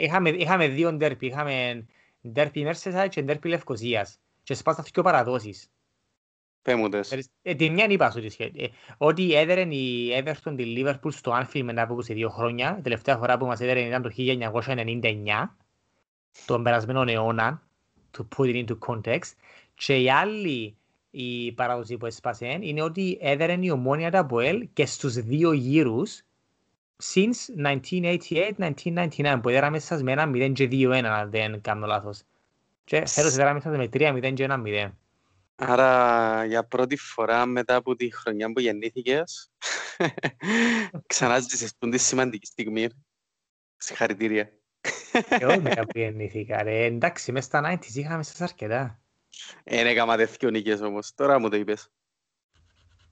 είχαμε, είχαμε δύο ντέρπι, είχαμε ντέρπι Merseyside και ντέρπι Λευκοσίας και σπάσαν δύο παραδόσεις. Πέ μου τες. Περισ- Ε, τη μια είπα σου τη σχέση. Ε, ότι έδερε η Everton τη Liverpool στο Anfield μετά από 22 χρόνια. Η τελευταία φορά που μας έδερε ήταν το 1999, τον περασμένο αιώνα, to put it into context. Και η άλλη η παράδοση που έσπασε είναι ότι έδερε η ομόνια τα Αποέλ και στους δύο γύρους since 1988-1999 που έδερα μέσα με ένα 0 και 2-1 αν δεν κάνω λάθος. Και φέτος έδερα μέσα με 3-0 και 1-0. Άρα για πρώτη φορά μετά από τη χρονιά που γεννήθηκες ξανά ζήσεις που τη σημαντική στιγμή. Συγχαρητήρια. Εγώ με κάπου γεννήθηκα ρε. Εντάξει, μες στα 90's είχαμε σας αρκετά. Ε, ναι, κάμα δεθκιο νίκες όμως. Τώρα μου το είπες.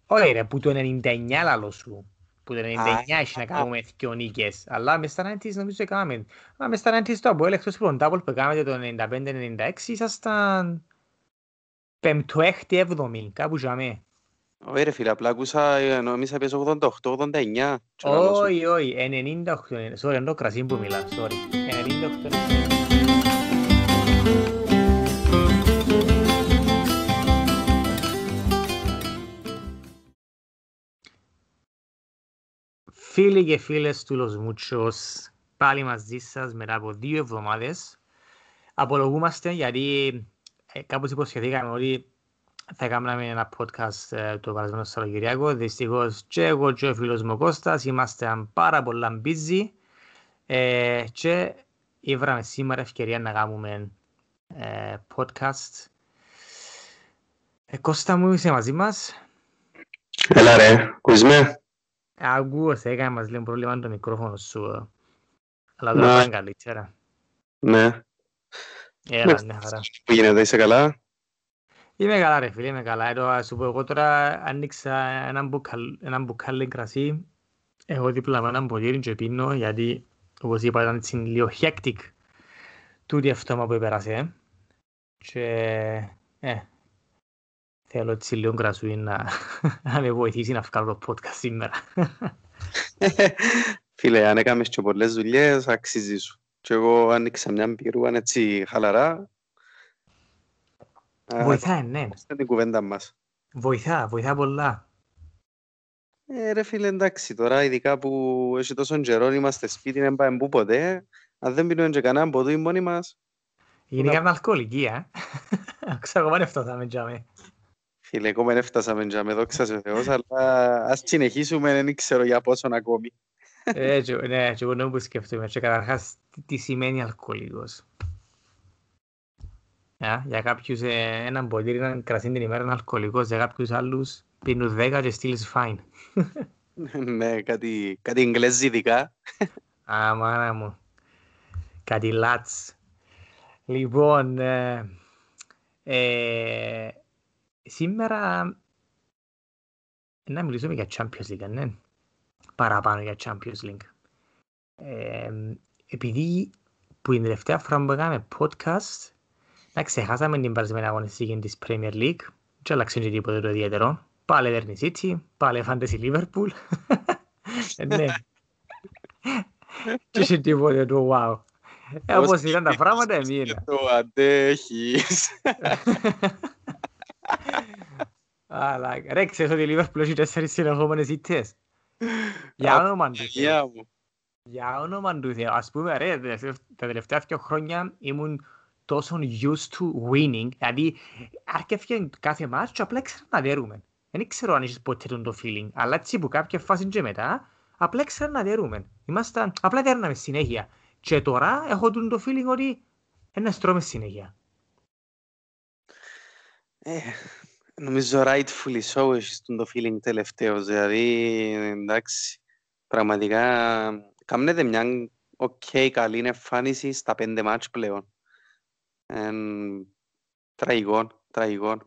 Όχι ρε, που το 99 λαλό σου. Που το 99 Α, έχει να κάνουμε δυο νίκες. Αλλά μες στα 90's νομίζω έκαναμε. Αλλά μες στα 90's το Αποέλ εκτός που τον double που έκαναμε το 95-96 ήσασταν πέμπτο-έκτη έβδομη, κάπου για με. Όχι ρε φίλε, απλά άκουσα, ε, νόμιζα πες 88-89. Και λαλό σου, Όχι, όχι, 98 είναι. Sorry, είναι το κρασί που μιλάς, sorry. 98 Φίλοι και φίλες του Los Muchos, πάλι μαζί σας μετά από δύο εβδομάδες. Απολογούμαστε γιατί ε, κάπως υποσχεθήκαμε ότι θα κάνουμε ένα podcast ε, το περασμένο Σαββατοκυριακό. Δυστυχώς και εγώ και ο φίλος μου ο Κώστας είμαστε πάρα πολλά busy ε, και ήβραμε σήμερα ευκαιρία να κάνουμε ε, podcast. Ε, Κώστα μου είσαι μαζί μας; Έλα ρε, ακούς με. Ακούω, σε έκανε μας λίγο πρόβλημα το μικρόφωνο σου. ε. Αλλά Να. τώρα πάνε καλύτερα. Ναι. Έλα, Ναι. μια χαρά. Που γίνεται, είσαι καλά; Είμαι καλά ρε φίλε, είμαι καλά. Εδώ, ας σου πω, εγώ τώρα άνοιξα ένα, μπουκαλ, ένα μπουκάλι κρασί. Έχω δίπλα με ένα ποτήρι και πίνω γιατί, όπως είπα, ήταν έτσι λίγο hectic τούτη αυτό που επέρασε. ε. Και, ε, θέλω έτσι λίγο κρασούι να, να με βοηθήσει να βγάλω το podcast σήμερα. Φίλε, αν έκαμες και πολλές δουλειές, αξίζει σου. Και εγώ άνοιξα μια μπυρούαν έτσι χαλαρά. Α, Βοηθάει, ναι. Στην την κουβέντα μας. Βοηθά, βοηθά πολλά. Ε, ρε φίλε, εντάξει, τώρα ειδικά που έχει τόσο καιρό είμαστε σπίτι, δεν πάμε πού ποτέ. Αν δεν πίνουμε και κανέναν ποτού οι μόνοι μας, Γενικά είναι αλκοολική, ε. Ξέρω εγώ πάνε αυτό θα με τζάμε. Φίλε, ακόμα δεν φτάσαμε για με δόξα σε Θεός, αλλά ας συνεχίσουμε, δεν ξέρω για πόσον ακόμη. Ε, και- ναι, και εγώ νόμου που σκεφτούμε. Και καταρχάς, τι- τι σημαίνει αλκοολικός. Α, για κάποιους ε, έναν ποτήρι, έναν κρασί την ημέρα είναι αλκοολικός, για κάποιους άλλους πίνουν 10 και στείλεις fine. ναι, κάτι, κάτι εγγλέζι ειδικά. Α, μάνα μου. Κάτι λάτς. Λοιπόν, ε, ε, σήμερα να μιλήσουμε για Champions League, ναι. Παραπάνω για Champions League. Ε, επειδή που την τελευταία φορά που έκαμε podcast, να ξεχάσαμε την περασμένη αγωνιστική της Premier League και άλλαξε και τίποτε το ιδιαίτερο. Πάλι έδερνη City, πάλι Fantasy Liverpool. Ε, ναι. Και είχε τίποτε το wow. Ε, όπως ήταν τα πράγματα Και εμείνα. το αντέχεις. Αλλά ρε, ξέρεις ότι η Liverpool έχει τέσσερις συνεχόμενες ήττες; Για όνομα του Θεού. Αγία μου. Για όνομα του Θεού. Ας πούμε, ρε, τα τελευταία δύο χρόνια ήμουν τόσο used to winning. Δηλαδή, άρχισε κάθε μάτς και απλά ήξερα να δέρουμε. Δεν ξέρω αν έχεις ποτέ τούτον το feeling. Αλλά έτσι που κάποια φάση και μετά, απλά ήξερα να δέρουμε. Ήμασταν, απλά δέρναμε συνέχεια. Και τώρα έχω τούτον το feeling ότι εννά τες τρώμε συνέχεια. Ε, νομίζω rightfully so έχεις τούτον το feeling τελευταίως. Δηλαδή, εντάξει, πραγματικά κάμνετε μια οκ καλή εμφάνιση στα πέντε ματς πλέον. Εν, τραγικό, τραγικό.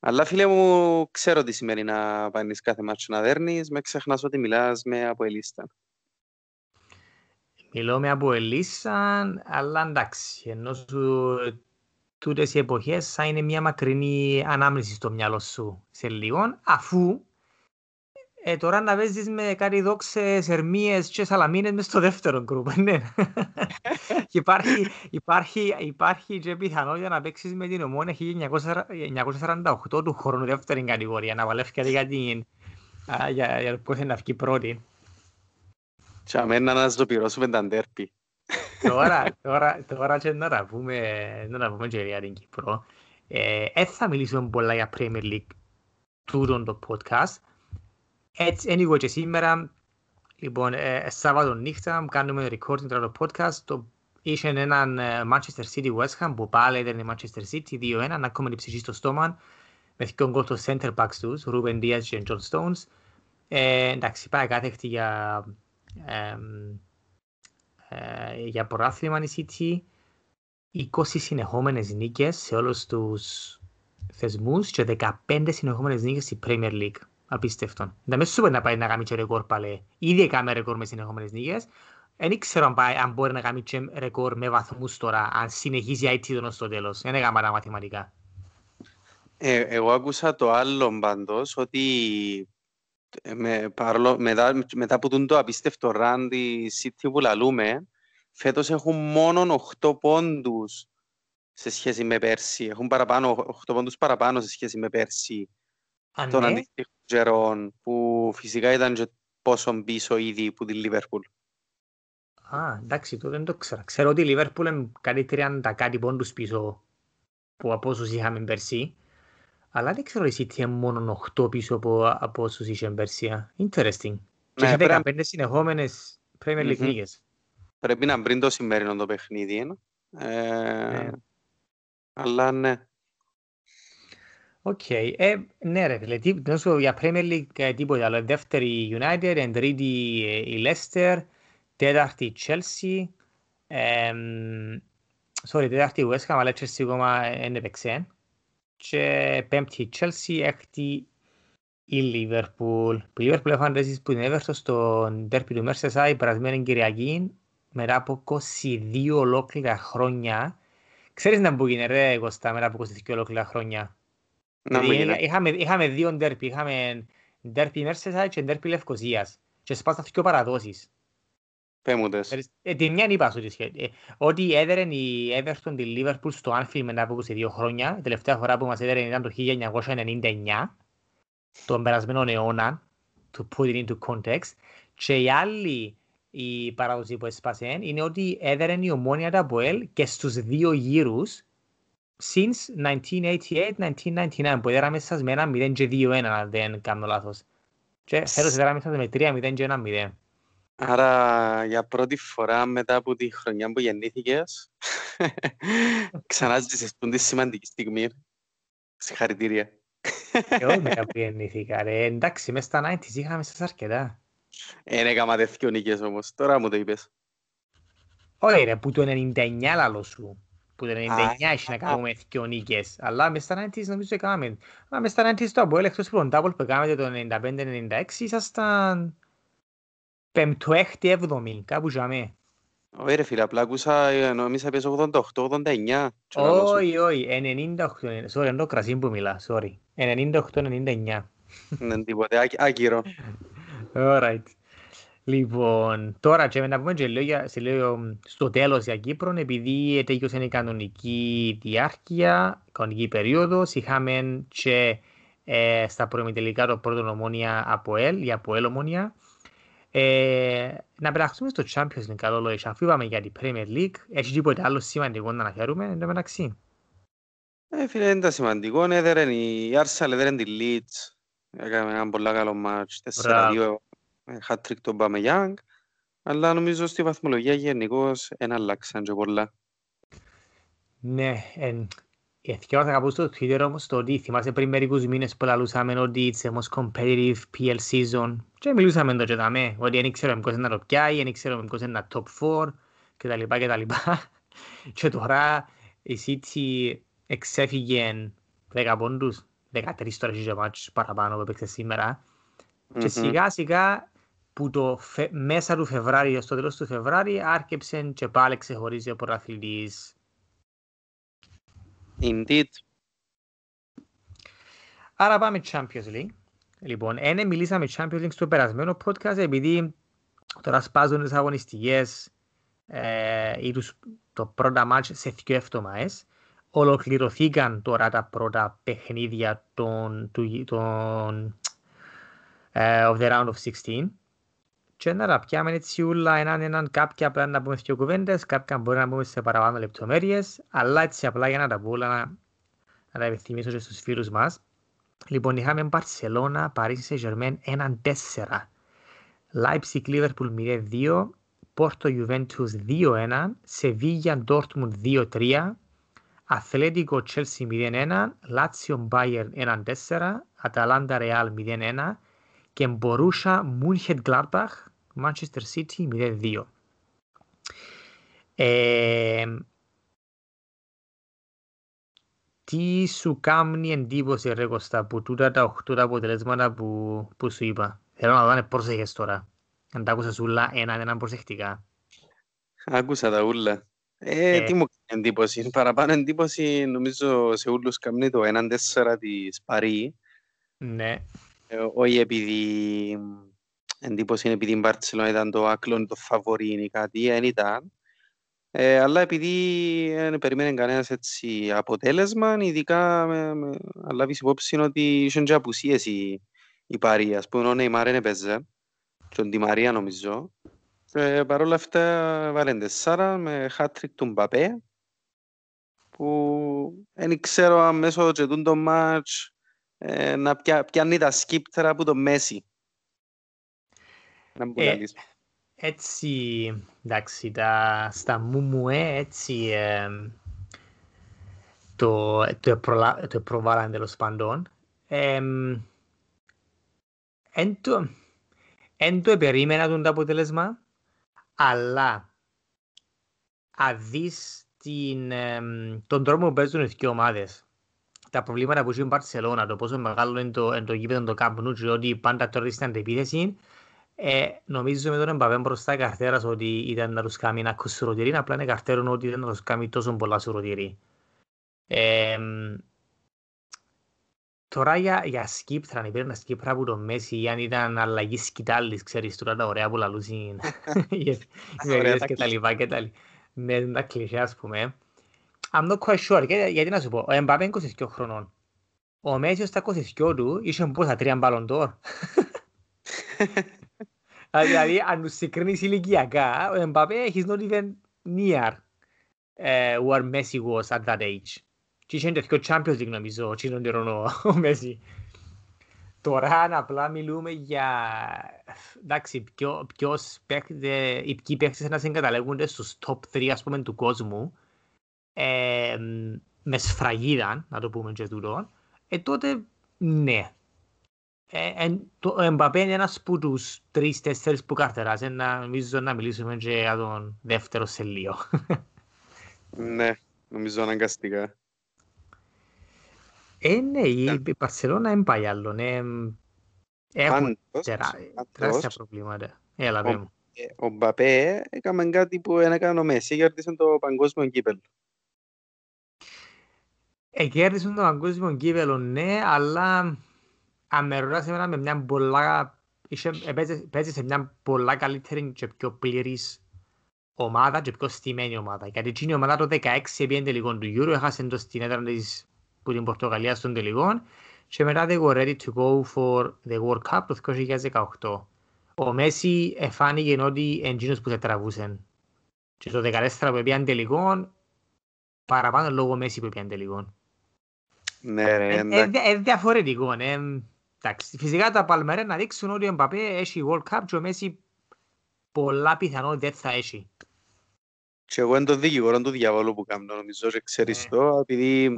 Αλλά φίλε μου, ξέρω τι σημαίνει να πάνεις κάθε μάτς να δέρνεις, με ξεχνάς ότι μιλάς με από ελίστα. Μιλώ με από Ελίσσαν, αλλά εντάξει, ενώ σου τούτες οι εποχές θα είναι μια μακρινή ανάμνηση στο μυαλό σου σε λίγο, αφού ε, τώρα να παίζεις με κάτι δόξες, ερμίες και σαλαμίνες μες στο δεύτερο γκρουπ, ναι. και υπάρχει, υπάρχει, υπάρχει και πιθανότητα να παίξεις με την ομόνια 1948 του χρόνου δεύτερη κατηγορία, να βαλεύει κάτι για την για, για πώς είναι να βγει πρώτη. Και αμένα να το πληρώσουμε τα ντέρπι. Τώρα, τώρα, τώρα και να τα πούμε, να τα πούμε και για την Κύπρο. Ε, έτσι θα μιλήσουμε πολλά για Premier League τούτον το podcast. Έτσι, anyway, και σήμερα, λοιπόν, ε, Σάββατο νύχτα, κάνουμε recording τώρα το podcast. Το είχε έναν Manchester City West Ham που πάλι ήταν Manchester City 2-1, να ακόμα την ψυχή στο στόμα με δύο γκολ το center backs τους, Ruben Diaz και John Stones. Ε, εντάξει, πάει κάθεκτη για, ε, ε, για ποράθλημα η City. 20 συνεχόμενες νίκες σε όλους τους θεσμούς και 15 συνεχόμενες νίκες στη Premier League. Απίστευτο. Δεν με σου να πάει να κάνει και ρεκόρ πάλι. Ήδη έκαμε ρεκόρ με συνεχόμενες νίκες. Δεν ξέρω αν, πάει, αν μπορεί να κάνει και ρεκόρ με βαθμούς τώρα, αν συνεχίζει η IT στο τέλος. Δεν έκαμε τα μαθηματικά. Ε, εγώ άκουσα το άλλο πάντως, ότι ε, με, παρόλο, μετά, μετά από τον το απίστευτο ράντι City που λαλούμε, φέτος έχουν μόνο 8 πόντους σε σχέση με πέρσι. Έχουν παραπάνω, 8 πόντους παραπάνω σε σχέση με πέρσι Α, των ναι. αντίστοιχων καιρών, που φυσικά ήταν και πόσο πίσω ήδη που τη Λίβερπουλ. Α, εντάξει, τότε δεν το ξέρω. Ξέρω ότι η Liverpool είναι κάτι 30 κάτι πόντους πίσω που από όσους είχαμε πέρσι. Αλλά δεν ξέρω η City είναι μόνο 8 πίσω από, από όσους είχε πέρσι. Interesting. Και Ναι, έχει πρέπει- 15 συνεχόμενες Premier League Μμμ. νίκες. Πρέπει να μπριν το σημερινό το παιχνίδι, ε. Ναι. Ε, αλλά ναι. Οκ. Ε, ναι ρε φίλε, τι- να σου πω για Premier League ε, τίποτα άλλο. Δεύτερη United, εν τρίτη ε, η Leicester, τέταρτη η Chelsea, εμ, sorry, τέταρτη η West Ham, αλλά η Chelsea ακόμα δεν έπαιξε. Και πέμπτη η Chelsea, έκτη η Liverpool. Που η Liverpool έφανε ρέσεις που την Everton στο derby του Merseyside περασμένη Κυριακή μετά από 22 ολόκληρα χρόνια. Ξέρεις να που γίνει ρε Κώστα μετά από 22 ολόκληρα χρόνια; Να μου Δηλαδή, γίνει. είχαμε, είχαμε δύο ντέρπι, είχαμε ντέρπι Merseyside και ντέρπι Λευκοσίας και σπάσαν δύο παραδόσεις. Πέ μου τες. Ξέρεις, Ε, τη μια είπα σου τη σχέση. Ε, ότι έδερε η Everton τη Liverpool στο Anfield μετά από 22 χρόνια. Η τελευταία φορά που μας έδερε ήταν το 1999, τον περασμένο αιώνα, to put it into context. Και η άλλη η παράδοση που έσπασε είναι ότι έδερε η ομόνια τα Αποέλ και στους δύο γύρους since 1988-1999 που έδερα μέσα σας με ένα 0 και 2-1 αν δεν κάνω λάθος. Και φέτος έδερα μέσα σας με 3-0 και 1-0. Άρα για πρώτη φορά μετά από τη χρονιά που γεννήθηκες ξανά ζήσεις τη σημαντική στιγμή. Συγχαρητήρια. Εγώ μετά που γεννήθηκα ρε. Εντάξει, μες στα 90's είχαμε σας αρκετά. Δεν έκαμα τέτοιο νίκες όμως. Τώρα μου το είπες. Όχι ρε, που το 99 λαλό σου. Που το 99 Α, έχει να α. κάνουμε δυο νίκες. Αλλά μες στα 90's νομίζω έκαναμε. Αλλά μες στα 90's το Αποέλ εκτός που τον double που έκαναμε το 95-96 ήσασταν πέμπτο-έκτη έβδομη, κάπου για με. Όχι ρε φίλε, απλά άκουσα, ε, νόμιζα πες 88-89. Και λαλώ σου, Όχι, όχι, 98, sorry, είναι το κρασί που μιλά, sorry. 98-99. Δεν τίποτε, άκυ- άκυρο. Alright. Λοιπόν, τώρα και να πούμε και λίγο, για- σε λίγο στο τέλος για Κύπρο, επειδή τέλειωσε η κανονική διάρκεια, κανονική περίοδος, είχαμε και ε, στα προημιτελικά το πρώτο ομόνια ΑΠΟΕΛ, η ΑΠΟΕΛ ομόνια. Ε, να περάσουμε στο Champions League, καλό λόγο, αφού είπαμε για την Premier League, έχει τίποτε άλλο σημαντικό να αναφέρουμε, εν τω μεταξύ. Ε, φίλε, είναι τα σημαντικό. Έδερεν η Arsenal, έδερεν τη Leeds. Έκαμε ένα πολλά καλό μάτς. 4-2. ε, Hat-trick τον Bameyang. Αλλά νομίζω στη βαθμολογία γενικώς δεν αλλάξαν και πολλά. Ναι, εν, εθιώθηκα κάπου στο Twitter όμως το ότι θυμάσαι πριν μερικούς μήνες που λαλούσαμε ότι it's the most competitive PL season και μιλούσαμε το και δαμε, ότι δεν ξέρουμε ποιος είναι να το πιάει, δεν ξέρουμε ποιος είναι να top 4 και τα λοιπά και τα λοιπά. Και τώρα η City εξέφυγε 10 πόντους, 13 τώρα έχει και μάτς παραπάνω που έπαιξε σήμερα και Μμμ. σιγά σιγά που το φε- μέσα του Φεβράρι, στο τέλος του Φεβράρι, άρχισε και πάλι ξεχωρίζει ο πρωταθλητής Indeed. Άρα πάμε Champions League. Λοιπόν, ένα μιλήσαμε Champions League στο περασμένο podcast επειδή τώρα σπάζουν τις αγωνιστικές ε, ή τους, το πρώτα μάτς σε δύο εβδομάδες. Ολοκληρωθήκαν τώρα τα πρώτα παιχνίδια των, του, των, uh, of the round of 16 και να τα πιάμε έτσι όλα έναν έναν κάποια απλά να πούμε δύο κουβέντες, κάποια μπορεί να πούμε σε παραπάνω λεπτομέρειες, αλλά έτσι απλά για να τα πω όλα να, να τα επιθυμίσω και στους φίλους μας. Λοιπόν, είχαμε Μπαρσελώνα, Παρίσι, Σεγερμέν, έναν 4. Leipzig, Liverpool 0-2, Πόρτο, Juventus 2-1, Σεβίγια, Ντόρτμουντ 2-3, Αθλέτικο, Chelsea 0-1, Λάτσιο, Μπάιερ 1-4, Αταλάντα, Ρεάλ 0-1 και Μπορούσα, Μούνχετ, Γκλάρπαχ, Manchester City 0-2. Ε, τι σου κάνει εντύπωση ρε Κώστα που τούτα τα 8 τα αποτελέσματα που, που σου είπα; Θέλω να δω πρόσεχες τώρα. Αν τα άκουσες ούλα έναν έναν προσεκτικά. Άκουσα τα ούλα. Ε, ε, τι μου κάνει εντύπωση. Παραπάνω εντύπωση νομίζω σε ούλους κάνει το 1-4 της Παρή. Ναι. Ε, όχι επειδή εντύπωση είναι επειδή η Μπαρτσελόνα ήταν το άκλον, το φαβορή ή κάτι, δεν ήταν. Ε, αλλά επειδή δεν περιμένει κανένας έτσι αποτέλεσμα, ειδικά με, με, λάβεις υπόψη ότι είχαν και απουσίες η, η Παρή. Ας πούμε, ο Νεϊμάρ είναι παίζε, και ο Μαρία νομίζω. Και παρόλα αυτά βάλουν τεσσάρα με χάτρικ του Μπαπέ, που δεν ξέρω αν μέσω και το μάτς ε, να πια, πιάνει τα σκύπτερα από το Μέση. Να μου ε, έτσι, εντάξει, τα, στα μουμουέ, έτσι, ε, το, το, προλα, το προβάλλαν τέλος πάντων. Εν το, εν το περίμενα τον το αποτέλεσμα, αλλά αν δεις την, ε, τον τρόπο που παίζουν οι δύο ομάδες, τα προβλήματα που έχει η Μπαρσελώνα, το πόσο μεγάλο είναι το, το γήπεδο το Camp Nou, ότι πάντα τώρα στην αντεπίθεση, ε, νομίζω με τον Εμπαπέ μπροστά καρτέρας ότι ήταν να τους κάνει ένα κουσουροτήρι, απλά είναι καρτέρον ότι ήταν να τους κάνει τόσο πολλά σουροτήρι. Ε, τώρα για, για σκύπτρα, αν υπήρχε ένα σκύπτρα από το Μέση ή αν ήταν αλλαγή σκητάλης, ξέρεις, τώρα τα ωραία που λαλούσαν οι εφημερίδες και τα λοιπά και τα λοιπά. Ναι, τα κλεισέ, ας πούμε. I'm not quite sure, γιατί να σου πω, ο Εμπαπέ είναι 22 χρονών. Ο Μέση στα 22 του είχε πόσα τρία μπαλοντόρ. Δηλαδή, αν τους συγκρίνεις ηλικιακά, ο Εμπαπέ he's not even near uh, where Messi was at that age. Και είχε τέτοιο Champions League νομίζω, και τον καιρό ο Μέση. Τώρα αν απλά μιλούμε για, εντάξει, ποιος παίχτε, οι ποιοι παίχτες να συγκαταλέγονται στους top 3 ας πούμε του κόσμου, ε, με σφραγίδα, να το πούμε και τούτο, ε, τότε ναι, ε, το Εμπαπέ είναι ένας από τους τρεις-τέσσερις που καρτεράζει. Να, νομίζω να μιλήσουμε και για τον δεύτερο σε λίγο. ναι, νομίζω αναγκαστικά. Ε, ναι, η Παρσελώνα δεν πάει άλλο. Ναι. Έχουν τεράστια προβλήματα. Έλα, πέ μου. Ο Μπαπέ έκαμε κάτι που δεν έκανε ο Μέση, κέρδισε το παγκόσμιο κύπελο. Εκέρδισαν το παγκόσμιο κύπελο, ναι, αλλά αν με ρωτάς εμένα με μια πολλά, παίζει σε μια πολλά καλύτερη και πιο πλήρης ομάδα και πιο στημένη ομάδα. Γιατί εκείνη η ομάδα το 16 πήγαινε τελικών του Euro, έχασε το στην έδρα της που την Πορτογαλία στον τελικών και μετά they were ready to go for the World Cup το 2018. Ο Μέση εφάνηκε ότι εντύνος που θα τραβούσαν. Και το 14 που πήγαν τελικών, παραπάνω λόγω Μέση που πήγαν τελικών. Ναι ρε, εντάξει. Είναι διαφορετικό, ναι. Εντάξει, φυσικά τα παλμερέ να δείξουν ότι ο Μπαπέ έχει World Cup και ο Μέση πολλά πιθανό δεν θα έχει. Και εγώ είναι το δικηγόρο του διαβόλου που κάνω, νομίζω και ξέρεις ναι. το, επειδή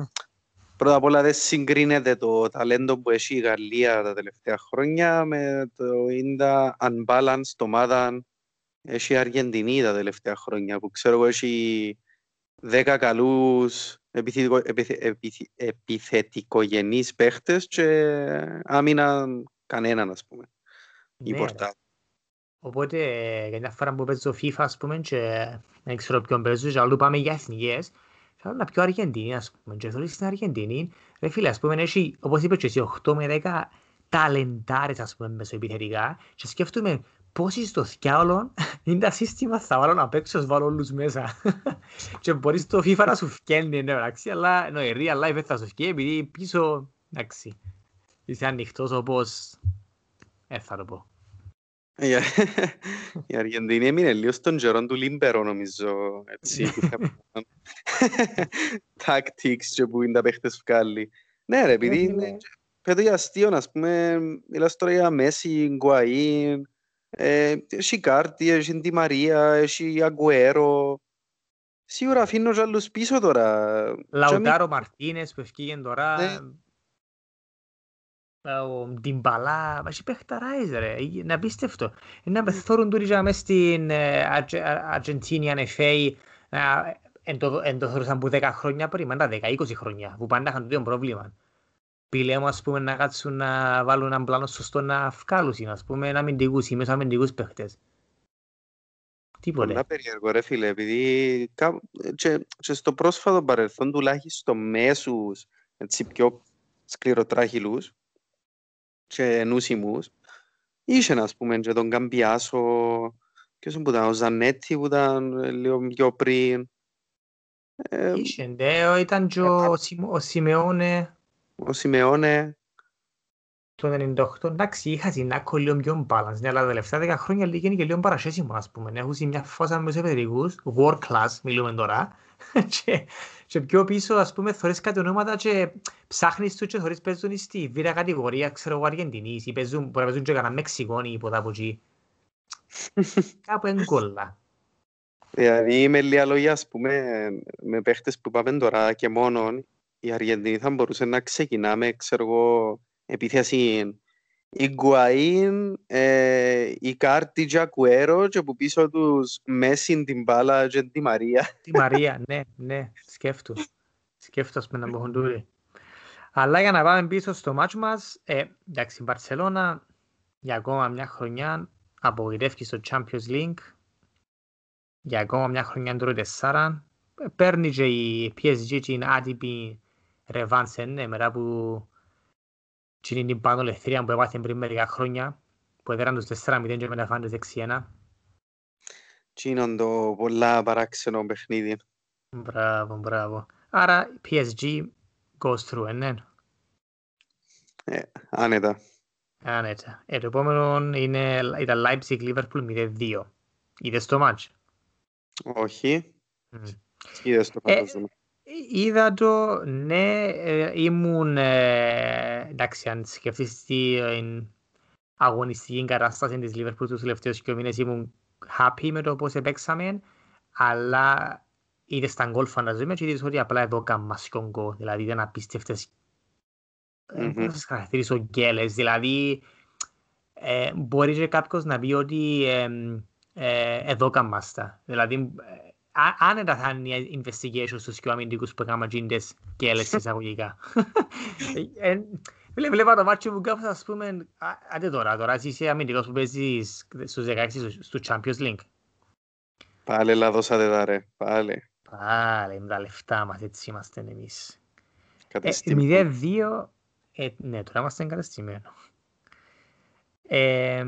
πρώτα απ' όλα δεν συγκρίνεται το ταλέντο που έχει η Γαλλία τα τελευταία χρόνια με το ίντα unbalanced ομάδα έχει η Αργεντινή τα τελευταία χρόνια που ξέρω εγώ έχει δέκα καλούς επιθετικογενείς παίχτες και άμυναν κανέναν, ας πούμε. Ναι, Οπότε, για μια φορά που παίζω στο FIFA, ας πούμε, και δεν ξέρω ποιον παίζω, και αλλού πάμε για εθνικές, θέλω να πιο Αργεντινή, ας πούμε, και θέλω στην Αργεντινή, ρε φίλε, ας πούμε, έχει, όπως είπες και εσύ, 8 με 10 ταλεντάρες ας πούμε μεσοεπιθετικά και σκέφτομαι πόσοι στο θκιάολο είναι τα σύστημα θα βάλω να παίξω βάλω όλους μέσα. Και μπορείς το FIFA να σου φκένει ναι, εντάξει, αλλά no, η real life θα σου φκένει επειδή πίσω εντάξει, είσαι ανοιχτός όπως ε, θα το πω. Η Αργεντινή έμεινε λίγο στον καιρό του Λίμπερο νομίζω έτσι tactics και που είναι τα παίχτες βγάλει. Ναι ρε επειδή είναι πέτω για αστείο να πούμε μιλάς τώρα για Μέση, Γκουαΐν έχει Κάρτι, έχει Τη Μαρία, έχει Αγκουέρο. Σίγουρα αφήνω και άλλους πίσω τώρα. Λαουτάρο Μαρτίνες που ευκήγεν τώρα. Ο Ντιμπαλά, έχει παιχταράεις ρε, είναι απίστευτο. Είναι να πεθόρουν τούτοι και μες στην Αργεντίνη ανεφέη, εν το θεωρούσαν που 10 χρόνια πριν, μετά 10-20 χρόνια, που πάντα είχαν το πρόβλημα. Πηλέμω, ας πούμε, να κάτσουν να βάλουν έναν πλάνο σωστό να βγάλουν, ας πούμε, να αμυντικούς ή μέσα αμυντικούς παίχτες. Τίποτε. Πολλά περίεργο ρε φίλε, επειδή και, και στο πρόσφατο παρελθόν τουλάχιστον μέσους, έτσι πιο σκληροτράχυλους, και νούσιμους. Είχε, ας πούμε, και τον Καμπιάσο, ποιος που ήταν, ο Ζανέτη που ήταν λίγο πιο πριν. Είχε, ναι, ήταν και ο, ο Σιμεώνε. Ο Σιμεώνε. Το 98, εντάξει, είχα συνάκο λίγο πιο balance, ναι, αλλά τα τελευταία δέκα χρόνια είναι και λίγο παρασχέσιμο, ας πούμε. Έχουν μια φάσα με τους επιδρικούς, world class, μιλούμε τώρα, και και πιο πίσω, ας πούμε, θωρείς κάτι ονόματα και ψάχνεις τους και θωρείς παίζουν στη βήρα κατηγορία, ξέρω εγώ, Αργεντινής ή παίζουν, μπορεί να παίζουν και κανένα Μεξικόνι ή ποτά από εκεί. Κάπου εγκόλα. Δηλαδή, με λίγα λόγια, ας πούμε, με παίχτες που πάμε τώρα και μόνον, η Αργεντινή θα μπορούσε να ξεκινάμε, ξέρω εγώ, επίθεση η Γκουαΐν, ε, η Κάρτη και Ακουέρο και που πίσω τους Μέση, την Μπάλα και τη Μαρία. Τη Μαρία, ναι, ναι, σκέφτου. Σκέφτου, ας πούμε, να μπουν τούτοι. Αλλά για να πάμε πίσω στο μάτσο μας, ε, εντάξει, η Μπαρσελώνα για ακόμα μια χρονιά απογοητεύει στο Champions League. Για ακόμα μια χρονιά τρώει τεσσάρα. Παίρνει και η PSG την άτυπη ρεβάνσε, ναι, μετά που και είναι την πάνω ελευθερία που έπαθε πριν μερικά χρόνια που έδεραν τους 4-0 και μετά φάνε 6-1. Τι είναι το πολλά παράξενο παιχνίδι. Μπράβο, μπράβο. Άρα PSG goes through, ναι. Ε, άνετα. Άνετα. Ε, το επόμενο είναι, ήταν Leipzig-Liverpool 0-2. Είδες το μάτς. Όχι. Mm. Είδες το φανταζόμαι. Ε, Είδα το, ναι, ε, ήμουν, ε, εντάξει, αν σκεφτείς την αγωνιστική κατάσταση της Liverpool τους τελευταίους δύο μήνες, ήμουν happy με το πώς επέξαμε, αλλά είδες στα γκολ φανταζόμαι και είδες ότι απλά εδώ καμμασιόν γκολ, δηλαδή ήταν απίστευτες, mm-hmm. πώς σας χαρακτηρίσω γκέλες, δηλαδή ε, μπορεί και κάποιος να πει ότι ε, ε, εδώ καμμάστα, δηλαδή άνετα θα είναι η investigation στους πιο αμυντικούς που έκαναν γίνοντες και έλες εισαγωγικά. Βλέπα το μάτσο που κάπως ας πούμε, άντε τώρα, τώρα εσύ είσαι αμυντικός που παίζεις στους 16 στο Champions League. Πάλε λαδώσατε τα ρε, πάλε. Πάλε, με τα λεφτά μας, έτσι είμαστε εμείς. 0-2, ε, ναι, τώρα είμαστε εγκαταστημένο. Ε,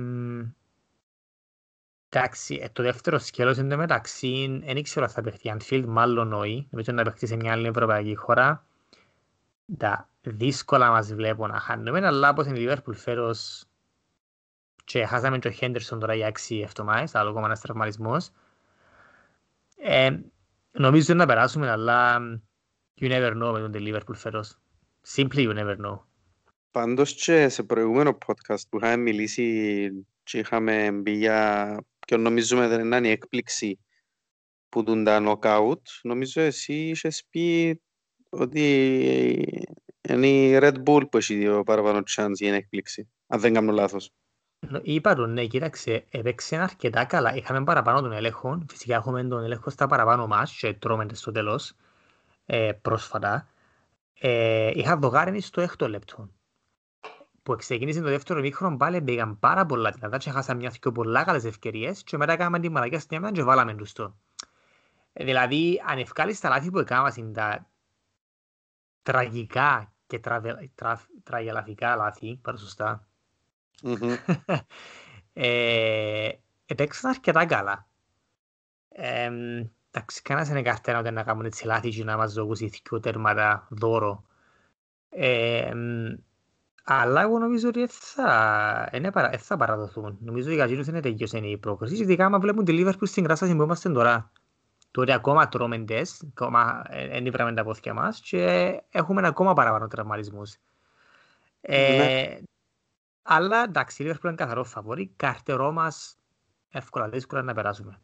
Εντάξει, ε, το δεύτερο σκέλος είναι μεταξύ, δεν ήξερα θα παιχτεί Anfield, μάλλον όχι, νομίζω να παιχτεί σε μια άλλη ευρωπαϊκή χώρα. Τα δύσκολα μας βλέπω να χάνουμε, αλλά όπως είναι η Liverpool φέρος και χάσαμε και ο Henderson τώρα για 6 εβδομάδες, άλλο ακόμα ένας τραυματισμός. Ε, νομίζω να περάσουμε, αλλά you never know με τον Liverpool φέρος. Simply you never know. Πάντως και σε προηγούμενο podcast που είχαμε μιλήσει και είχαμε μπει για και νομίζουμε δεν είναι η έκπληξη που δουν τα νοκάουτ. Νομίζω εσύ είχες πει ότι είναι η Red Bull που έχει δύο παραπάνω chance για έκπληξη, αν δεν κάνω λάθος. Είπα τον ναι, κοίταξε, έπαιξε αρκετά καλά. Είχαμε παραπάνω τον έλεγχο. Φυσικά έχουμε τον έλεγχο στα παραπάνω μας και τρώμε στο τέλος ε, πρόσφατα. Ε, είχα δογάρενη στο έκτο λεπτό που ξεκίνησε το δεύτερο μήχρονο πάλι μπήκαν πάρα πολλά δυνατά και χάσαμε μια πιο πολλά καλές ευκαιρίες και μετά κάναμε την μαλακιά στην έμενα και βάλαμε τους το. Ε, δηλαδή, αν ευκάλεις τα λάθη που έκαναμε τα τραγικά και τραβε, τρα, τραγελαφικά λάθη, πάρα σωστά, ε, επέξαν αρκετά καλά. Ε, εντάξει, κανένας είναι καρτένα ότι να κάνουν έτσι λάθη και να μας δώσουν δύο τέρματα δώρο. Ε, αλλά εγώ νομίζω ότι θα, είναι, θα παραδοθούν. Νομίζω ότι οι κατζίνους είναι τελειώσει η πρόκριση. Ειδικά άμα βλέπουν τη Λίβερπουλ στην κράσταση που είμαστε τώρα. Τότε ακόμα τρώμε τεστ, ακόμα δεν ήβραμε τα πόθηκια μας και έχουμε ακόμα παραπάνω τραυματισμούς. Ε, ναι. Αλλά εντάξει, η Λίβερπουλ είναι καθαρός φαβόρη. Καρτερό μας εύκολα, δύσκολα να περάσουμε.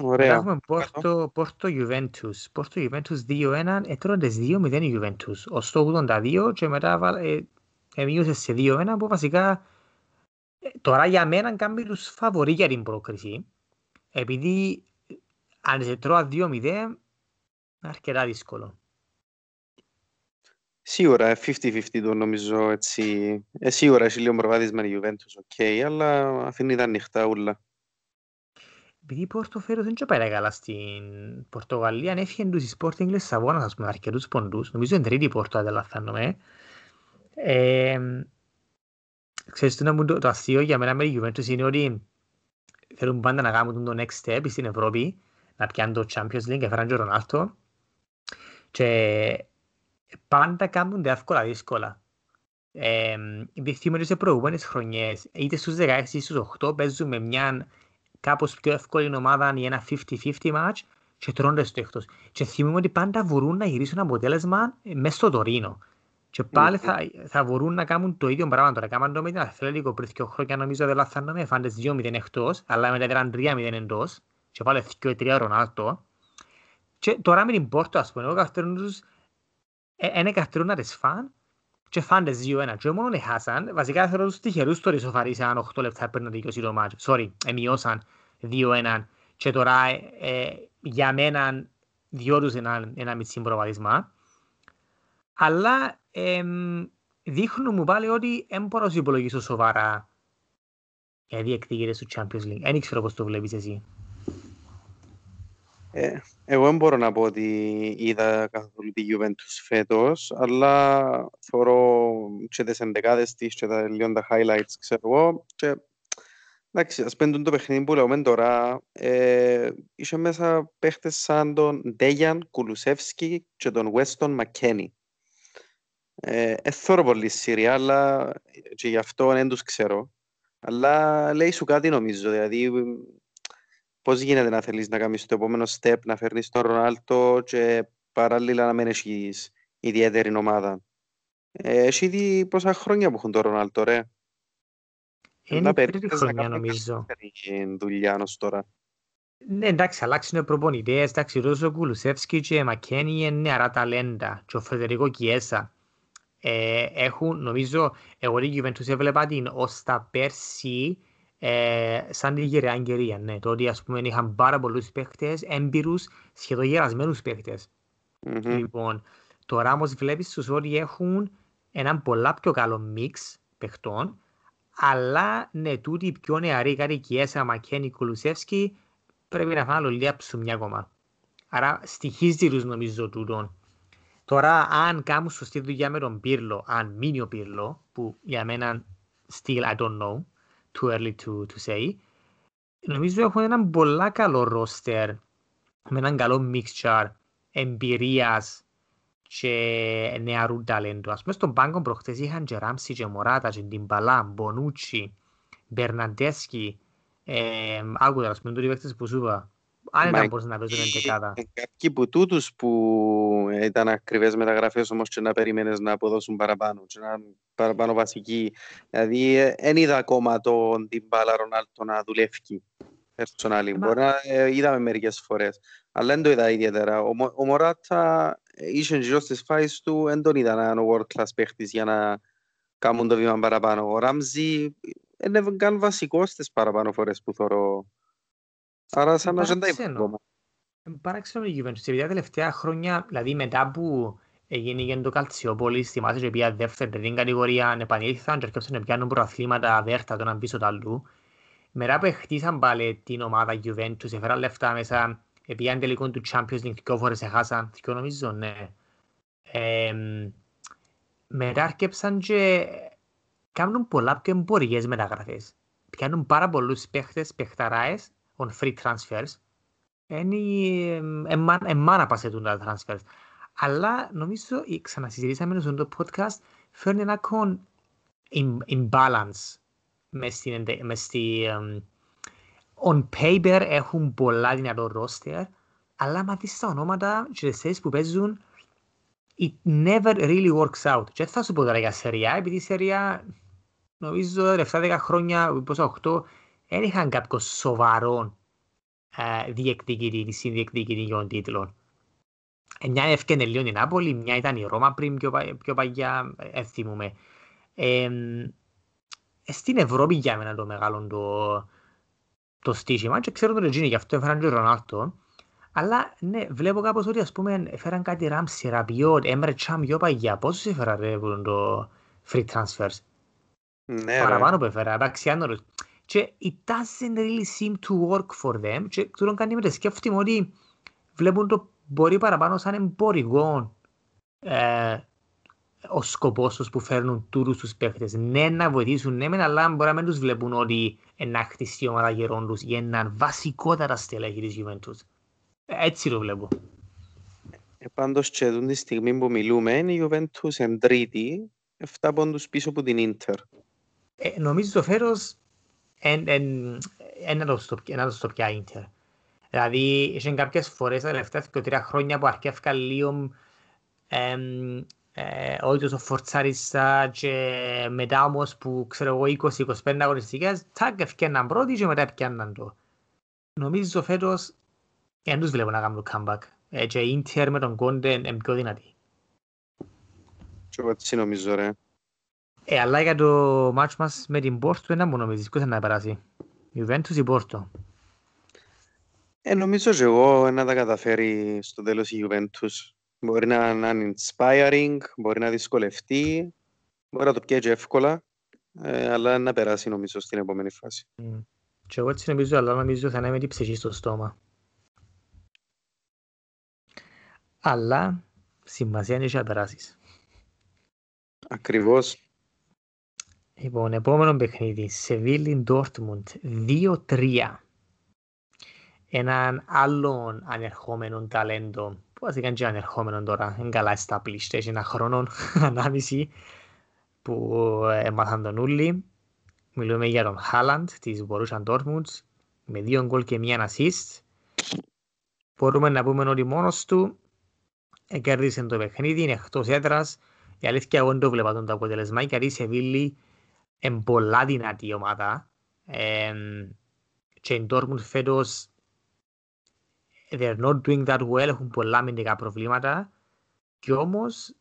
Ωραία. Έχουμε Πόρτο, Πόρτο Juventus. Πόρτο Juventus 2-1. Έτρωνες 2-0 η Juventus. Ως το 82 και μετά ε, εμείωσε σε 2-1 που βασικά ε, τώρα για μένα κάνει τους φαβορεί για την πρόκριση. Επειδή αν σε τρώα 2-0 είναι αρκετά δύσκολο. Σίγουρα, 50-50 το νομίζω έτσι. Ε, σίγουρα έχει λίγο προβάδισμα η Juventus, okay, αλλά αφήνει τα ανοιχτά ούλα επειδή η Πόρτο φέρος δεν πάει καλά στην Πορτογαλία, έφυγε τους οι Sporting Λεσσαβόνας, ας πούμε, αρκετούς ποντούς. Νομίζω είναι τρίτη Πόρτο, αν δεν λαθάνομαι. Ε, ξέρεις, το, το, το αστείο για μένα με τη Juventus είναι ότι θέλουν πάντα να κάνουν το next step στην Ευρώπη, να πιάνουν το Champions League, έφεραν και ο Ρονάλτο. Και πάντα κάνουν εύκολα δύσκολα. Ε, δείχνουμε ότι σε προηγούμενες χρονιές, είτε στους 16 είτε στους 8, παίζουν με μια κάπως πιο εύκολη ομάδα ή ένα 50-50 match και τρώνε στο εκτός. Και θυμούμε ότι πάντα μπορούν να γυρίσουν αποτέλεσμα μέσα στο Τωρίνο. Και πάλι θα, θα μπορούν να κάνουν το ίδιο πράγμα τώρα. Κάμαν το με την Αθλέτικο πριν δύο χρόνια νομίζω δεν λαθάνομαι, φάντες 2-0 εκτός, αλλά μετά ήταν 3-0 εντός και πάλι 2-3 Ρονάλτο. Και τώρα με την Πόρτο, ας πούμε, εγώ καυτερούν τους, είναι καυτερούν να τις φαν και φάντες 2-1. Και μόνο έχασαν, βασικά θέλω τους τυχερούς τώρα ισοφαρίσαν 8 λεπτά πριν να δικαιώσει το μάτσο. Sorry, εμειώσαν 2-1 και τώρα ε, για μένα διόρους ένα, ένα μισή προβαδίσμα. Αλλά ε, δείχνουν μου πάλι ότι δεν μπορώ να υπολογίσω σοβαρά οι διεκδικητές του Champions League. Δεν ξέρω πώς το βλέπεις εσύ. Ε, εγώ δεν μπορώ να πω ότι είδα καθόλου τη Juventus φέτος, αλλά θεωρώ και τις εντεκάδες της και τα λίγο τα highlights, ξέρω εγώ, και εντάξει, ας πέντουν το παιχνίδι που λέμε τώρα, ε, είχε μέσα παίχτες σαν τον Ντέγιαν Κουλουσεύσκι και τον Weston Μακκένι. Ε, θεωρώ πολύ Συρία, αλλά και γι' αυτό δεν τους ξέρω. Αλλά λέει σου κάτι νομίζω, δηλαδή πώς γίνεται να θέλεις να κάνεις το επόμενο step, να φέρνεις τον Ρονάλτο και παράλληλα να μην έχεις ιδιαίτερη ομάδα. Ε, έχει ήδη πόσα χρόνια που έχουν τον Ρονάλτο, ρε. Είναι η τρίτη χρονιά νομίζω. δουλειά ως τώρα. Ναι, εντάξει, αλλάξουν οι προπονητές, εντάξει, ο Ρώσο Κουλουσεύσκι και Μακένι είναι νεαρά ταλέντα και ο Φεδερικό Κιέσα. Ε, έχουν, νομίζω, εγώ την Juventus έβλεπα την ως τα πέρσι ε, σαν τη γεραία εγκαιρία, ναι. Το ότι ας πούμε είχαν πάρα πολλούς παίχτες, έμπειρους, σχεδόν γερασμένους παίχτες. Mm-hmm. Λοιπόν, τώρα όμως βλέπεις τους ότι έχουν έναν πολλά πιο καλό μίξ παιχτών, αλλά ναι, τούτοι οι πιο νεαροί, κάτι Κιέσα, Μακένι, Κουλουσεύσκι, πρέπει να φάνε λίγα ψουμιά ακόμα. Άρα στοιχίζει τους νομίζω τούτον. Τώρα, αν κάνουν σωστή δουλειά με τον Πύρλο, αν μείνει ο Πύρλο, που για μένα still I don't know, too early to, to say. Νομίζω έχουν έναν πολλά καλό ρόστερ με έναν καλό mixture εμπειρίας και νεαρού ταλέντου. Ας πούμε στον πάγκο προχτές είχαν και Ράμψη και Μωράτα και Ντιμπαλά, Μπονούτσι, Μπερναντέσκι, ε, άκουτα ας πούμε το που σου είπα, αν ήταν μπορείς να παίζουν εντεκάδα. Κάποιοι από τούτους που ήταν ακριβές μεταγραφές όμως και να περίμενες να αποδώσουν παραπάνω και να παραπάνω βασική. Δηλαδή δεν είδα ακόμα τον Τιμπάλα Ρονάλτο να δουλεύει personally. Μπορεί να ε, είδαμε μερικές φορές. Αλλά δεν το είδα ιδιαίτερα. Ο, ο Μωράτα είχε γύρω στις φάσεις του, δεν τον είδα να είναι ο world class παίχτης για να κάνουν το βήμα παραπάνω. Ο Ράμζι είναι καν βασικός στις παραπάνω φορές που θεωρώ Άρα σαν να ζεντάει ακόμα. Παράξενο η Juventus, επειδή τα τελευταία χρόνια, δηλαδή μετά που έγινε και το Καλτσιόπολη, θυμάσαι και πια δεύτερη τρίτη κατηγορία, επανήλθαν και έρχεσαν να πιάνουν προαθλήματα δέρτα τον πίσω του αλλού. Μετά που χτίσαν πάλι την ομάδα Juventus, έφεραν λεφτά μέσα, πήγαν τελικό του Champions League, δυο φορές έχασαν, δυο νομίζω, ναι. Ε, μετά αρκέψαν και κάνουν πολλά πιο εμπορικές μεταγραφές. Πιάνουν πάρα πολλούς παίχτες, παιχταράες, on free transfers. Είναι εμμάνα πασέτουν τα transfers. Αλλά νομίζω, ξανασυζητήσαμε στο podcast, φέρνει ένα κον imbalance μες στη... On paper έχουν πολλά δυνατό roster, αλλά άμα δεις τα ονόματα και τις θέσεις που παίζουν, it never really works out. Και θα σου πω τώρα για σεριά, επειδή η σεριά νομίζω 7-10 χρόνια, πόσο 8, δεν είχαν κάποιο σοβαρό ε, διεκδικητή, συνδιεκδικητή για τον τίτλο. Ε, μια έφκαινε λίγο η Νάπολη, μια ήταν η Ρώμα πριν πιο, πιο παγιά, ε, θυμούμε. Ε, στην Ευρώπη για μένα το μεγάλο το, το στήσιμα και ξέρω τον Ρετζίνη, γι' αυτό έφεραν και ο Ρονάλτο. Αλλά ναι, βλέπω κάπως ότι ας πούμε έφεραν κάτι Ράμψη, Ραπιότ, Έμρε Τσάμ, πιο παγιά. Πόσους έφεραν ρε το free transfers; Ναι, Παραπάνω που έφερα, εντάξει, άνωρος. Και it doesn't really seem to work for them. Και τούτον κάνει με σκέφτομαι ότι βλέπουν το μπορεί παραπάνω σαν εμπορικό ε, ο σκοπός τους που φέρνουν τούτους τους παίχτες. Ναι, να βοηθήσουν, ναι, αλλά μπορεί να μην τους βλέπουν ότι να χτιστεί η ομάδα γερών τους για έναν βασικότερα στελέχη της Juventus. Έτσι το βλέπω. Ε, πάντως και εδώ τη στιγμή που μιλούμε είναι η Juventus εν τρίτη, 7 πόντους πίσω από την Inter. Ε, νομίζω το φέρος είναι το στο πια Inter. Δηλαδή, είχαν κάποιες φορές τα τελευταία και τρία χρόνια που αρκεύκα λίγο όχι τόσο φορτσάριστα και μετά όμως που ξέρω εγώ 20-25 αγωνιστικές, τάκ ευκέναν πρώτοι και μετά ευκέναν το. Νομίζω φέτος δεν τους βλέπω να κάνουν comeback. Ε, και η Inter με τον Κόντε είναι πιο δυνατή. Και εγώ έτσι νομίζω ρε. Ε, αλλά για το μάτσο μας με την Πόρτο, ένα μου νομίζεις, ποιος να περάσει. Juventus ή Πόρτο; Ε, νομίζω και εγώ να τα καταφέρει στο τέλος η Juventus. Μπορεί να είναι inspiring, μπορεί να δυσκολευτεί, μπορεί να το πιέζει εύκολα, ε, αλλά να περάσει νομίζω στην επόμενη φάση. Mm. Και εγώ έτσι νομίζω, αλλά νομίζω θα είναι με την ψυχή στο στόμα. Αλλά σημασία είναι να περάσεις. Ακριβώς. Λοιπόν, επόμενο παιχνίδι, Σεβίλη Ντόρτμουντ, 2-3. Έναν άλλον ανερχόμενο ταλέντο, που βασικά είναι και ανερχόμενο τώρα, είναι καλά established, έχει ένα χρόνο ανάμιση που έμαθαν τον Ούλη. Μιλούμε για τον Χάλαντ της Μπορούσαν Ντόρτμουντς, με δύο γκολ και μία assist. Μπορούμε να πούμε ότι μόνος του κέρδισε το παιχνίδι, είναι εκτός έδρας. Η αλήθεια εγώ δεν το βλέπα τον το αποτελεσμα, γιατί η Σεβίλη είναι πολλά δυνατή ομάδα. Ε, και η Dortmund φέτος they're not doing that well, έχουν πολλά αμυντικά προβλήματα και όμως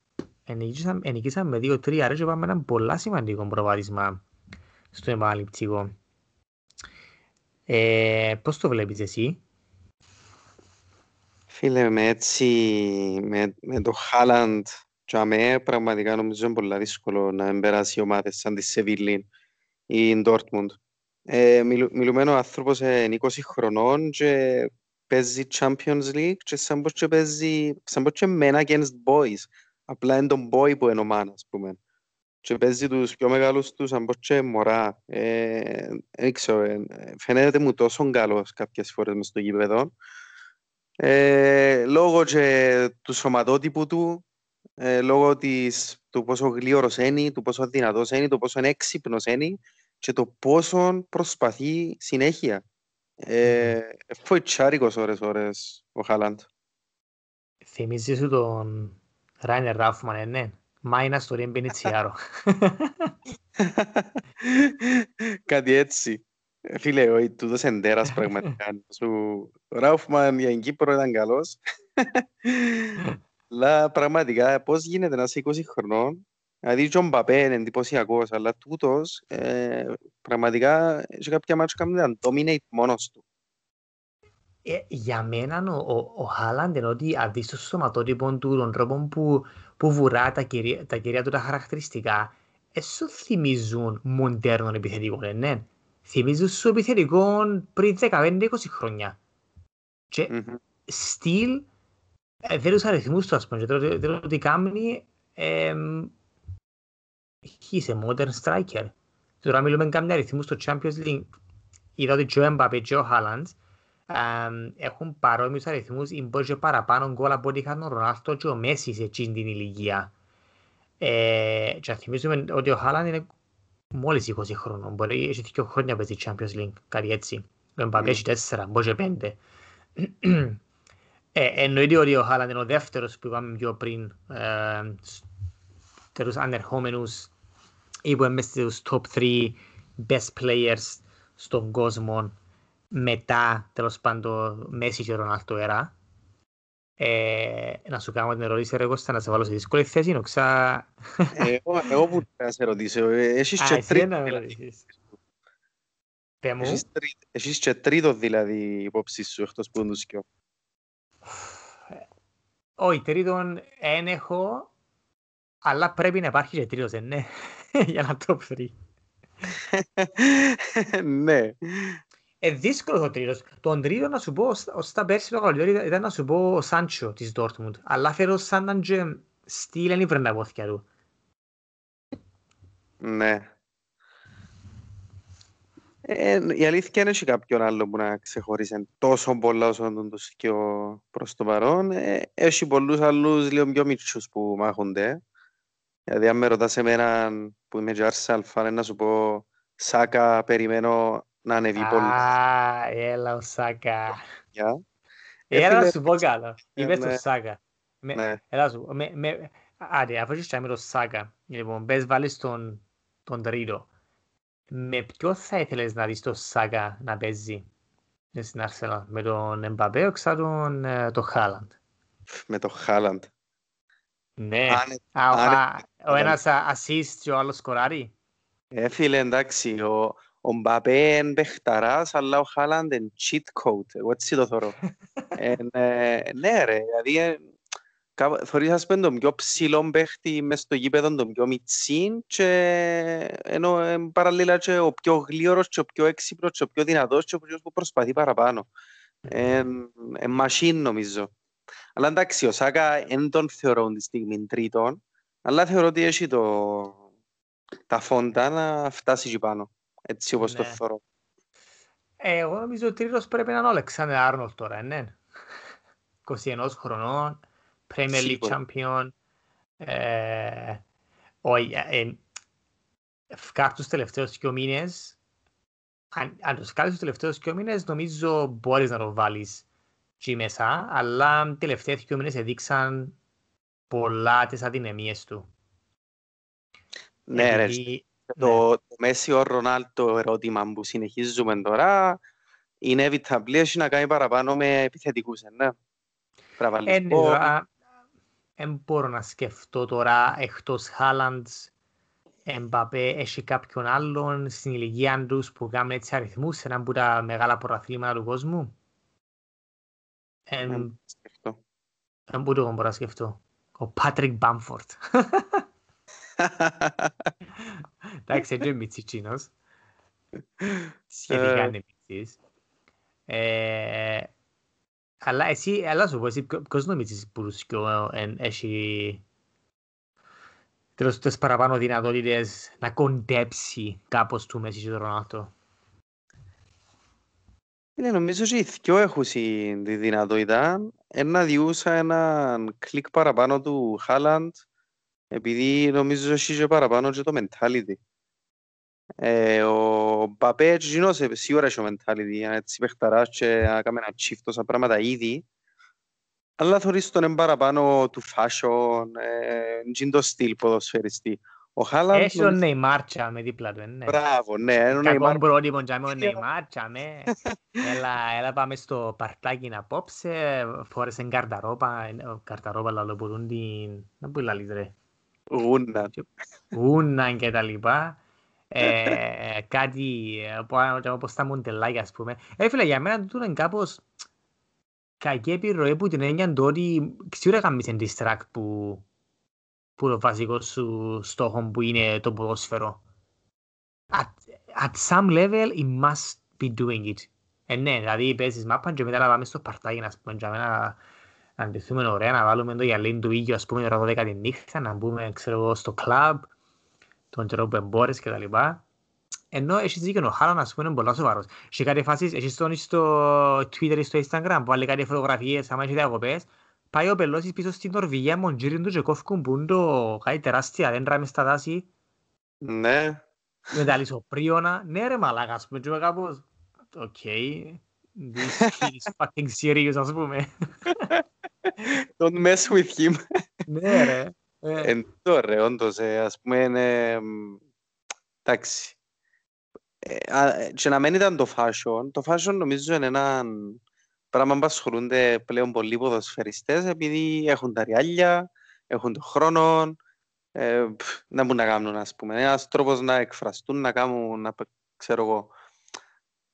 ενικήσαμε με δύο-τρία ρε και πάμε ένα πολλά σημαντικό προβάδισμα στο επαναληπτικό. Ε, πώς το βλέπεις εσύ; Φίλε, με έτσι, με, με το Χάλαντ και πραγματικά νομίζω είναι πολύ δύσκολο να περάσει ομάδες σαν τη Σεβίλη ή η Ντόρτμουντ. Ε, μιλου, μιλουμένος άνθρωπος είναι 20 χρονών και παίζει Champions League και σαν πως και παίζει σαν πως και men against boys. Απλά είναι τον boy που είναι ομάδα, ας πούμε. Και παίζει τους πιο μεγάλους τους σαν πως και μωρά. Ε, δεν ξέρω, ε, φαίνεται μου τόσο καλός κάποιες φορές μες στο γήπεδο. Ε, λόγω και του σωματότυπου του, ε, λόγω της, του πόσο γλύωρος είναι, του πόσο δυνατός είναι, του πόσο έξυπνος είναι και το πόσο προσπαθεί συνέχεια. Ε, τσάρικος ώρες ώρες ο Χάλαντ. Θυμίζεις σου τον Ράινερ Ράφμαν, ε, ναι. Μάινα στο ρίμπι τσιάρο. Κάτι έτσι. Ε, φίλε, ο τούτος εντέρας πραγματικά. Ο Ράφμαν για την Κύπρο ήταν καλός. Αλλά πραγματικά πώς γίνεται να είσαι 20 χρονών Δηλαδή ο Μπαπέ είναι εντυπωσιακός, αλλά τούτος ε, πραγματικά σε κάποια μάτια κάνει να dominate μόνος του. Ε, για μένα ο, ο, ο Χάλαντ είναι ότι αντί στο σωματότυπο του, τον τρόπο που, που βουρά τα κυρία, τα κυρία του τα χαρακτηριστικά, έσου θυμίζουν μοντέρνων επιθετικών, ε, ναι. Θυμίζουν σου επιθετικών πριν 15-20 χρόνια. Και mm-hmm. στυλ, ε, δεν τους αριθμούς τους, ας πούμε, δεν το τι κάνει, ε, he's a modern striker. Τώρα μιλούμε καμιά αριθμούς στο Champions League. Είδα ότι ο Mbappé και ο Haaland έχουν παρόμοιους αριθμούς ή μπορεί και παραπάνω γκολ από ό,τι είχαν ο Ρονάλτο και ο Μέσης σε εκείνη την ηλικία. Ε, και θυμίζουμε ότι ο Haaland είναι μόλις 20 χρόνων. Μπορεί έχει δύο χρόνια παίζει Champions League, κάτι έτσι. Ο Mbappé έχει τέσσερα, μπορεί και πέντε. Ε, εννοείται ότι ο Haaland είναι ο δεύτερος που είπαμε πιο πριν, ε, τους ανερχόμενους ή που είμαι στους top 3 best players στον κόσμο μετά τέλος πάντων Μέση και Ρονάλτο era. Ε, να σου κάνω την ερώτηση ρε Κώστα, να σε βάλω σε δύσκολη θέση, νοξά... Ε, εγώ, εγώ που θα σε ρωτήσω, ε, έχεις και τρίτο δηλαδή. Έχεις και τρίτο δηλαδή υπόψη σου εκτός που τους σκιώ. Όχι, τρίτον δεν έχω, αλλά πρέπει να υπάρχει και τρίτος, ναι, για να το βρει. Ναι. Ε, δύσκολος το τρίτος. Τον τρίτο να σου πω, ως τα πέρσι το καλοκαίρι ήταν να σου πω ο Σάντσο της Dortmund. Αλλά φέρω σαν να και στείλ είναι η πόθηκια του. Ναι. Ε, η αλήθεια είναι ότι κάποιον άλλο που να ξεχωρίσει τόσο πολλά όσο τον τους και προς το παρόν. Ε, έχει πολλούς άλλους λίγο πιο μίτσους που μάχονται. Δηλαδή αν με ρωτάς εμένα που είμαι και Arsenal fan να σου πω Σάκα περιμένω να ανεβεί πολύ. Α, έλα ο Σάκα. Έλα να σου πω καλό. Είπες το Σάκα. Έλα σου πω. Άντε, αφού είσαι με το Σάκα. Λοιπόν, πες βάλεις τον τρίτο. Με ποιο θα ήθελες να δεις το Σάκα να παίζει στην Αρσελά. Με τον Εμπαπέ ή τον το Χάλαντ; Με τον Χάλαντ. Ναι. Ο ένας assist και ο άλλος σκοράρει; Ε, φίλε, εντάξει, ο, ο Μπαπέ είναι παιχταράς, αλλά ο Χάλαντ είναι cheat code. Εγώ έτσι το θωρώ. ε, ναι, ρε, δηλαδή, θωρείς ας πούμε τον πιο ψηλό παίχτη μες στο γήπεδο, τον πιο μητσίν και ενώ ε, παραλλήλα και ο πιο γλίωρος και ο πιο έξυπνος και ο πιο δυνατός και ο πιο που προσπαθεί παραπάνω. Ε, ε, μασίν νομίζω. Αλλά εντάξει, ο Σάκα δεν τον θεωρώ τη στιγμή τρίτον, αλλά θεωρώ ότι έχει το, τα φόντα να φτάσει εκεί πάνω. Έτσι όπως ναι. το θεωρώ. Ε, εγώ νομίζω ότι ο τρίτος πρέπει να είναι ο Αλεξάνδρ Άρνολ τώρα, ναι. 21 χρονών, Premier League Champion. Ε, όχι, ε, ε, τους τελευταίους δύο μήνες, αν, αν τους κάνεις τους τελευταίους δύο μήνες, νομίζω μπορείς να το βάλεις εκεί μέσα, αλλά τελευταία δύο μήνες έδειξαν πολλά τις αδυναμίες του. Ναι, ρε. Το, ναι. το Μέση ο Ρονάλτο ερώτημα που συνεχίζουμε τώρα είναι επιταμπλή να κάνει παραπάνω με επιθετικούς, ναι. Ε, ναι, τώρα, δεν μπορώ να σκεφτώ τώρα εκτός Χάλαντς, Εμπαπέ, έχει κάποιον άλλον στην ηλικία τους που κάνουν έτσι αριθμούς σε ένα από τα μεγάλα προαθλήματα του κόσμου; Δεν μπορώ να σκεφτώ. Ο Πάτρικ Μπάμφορτ. Εντάξει, είναι μητσιτσίνος. Σχετικά είναι μητσής. Ε, αλλά εσύ, αλλά σου πω, εσύ ποιος νομίζεις που έχει τέλος τις παραπάνω δυνατότητες να κοντέψει κάπως του Μέση και του Ρονάλτο; Είναι, νομίζω ότι οι δυο έχουν τη δυνατότητα να διούσα έναν κλικ παραπάνω του Χάλαντ επειδή νομίζω ότι έχει και παραπάνω και το mentality. Ε, ο Μπαπέ γίνος σίγουρα έχει το mentality, έτσι παιχταράς και να κάνει ένα τσίφ τόσα πράγματα ήδη. Αλλά θωρείς τον παραπάνω του fashion, ε, το στυλ ποδοσφαιριστή. Ο Χάλαντ... Έχει ο Νεϊμάρ τσάμε δίπλα του, ναι. Μπράβο, ναι. Κακόν πρότυπο τσάμε ο Νεϊμάρ τσάμε. Έλα, έλα πάμε στο παρτάκι να απόψε, φόρεσαν καρταρόπα, καρταρόπα λαλοπορούν την... Να πού λαλείς ρε; Γούνα. Γούνα και τα λοιπά. Ε, κάτι όπως τα μοντελάκια ας πούμε. Ε, φίλε, για μένα τούτο είναι κάπως κακή επιρροή που την έννοια του ότι ξέρω έκαμε σε distract που, που το βασικό σου στόχο που είναι το ποδόσφαιρο. At, at some level, you must be doing it. Ε, ναι, δηλαδή παίζεις μάπαν και μετά να πάμε στο παρτάκι να πούμε για μένα να αντιθούμε ωραία, να βάλουμε το γυαλί του ήλιο, ας πούμε, ώρα 12 τη νύχτα, να μπούμε, ξέρω εγώ, στο κλαμπ, τον καιρό που εμπόρες και τα λοιπά. Ενώ έχεις δίκιο, ο Χάλαν ας πούμε είναι πολλά σοβαρός. Έχει κάτι φάσεις, έχεις τον στο Twitter ή στο Instagram που βάλει κάτι φωτογραφίες, άμα έχεις διακοπές, πάει ο Πελώσης πίσω στην Νορβηγία μοντζίριν του και κόφκουν που είναι το κάτι τεράστια δέντρα μες στα δάση. Ναι. Με τα λισοπρίωνα. Ναι ρε μαλάκα, ας πούμε, και κάπως, οκ, this kid is fucking serious, ας πούμε. Don't mess with him. Ναι ρε. Ε, Εν το ρε, όντως, ε, ας πούμε, είναι... Εντάξει. Ε, α, ε, Και να μην ήταν το fashion, το fashion νομίζω είναι ένα πράγμα που ασχολούνται πλέον πολλοί ποδοσφαιριστές επειδή έχουν τα ριάλια, έχουν τον χρόνο, ε, πφ, να μπορούν να κάνουν, ας πούμε. Είναι ένας τρόπος να εκφραστούν, να κάνουν, να, π- ξέρω εγώ.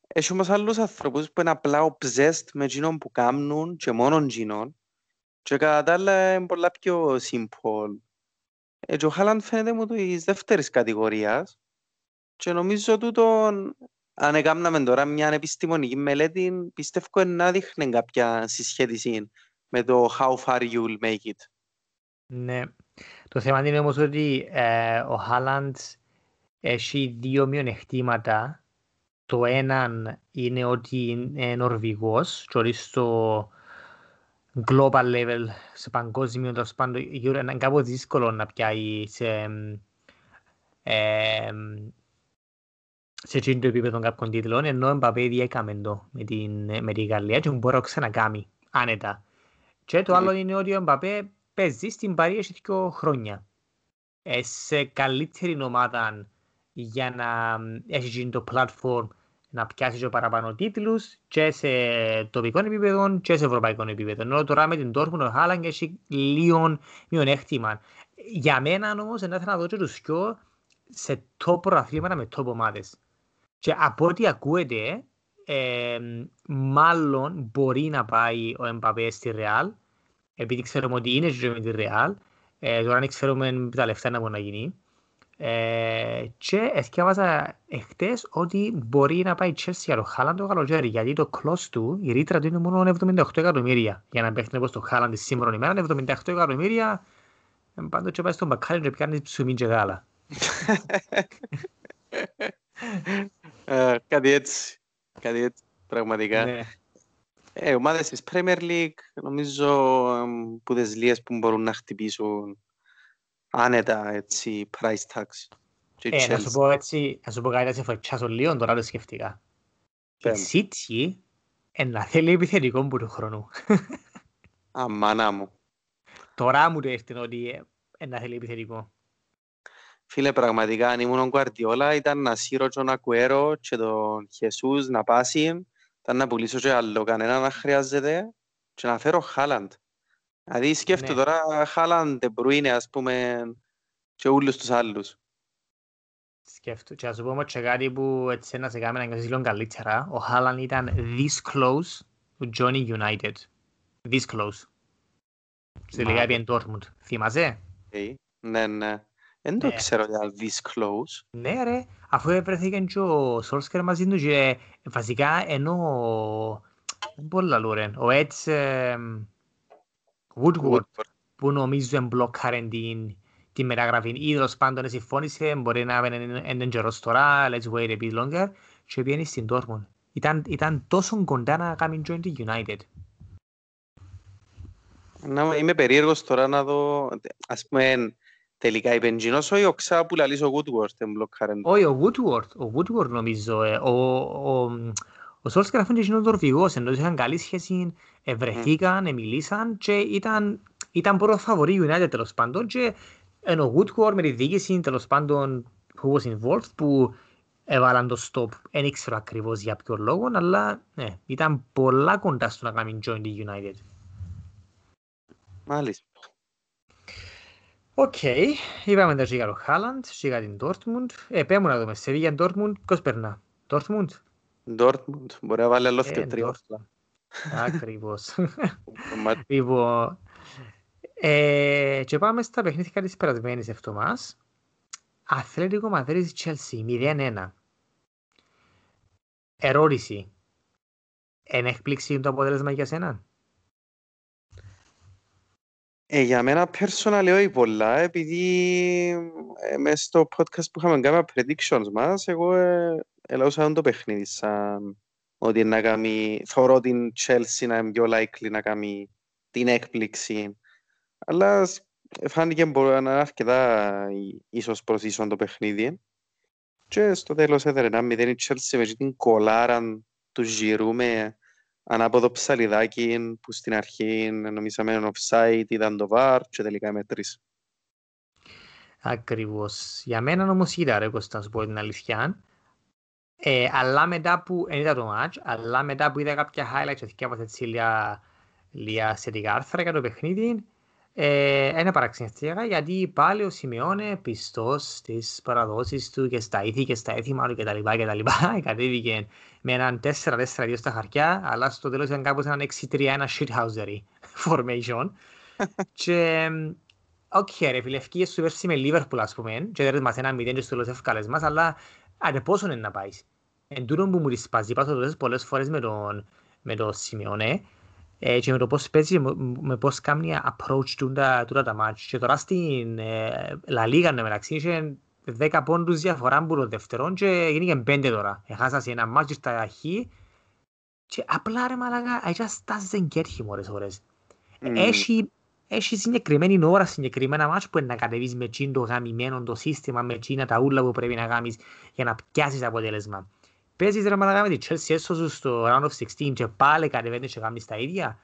Έχει όμως άλλους ανθρώπους που είναι απλά obsessed με εκείνον που κάνουν και μόνον εκείνον και κατά τα άλλα είναι πολλά πιο simple. Ε, και ο Χάλαντ φαίνεται μου της δεύτερης κατηγορίας και νομίζω τούτον αν έκαναμε τώρα μια επιστημονική μελέτη πιστεύω να δείχνει κάποια συσχέτιση με το how far you will make it. Ναι. Το θέμα είναι όμως ότι ε, ο Χάλαντ έχει δύο μειονεκτήματα. Το έναν είναι ότι είναι Νορβηγός και ότι στο global level, σε παγκόσμιο τέλος πάντων, γύρω είναι κάπως δύσκολο να πιάει σε, ε, σε εκείνο το επίπεδο κάποιων τίτλων, ενώ ο Μπαπέ ήδη έκαμε το με την, με την Γαλλία και μπορεί να το ξανακάμει άνετα. Και το Μμμ. άλλο είναι ότι ο Μπαπέ παίζει στην Παρή έχει δύο χρόνια. Ε, σε καλύτερη ομάδα για να έχει γίνει το platform να πιάσεις και παραπάνω τίτλους και σε τοπικό επίπεδο και σε ευρωπαϊκό επίπεδο. Ενώ τώρα με την Dortmund ο Χάλαγκ έχει λίγο μειονέκτημα. Για μένα όμως δεν ήθελα να δω και τους δυο σε top προαθλήματα με top ομάδες. Και από ό,τι ακούεται, ε, μάλλον μπορεί να πάει ο Εμπαπέ στη Real, επειδή ξέρουμε ότι είναι και με τη Real, ε, τώρα δεν ξέρουμε τα λεφτά να μπορεί να γίνει. Ε, και εθιάβαζα εχθές ότι μπορεί να πάει η Chelsea για το Χάλαντ το καλοκαίρι, γιατί το close του, η ρήτρα του είναι μόνο 78 εκατομμύρια. Για να παίχνει όπως το Χάλαντ τη σήμερα ημέρα, 78 εκατομμύρια, ε, πάντως και πάει στον μπακάλι και πιάνει ψουμί και γάλα. Ε, κάτι έτσι. Κάτι έτσι, πραγματικά. Ναι. Ε, ομάδες της Premier League νομίζω εμ, που τις λίγες που μπορούν να χτυπήσουν άνετα έτσι price tags. Και η Ε, να σου Chelsea. πω έτσι, να σου πω κάτι να σε φοητσάσω λίγο, τώρα το σκεφτικά. Η Πέμ. City ε, να θέλει επιθετικό που του χρόνου. Αμάνα μου. Τώρα μου το έρθει ότι ε, ε, να θέλει επιθετικό. Φίλε, πραγματικά αν ήμουν ο Γκουαρδιόλα ήταν να σύρω τον Ακουέρο και τον Χεσούς να πάσει, ήταν να πουλήσω και άλλο, κανένα να χρειάζεται και να φέρω Χάλαντ. Δηλαδή σκέφτομαι Ναι. τώρα Χάλαντ, Ντεμπρούινε ας πούμε και όλους τους άλλους. Σκέφτου. Και να σου πω όμως και κάτι που έτσι να σε κάνει να νιώσεις λίγο καλύτερα. Ο Χάλαντ ήταν this close to joining United. This close. Στη Μα, Λίγα επί Dortmund. Θυμάσαι; οκ. Ναι, ναι. Δεν το Ναι. ξέρω για this close. Ναι ρε, αφού έβρεθηκε και ο Σόλσκιερ μαζί του και βασικά ενώ δεν μπορεί να λέω ρε, ο Ed ε, Woodward Woodward. που νομίζω εμπλοκάρε την, την μεταγραφή ή τέλος πάντων συμφώνησε, μπορεί να είναι έναν καιρός τώρα, let's wait a bit longer και πήγαινε στην Dortmund. Ήταν, ήταν τόσο κοντά να κάνει join τη United. Να, είμαι περίεργος τώρα να δω, ας πούμε, τελικά είπε Τζινός ή ο Ξά που λαλείς ο Woodward εμπλοκάρεν το. Όχι, ο Woodward, ο Woodward νομίζω, ε, ο, ο, ο Σόλσκερ αφού είναι εκείνος Νορβηγός, ενώ είχαν καλή σχέση, ε, βρεθήκαν, ε, μιλήσαν και ήταν, ήταν πρώτος φαβορή United τέλος πάντων και ενώ ο Woodward με τη διοίκηση τέλος πάντων who was involved που έβαλαν το stop, δεν ήξερα ακριβώς για ποιο λόγο, αλλά ναι, ήταν πολλά κοντά στο να κάνει join τη United. Μάλιστα. Οκ, είπαμε τα για το Χάλαντ, για την Dortmund. Ε, πε μου να δούμε, Σεβίγια Dortmund, ποιος περνά. Dortmund; Dortmund, μπορεί να βάλει άλλο Ε, και τρία. Dortmund. Ακριβώς. Το μάτι. λοιπόν, ε, και πάμε στα παιχνίδια της περασμένης εβδομάς. Αθλέτικο Μαδρίδης Chelsea 0-1. Ερώτηση. Εν έκπληξη το αποτέλεσμα για σένα; Ε, για μένα personal όχι πολλά, επειδή ε, μες στο podcast που είχαμε κάνει predictions μας, εγώ ε, ελάουσα το παιχνίδι σαν ότι να κάνει, θωρώ την Chelsea να είναι πιο likely να κάνει την έκπληξη. Αλλά φάνηκε μπορεί να είναι αρκετά ίσως προς ίσον το παιχνίδι. Και στο τέλος έδερε να μηδέν η Chelsea με την κολάρα του Giroud με ανάποδο ψαλιδάκι που στην αρχή νομίζαμε offside, ήταν το VAR και τελικά μέτρησε. Ακριβώς. Για μένα όμως είδα ρε Κώστα, σου πω την αλήθεια. Ε, αλλά μετά που, δεν είδα το match, αλλά μετά που είδα κάποια highlights και θυκεύασα έτσι λίγα, λίγα σχετικά άρθρα για το παιχνίδι, ε, ένα παραξενιστήκα γιατί πάλι ο Σιμεώνε πιστός στις παραδόσεις του και στα ήθη και στα έθιμα του κτλ. κτλ. Κατέβηκε με έναν 4-4-2 στα χαρτιά, αλλά στο τέλος ήταν κάπως έναν 6-3-1 shithousery formation. και οκ okay, ρε φίλε, ευκείες σου πέρσι με Liverpool ας πούμε και δεν μας ένα μηδέν και στο τέλος ευκάλες μας, αλλά άντε πόσο είναι να πάεις; Εν τούτο που μου ρισπάζει πάω πολλές φορές με τον, με τον Σιμεώνε ε, και με το πώς παίζει, με πώς κάνει approach τούτα, τούτα τα μάτια. Και τώρα στην ε, La Liga μεταξύ είχε 10 πόντους διαφορά από το δεύτερο και γίνηκε 5 τώρα. Έχασα σε ένα μάτσο στα αρχή και απλά ρε μαλάκα, I just doesn't get him ώρες ώρες. Mm. Έχει, έχει συγκεκριμένη ώρα συγκεκριμένα μάτς που είναι να κατεβείς με τσιν το γαμημένο το σύστημα, με τσίνα τα ούλα που πρέπει να κάνεις για να πιάσεις αποτέλεσμα. Παίζεις ρε μαλάκα με τη Chelsea έσω στο round of 16 και πάλι κατεβαίνεις και κάνεις τα ίδια.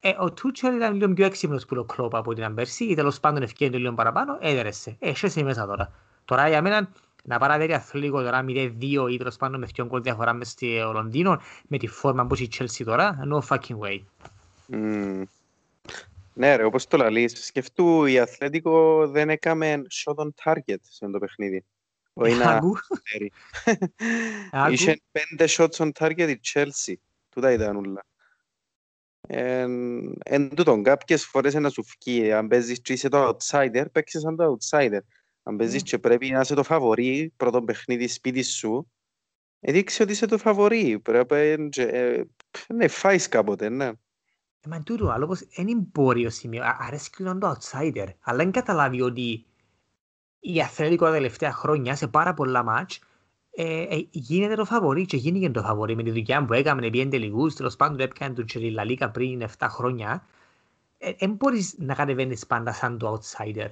Ε, ο Τούτσελ ήταν λίγο πιο έξυπνος που το κλόπ από την Αμπέρση ή τέλος πάντων ευκαιρία λίγο παραπάνω, έδερεσε. Ε, είσαι μέσα τώρα. Τώρα για μένα να παραδέρει αθλητικό τώρα 0-2 ή τέλος πάντων με δυο γκολ διαφορά μες στο Λονδίνο με τη φόρμα που έχει η Chelsea τώρα, no fucking way. Mm. Ναι ρε, όπως το λαλείς, σκεφτού η Αθλέτικο δεν έκαμε shot on target σε το παιχνίδι. Είχε πέντε shots on target η Chelsea. Τούτα ήταν όλα. Εν τούτον, κάποιες φορές να σου φκεί. Αν παίζεις και είσαι το outsider, παίξεις σαν το outsider. Αν παίζεις και πρέπει να είσαι το φαβορή, πρώτο παιχνίδι σπίτι σου, έδειξε ότι είσαι το φαβορή. Πρέπει να φάεις κάποτε, ναι. Μα τούτο, άλλο πως δεν μπορεί ο σημείο, αρέσει και το outsider, αλλά δεν καταλάβει ότι η Αθλέτικο τα τελευταία χρόνια σε πάρα πολλά μάτς ε, ε, γίνεται το φαβορή και γίνεται το φαβορή με τη δουλειά που έκαμε επί τελικούς, τέλος πάντων έπιανε του Τσεριλαλίκα πριν 7 χρόνια δεν ε, μπορείς να κατεβαίνεις πάντα σαν το outsider.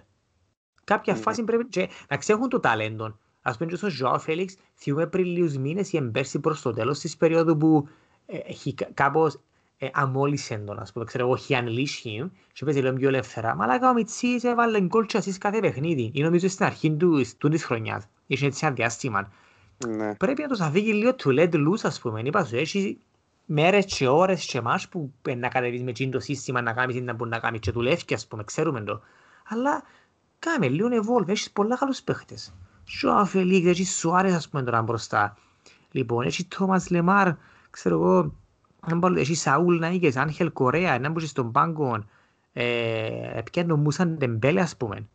Κάποια mm. φάση πρέπει και, να ξέχουν το ταλέντο. Ας πούμε και στον Ζωάο Φέλιξ θυμούμε πριν λίγους μήνες ή εμπέρσι προς το τέλος της περίοδου που ε, έχει κάπως ε, αμόλυσε τον, ας πούμε, ξέρω εγώ, he unleashed him και παίζει λίγο πιο ελεύθερα. Μα αλλά ο Μιτσής έβαλε γκολ και ασίς κάθε παιχνίδι. Ή νομίζω στην αρχή του, του της χρονιάς. Είχε έτσι ένα διάστημα. Ναι. Πρέπει να τους αφήγει λίγο to let loose, ας πούμε. Είπα σου, έχει μέρες και ώρες και μάς που να κατεβείς με το σύστημα να κάνεις να μπορείς να κάνεις και δουλεύει, ας πούμε, ξέρουμε το. Αλλά κάμε λίγο evolve, έχεις πολλά καλούς παίχτες. Ζωά Φελίκ, έχεις Σουάρες, ας πούμε, τώρα μπροστά. Λοιπόν, έχει Τόμας Λεμάρ, ξέρω εγώ, έχει Σαούλ να είχες, Άγχελ Κορέα, να μπούσεις στον πάγκο, επιάνε Μούσαν Τεμπέλε ας πούμε.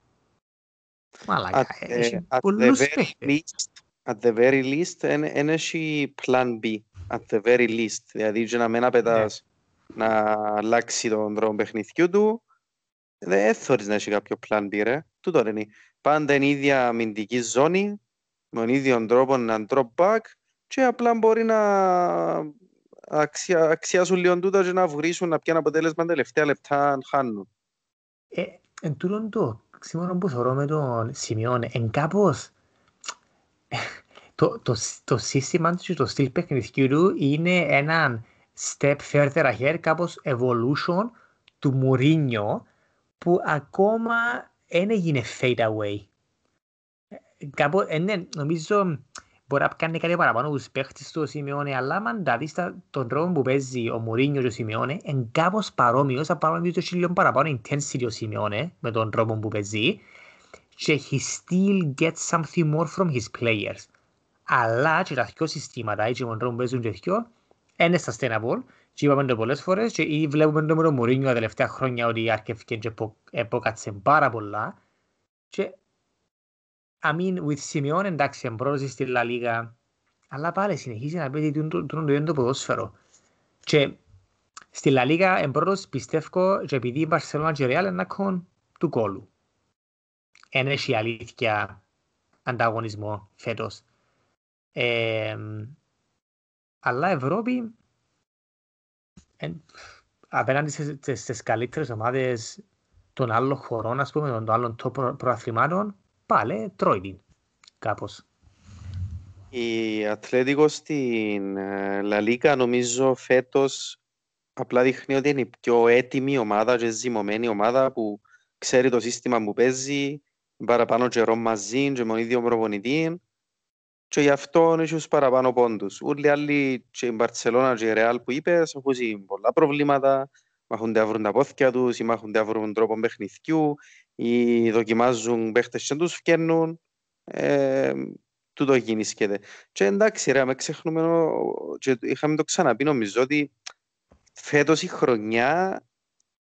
Μαλάκα, έχει πολλούς παίχτες. At the very least, δεν έχει plan B. At the very least. Δηλαδή, για να μην απαιτάς να αλλάξει τον τρόπο παιχνιδιού του, δεν θωρείς να έχει κάποιο plan B, ρε. Τούτο είναι. Πάντα είναι η ίδια αμυντική ζώνη, με τον ίδιο τρόπο να drop back και απλά μπορεί να αξια, αξιάσουν λίγο τούτα και να βρίσουν να πιάνουν αποτέλεσμα τελευταία λεπτά αν χάνουν. Ε, εν τούτον το ξύμωνο που θεωρώ με τον Σιμιών, εν κάπως το, το, το σύστημα του και το στυλ παιχνιδιού του είναι ένα step further ahead, κάπως evolution του Μουρίνιο που ακόμα δεν έγινε fade away. Ε, κάπου, ε, ναι, νομίζω μπορεί να κάνει κάτι παραπάνω από τους παίχτες του ο Σιμεώνε, αλλά αν τα δεις τον τρόπο που παίζει ο Μουρίνιο και ο Σιμεώνε, είναι κάπως παρόμοιος, απλά με το λίγο παραπάνω intensity ο Σιμεώνε με τον τρόπο που παίζει και he still gets something more from his players. Αλλά και τα δυο συστήματα, έτσι με τον τρόπο που παίζουν και δυο, είναι sustainable και είπαμε το πολλές φορές και ήδη βλέπουμε το με τον Μουρίνιο τα τελευταία χρόνια ότι άρκευκε και επόκατσε πάρα πολλά και I mean, with Simeone εντάξει, εμπρόζει στη Λα Λίγα, αλλά πάλι συνεχίζει να παίζει τον το ίδιο ποδόσφαιρο. Και Στη Λα Λίγα εμπρός πιστεύω και επειδή η Μπαρσελόνα και η Ρεάλ είναι ακόμα του κόλου. Εν έχει αλήθεια ανταγωνισμό φέτος. Ε, αλλά Ευρώπη εν, απέναντι στις, στις καλύτερες ομάδες των άλλων χωρών, ας πούμε, των άλλων προ, προαθλημάτων, πάλι τρώει την κάπως. Η Ατλέτικο στην Λαλίκα νομίζω φέτος απλά δείχνει ότι είναι η πιο έτοιμη ομάδα και ζυμωμένη ομάδα που ξέρει το σύστημα που παίζει, παραπάνω καιρό μαζί και με τον ίδιο προπονητή και γι' αυτό έχει τους παραπάνω πόντους. Όλοι οι άλλοι και η Μπαρτσελώνα και η Ρεάλ που είπες έχουν πολλά προβλήματα, μάχονται να βρουν τα πόθηκια τους ή μάχονται να βρουν τρόπο παιχνιδιού ή δοκιμάζουν παίχτες και τους φκένουν. Ε, τούτο γίνησκεται. Και εντάξει ρε, με ξεχνούμε, και είχαμε το ξαναπεί νομίζω ότι φέτος η χρονιά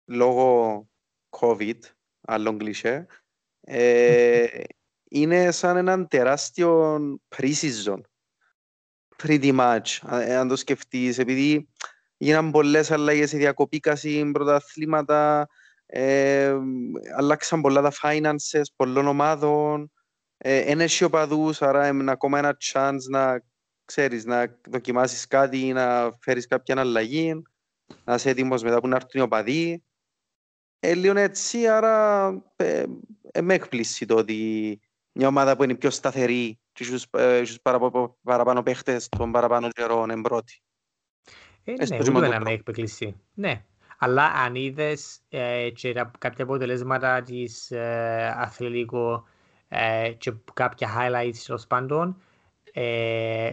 λόγω COVID, άλλον κλισέ, ε, είναι σαν έναν τεράστιο pre-season. Pretty much, αν το σκεφτείς, επειδή γίναν πολλές αλλαγές, διακοπήκαση, πρωταθλήματα, ε, αλλάξαν πολλά τα finances πολλών ομάδων, ε, έχει οπαδούς, άρα είναι ακόμα ένα chance να ξέρεις, να δοκιμάσεις κάτι, να φέρεις κάποια αλλαγή, να είσαι έτοιμος μετά που να έρθουν οι οπαδοί. Ε, λίγο έτσι, άρα ε, ε, με εκπλήσει το ότι μια ομάδα που είναι πιο σταθερή και στους, ε, παραπάνω, παραπάνω παίχτες των παραπάνω καιρών είναι πρώτη. Ε, ναι, ούτε να με εκπλήσει. Ναι, αλλά αν είδες ε, και κάποια αποτελέσματα της ε, αθλητικού ε, και κάποια highlights τέλος πάντων, ε,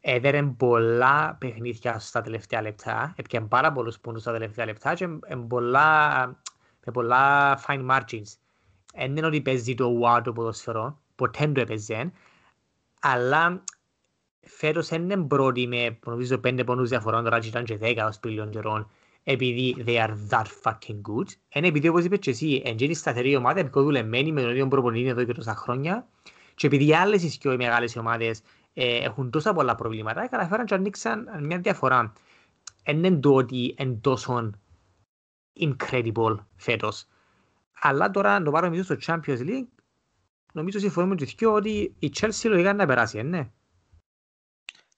έδερε πολλά παιχνίδια στα τελευταία λεπτά, έπιαν πάρα πολλούς πόντους στα τελευταία λεπτά και πολλά, με πολλά fine margins. Δεν είναι ότι παίζει το wow το ποδοσφαιρό, ποτέ το έπαιζε, αλλά φέτος δεν είναι πρώτη με νομίζω πέντε πόντους διαφορών, τώρα ήταν και δέκα ως πήλιον καιρών, επειδή they are that fucking good. Είναι επειδή όπως είπες και εσύ, είναι σταθερή ομάδα, επειδή δουλεμένοι με τον ίδιο προπονητή εδώ και τόσα χρόνια και επειδή άλλες οι πιο μεγάλες ομάδες ε, έχουν τόσα πολλά προβλήματα, καταφέραν και ανοίξαν μια διαφορά. Είναι το ότι είναι τόσο incredible φέτος. Αλλά τώρα, αν το πάρουμε στο Champions League, νομίζω συμφωνούμε και δυο ότι η Chelsea λογικά να περάσει, ναι.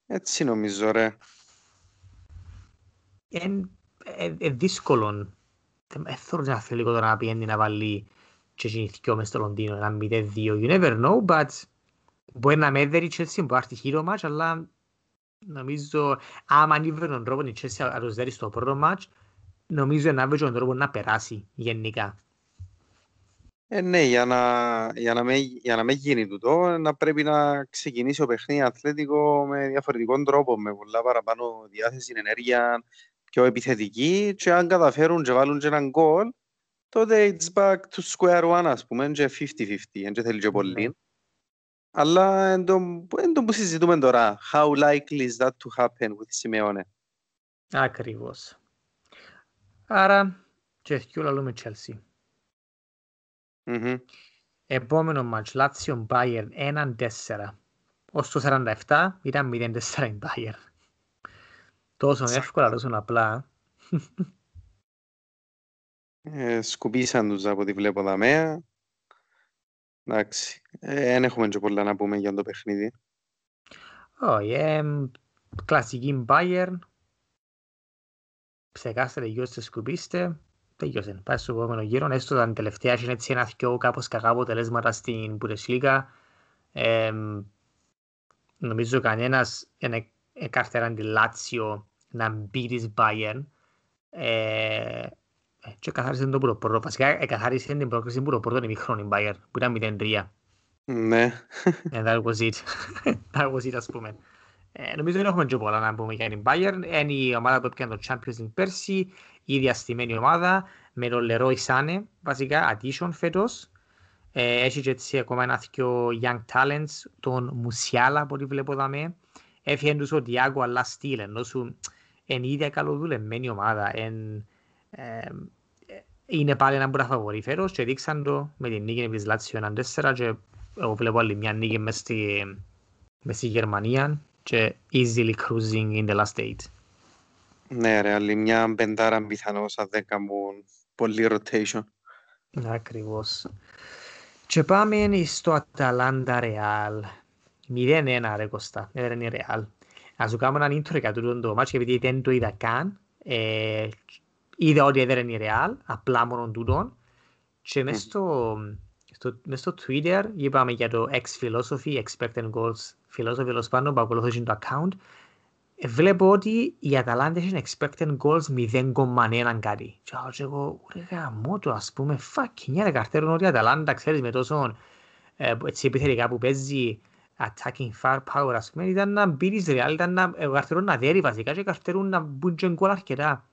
Έτσι νομίζω, ρε. Είναι ε, ε, δύσκολο. Δεν θέλω να θέλει τώρα να πιένει να βάλει και δυο μες στο Λονδίνο, ένα μηδέ δύο. You never know, but μπορεί να με έδερει η Chelsea, μπορεί να έρθει χείρο μάτς, αλλά νομίζω άμα ανήβρε τον τρόπο η Chelsea να τους δέρει στο πρώτο μάτς, νομίζω να βρει τον τρόπο να περάσει γενικά. Ε, ναι, για να, για, να με, για να με γίνει τούτο, να πρέπει να ξεκινήσει ο παιχνίδι αθλητικό με διαφορετικό τρόπο, με πολλά παραπάνω διάθεση, ενέργεια, πιο επιθετική και αν καταφέρουν και βάλουν και έναν γκολ, τότε it's back to square one, ας πούμε, και 50-50, δεν θέλει και πολύ. Ναι. Αλλά εν το που συζητούμε τώρα, how likely is that to happen with Simeone; Ακριβώς. Άρα, και εθιού λαλούμε Chelsea. Mm-hmm. Επόμενο μάτς, Λάτσιο Bayern 1-4. Ως το 47 ήταν 0-4 η Bayern. Τόσο εύκολα, τόσο απλά. Ε, σκουπίσαν τους από ό,τι βλέπω δαμέα. Εντάξει, δεν ε, έχουμε και πολλά να πούμε για το παιχνίδι. Όχι, ε, κλασική Bayern. Ψεκάστε, τελειώστε, σκουπίστε. Τελειώσε. Πάει στο επόμενο γύρο. Έστω τα τελευταία είναι έτσι ένα δυο κάπως κακά αποτελέσματα στην Bundesliga. Ε, νομίζω κανένας είναι εκάρτεραν τη Λάτσιο να μπει της Bayern. Ε, και καθάρισε το πρώτο. Βασικά καθάρισε την πρόκληση που το πρώτο είναι η Bayern, που ήταν 0-3. Ναι. And that was it. that was it, ας πούμε. Ε, νομίζω δεν έχουμε και πολλά να πούμε για την Bayern. Είναι η ομάδα που έπιανε το Champions League πέρσι, η διαστημένη ομάδα, με τον Leroy Sane, βασικά, addition φέτος. Ε, έχει και έτσι ακόμα ένα δυο young talents, τον Μουσιάλα, που βλέπω δάμε. Έφυγε τους ο Διάγκο, αλλά στείλε, ενώ σου είναι η ίδια καλοδουλεμένη ομάδα. Εν, ε, είναι πάλι ένα που τα φαβορεί φέρος και δείξαν το με την νίκη της Λάτσιο έναν τέσσερα και εγώ βλέπω άλλη μια νίκη μες στη, μες στη Γερμανία και easily cruising in the last eight. Ναι ρε, άλλη μια πεντάρα πιθανώς αν δεν κάνουν πολύ rotation. Ακριβώς. Και πάμε στο Αταλάντα Ρεάλ. 0-1 ρε Κωστά, έδερνε η Ρεάλ. Ας σου κάνω έναν intro για τούτο το μάτσο, επειδή δεν το είδα καν. Ε, είδα ότι έδερνε η Ρεάλ, απλά μόνο τούτον. Και μες στο, στο, μες στο Twitter είπαμε για το X-Philosophy, Expected Goals Philosophy, τέλος πάντων, που ακολουθούσε το account. Ε, βλέπω ότι η Αταλάντα έχει expected goals 0,1 κάτι. Και εγώ, ρε γαμώ το, ας πούμε, fucking, ρε καρτέρουν ότι η Αταλάντα, ξέρεις, με τόσο ε, έτσι επιθερικά που παίζει attacking firepower, ας πούμε, ήταν να μπει της Real, ήταν να ε, καρτέρουν να δέρει βασικά και καρτέρουν να μπουν και γκολ αρκετά.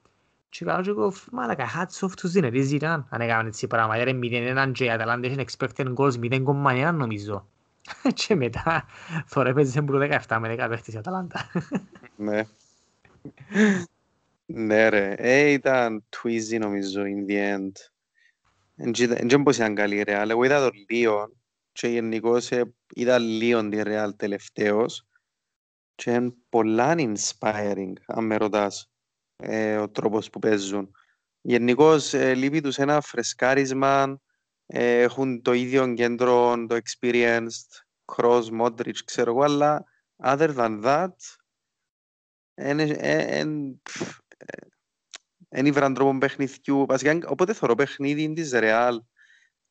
Και κάνω και εγώ, μάλακα, hats off τους δυνατής ήταν, αν έκαναν έτσι πράγματα, ρε 0-1 και η Αταλάντα έχει expected goals 0,1 νομίζω. και μετά, τώρα έπαιζε μπρου 17 με 10 παίχτες η Αταλάντα. Ναι. Ναι ρε, ε, ήταν Twizy νομίζω in the end. Δεν πως ήταν καλή η Real, εγώ είδα το Λίον και γενικώς ε, είδα Λίον τη Real τελευταίος και είναι πολλά inspiring, αν με ρωτάς, ε, ο τρόπος που παίζουν. Γενικώς ε, λείπει τους ένα φρεσκάρισμα, ε, έχουν το ίδιο κέντρο, το experienced, Cross, Modric, ξέρω εγώ, αλλά other than that, δεν ήβραν τρόπο παιχνιδιού. Βασικά, όποτε θωρώ παιχνίδι της Ρεάλ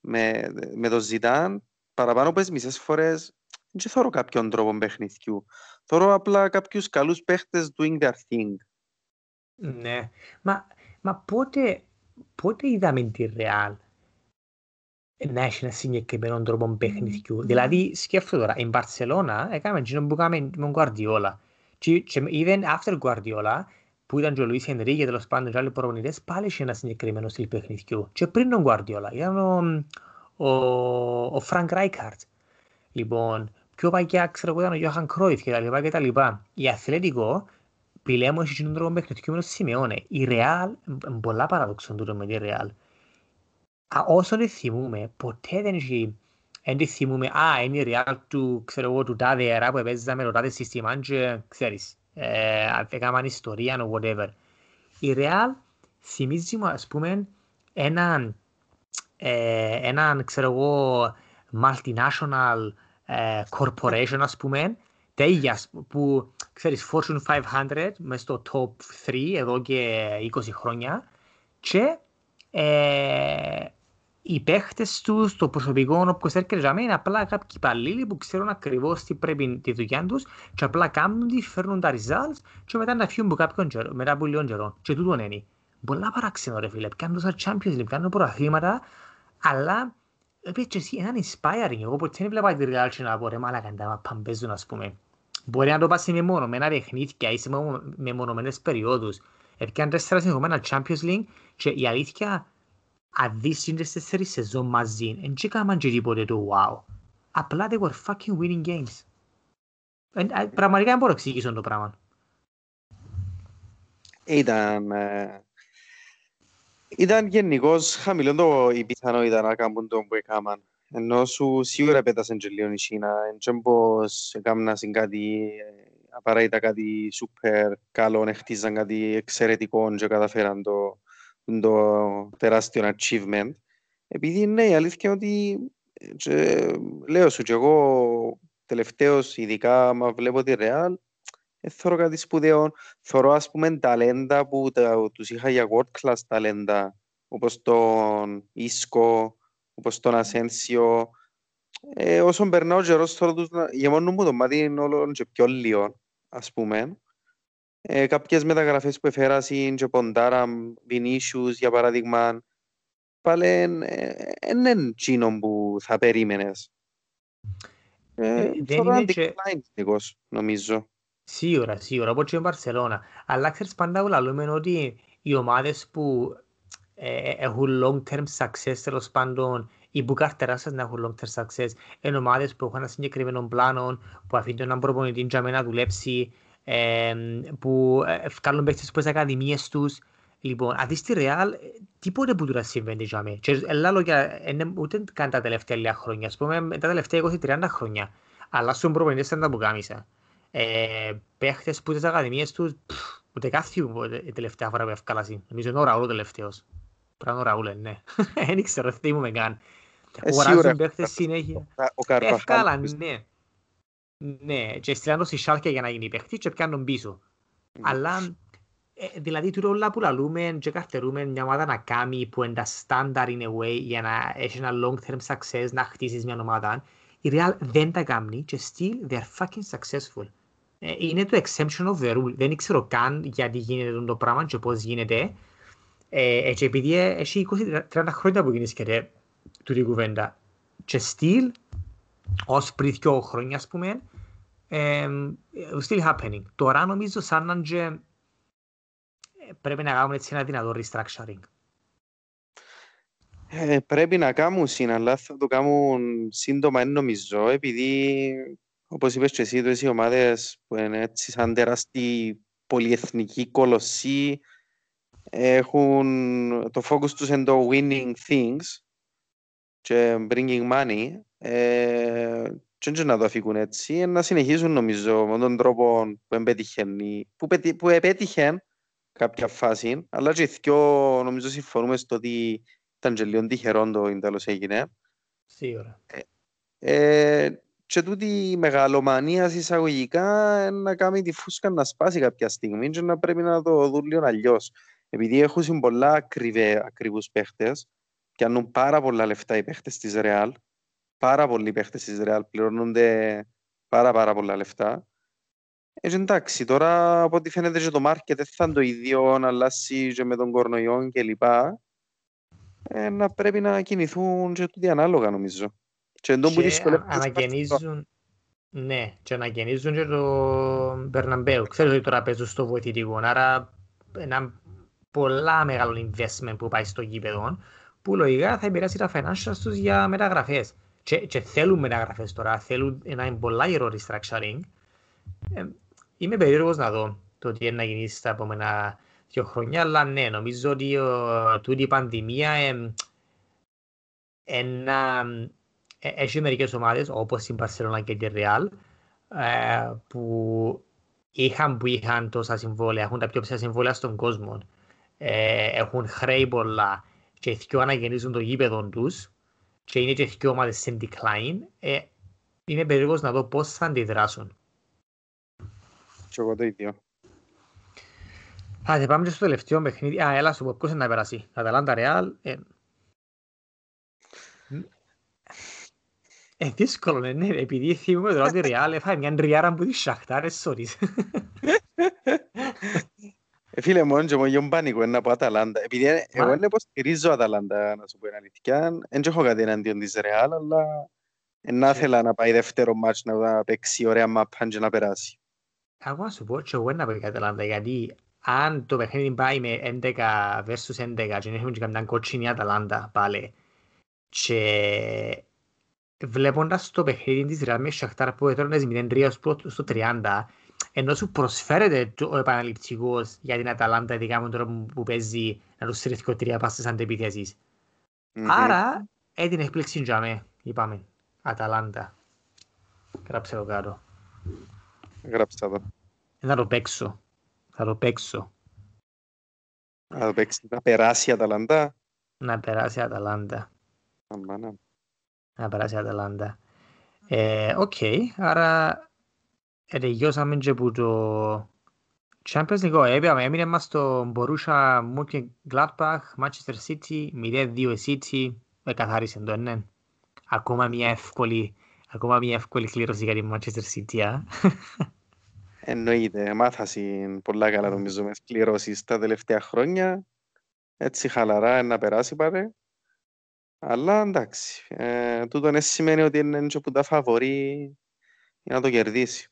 με, με το Ζητάν, παραπάνω από τις μισές φορές δεν θωρώ κάποιον τρόπο παιχνιδιού. Θωρώ απλά κάποιους καλούς παίχτες doing their thing. Ναι. Μα, μα πότε, πότε είδαμε τη Ρεάλ να έχει ένα συγκεκριμένο τρόπο παιχνιδιού; Δηλαδή, σκέφτομαι τώρα, η Μπαρσελώνα έκαμε εκείνο που έκαμε με τον Guardiola. Και, και even after Guardiola, που ήταν και ο Λουίς Ενρίκε, τέλος πάντων και άλλοι προπονητές, πάλι είχε ένα συγκεκριμένο στυλ παιχνιδιού. Και πριν τον Guardiola, ήταν ο, ο, ο Φρανκ Ράικαρντ. Λοιπόν, πιο παλιά, ξέρω εγώ, ήταν ο Γιώχαν Κρόιφ και τα λοιπά και τα λοιπά. Η Αθλέτικο, πλέον, έχει έναν τρόπο παιχνιδιού με το Σιμεώνε. Η Ρεάλ, πολλά παράδοξον τούτο με τη Ρεάλ. Όσο δεν θυμούμε, ποτέ δεν έχει Εν τη θυμούμαι, α, είναι η Real του, ξέρω εγώ, του τάδε era που έπαιζαν με το τάδε σύστημα και ξέρεις, ε, έκαναν ιστορία, or whatever. Η Real θυμίζει μου, ας πούμε, έναν, ε, έναν, ξέρω εγώ, multinational ε, corporation, ας πούμε, τέλειας, που, ξέρεις, Fortune 500, μες στο top 3, εδώ και 20 χρόνια, και ε, οι παίχτες τους, το προσωπικό όπως έρχεται για μένα, είναι απλά κάποιοι υπαλλήλοι που ξέρουν ακριβώς τι πρέπει τη δουλειά τους και απλά κάνουν τη, φέρνουν τα results και μετά να φύγουν από κάποιον καιρό, μετά από λίγο καιρό. Και τούτο είναι. Πολλά παράξενο ρε φίλε, κάνουν τόσα Champions League, κάνουν προαθλήματα, αλλά επίσης και εσύ έναν inspiring. Εγώ ποτέ δεν βλέπα τη Real και να πω ρε μάλακα να παμπέζουν ας πούμε. Μπορεί να το πας με μονομένα παιχνίδια ή σε με μονομένες περιόδους. Έπιαν τέσσερα συνεχομένα Champions League και η αλήθεια αν δεις τις τέσσερις σεζόν μαζί, δεν έκαναν και τίποτε το wow. Απλά they were fucking winning games. Πραγματικά δεν μπορώ να εξηγήσω το πράγμα. Ήταν... Ε, ήταν γενικώς χαμηλό το η πιθανότητα να κάνουν το που έκαναν. Ενώ σου σίγουρα πέτασαν και λίγο η Κίνα. Εν πως έκαναν κάτι ε, απαραίτητα κάτι σούπερ καλό, χτίζαν κάτι εξαιρετικό και καταφέραν το το τεράστιο achievement. Επειδή ναι, η αλήθεια είναι ότι και, λέω σου και εγώ τελευταίως ειδικά μα βλέπω τη Real δεν θέλω κάτι σπουδαίο. Θέλω ας πούμε ταλέντα που τα, τους είχα για world class ταλέντα όπως τον Ίσκο, όπως τον Ασένσιο. Ε, όσον περνάω καιρός θέλω τους να γεμώνουν μου το μάτι είναι όλο και πιο λίγο ας πούμε. Ε, κάποιες μεταγραφές που έφερασαν και ποντάρα Βινίσιους για παράδειγμα πάλι δεν είναι εκείνο που θα περίμενες. Ε, ε, δεν είναι και... νομίζω. Σίγουρα, σίγουρα, όπως και η Μπαρσελώνα. Αλλά ξέρεις πάντα που λέμε ότι οι ομάδες που ε, έχουν long-term success τέλος πάντων ή που καρτεράσαν να έχουν long-term success είναι ομάδες που έχουν ένα συγκεκριμένο πλάνο που αφήνουν έναν προπονητή για να δουλέψει που βγάλουν παίχτες από τις ακαδημίες τους. Λοιπόν, αν δεις τη Ρεάλ, τίποτε που τώρα συμβαίνει για μένα. Και έλα λόγια, ούτε καν τα τελευταία λίγα χρόνια, ας πούμε, τα τελευταία 20-30 χρόνια. Αλλά στον προπονητές ήταν τα που κάμισα. Ε, παίχτες που τις ακαδημίες τους, ούτε κάθε η τελευταία φορά που ευκάλασαι. Νομίζω είναι ο Ραούλ ο τελευταίος. Πράγμα ο Ραούλ, ναι. Δεν ξέρω, θυμούμαι καν. Ο Ράζουν παίχτες συνέχεια. Ο Καρπαχάλ. Ευκάλα, ναι. Ναι, και στείλαν το στη Σάλκια για να γίνει παίχτη και πιάνουν πίσω. Αλλά, ε, δηλαδή, τούτο όλα που λαλούμε και καρτερούμε μια ομάδα να κάνει που είναι τα standard in a way για να έχει ένα long term success, να χτίσεις μια ομάδα, η Real δεν τα κάνει και still they are fucking successful. Ε, είναι το exception of the rule. Δεν ξέρω καν γιατί γίνεται το πράγμα και πώς γίνεται. Ε, και επειδή έχει 20-30 χρόνια που γίνεται τούτη κουβέντα και still ως πριν δύο χρόνια ας πούμε ε, still happening. Τώρα νομίζω σαν να και πρέπει να κάνουμε έτσι ένα δυνατό restructuring. Ε, πρέπει να κάνουν αλλά θα το κάνουν σύντομα εν νομίζω επειδή όπως είπες και εσύ οι ομάδες που είναι έτσι σαν τεράστιοι πολυεθνικοί κολοσσοί έχουν το focus τους είναι το winning things και bringing money ε, και να το αφήκουν έτσι να συνεχίσουν νομίζω με τον τρόπο που επέτυχε που, που επέτυχε κάποια φάση αλλά και οι δυο νομίζω συμφωνούμε στο ότι ήταν και λίγο τυχερό το τέλος έγινε. Σίγουρα. Ε, ε, και τούτη η μεγαλομανία εισαγωγικά να κάνει τη φούσκα να σπάσει κάποια στιγμή και να πρέπει να το δουν λίγο αλλιώς επειδή έχουν πολλά ακριβέ, ακριβούς παίχτες, πιάνουν πάρα πολλά λεφτά οι παίχτες της Real, πάρα πολλοί παίχτες της Real πληρώνονται πάρα πάρα πολλά λεφτά. Έτσι εντάξει, τώρα από ό,τι φαίνεται και το μάρκετ δεν θα είναι το ίδιο να αλλάσει και με τον κορονοϊό κλπ. Ε, να πρέπει να κινηθούν και τούτοι ανάλογα νομίζω. Και, και αναγεννίζουν, ναι, και αναγεννίζουν και το Μπερναμπέου. Ξέρω ότι τώρα παίζουν στο βοηθητικό, άρα ένα πολλά μεγάλο investment που πάει στο γήπεδο, που λογικά θα επηρεάσει τα financials τους για μεταγραφές. Και, και θέλουν μεταγραφές τώρα, θέλουν ένα πολλά γερό restructuring. Ε, είμαι περίεργος να δω το τι είναι να γίνει στα επόμενα δύο χρόνια, αλλά ναι, νομίζω ότι uh, τούτη η πανδημία ε, ένα, ε, έχει μερικές ομάδες όπως η Barcelona και η Real ε, που είχαν που είχαν τόσα συμβόλαια, έχουν τα πιο ψηλά συμβόλαια στον κόσμο ε, έχουν χρέη πολλά και οι δυο αναγεννίζουν το γήπεδο τους και είναι και οι δυο ομάδες σε decline, ε, είμαι περίεργος να δω πώς θα αντιδράσουν. Και εγώ το ίδιο. Άντε πάμε και στο τελευταίο παιχνίδι. Α, έλα σου πω ποιος είναι να περάσει. Αταλάντα Ρεάλ. Ε, ε, δύσκολο, ναι, ναι, επειδή θυμούμε τώρα ότι Ρεάλ έφαγε μια ριάρα που τη σαχτάρες, sorry. Ε, φίλε μου, και μου γιον πάνικο είναι από Αταλάντα. Επειδή εγώ είναι πως στηρίζω Αταλάντα, να σου πω είναι αλήθεια. Δεν έχω κάτι εναντίον της Ρεάλ, αλλά να ήθελα να πάει δεύτερο μάτς να παίξει ωραία μαπάν και να περάσει. Εγώ να σου πω και εγώ να πάει Αταλάντα, γιατί αν το παιχνίδι πάει με 11 versus 11 και έχουμε και καμιά κότσινη Αταλάντα πάλι και βλέποντας το παιχνίδι της Ρεάλ με Σαχτάρ που έτρωνε 0-3 στο 30 ενώ σου προσφέρεται ο επαναληπτικός για την Αταλάντα, ειδικά με τον τρόπο που παίζει να τους στρέφει τρία πάσες αντεπιθέσεις. Mm-hmm. Άρα, έτεινε έκπληξη για με, είπαμε. Αταλάντα. Γράψε το κάτω. Γράψε το. Θα το παίξω. Θα το παίξω. Θα το παίξεις. Να περάσει η Αταλάντα. Να περάσει η Αταλάντα. Αμπάνα. Να περάσει η Αταλάντα. Ε, OK, okay. άρα τελειώσαμε και που το Champions League έπαιαμε, έμεινε μας το Μπορούσια Μόνχενγκλαντμπαχ, Manchester City, 0-2 η City, εκαθάρισε το, ναι. Ακόμα μια εύκολη, ακόμα μια εύκολη κλήρωση για την Manchester City, α. Εννοείται, μάθαση πολλά καλά νομίζω με κληρώσεις τα τελευταία χρόνια. Έτσι χαλαρά να περάσει πάρε. Αλλά εντάξει, ε, τούτο δεν σημαίνει ότι είναι έτσι που τα φαβορεί για να το κερδίσει.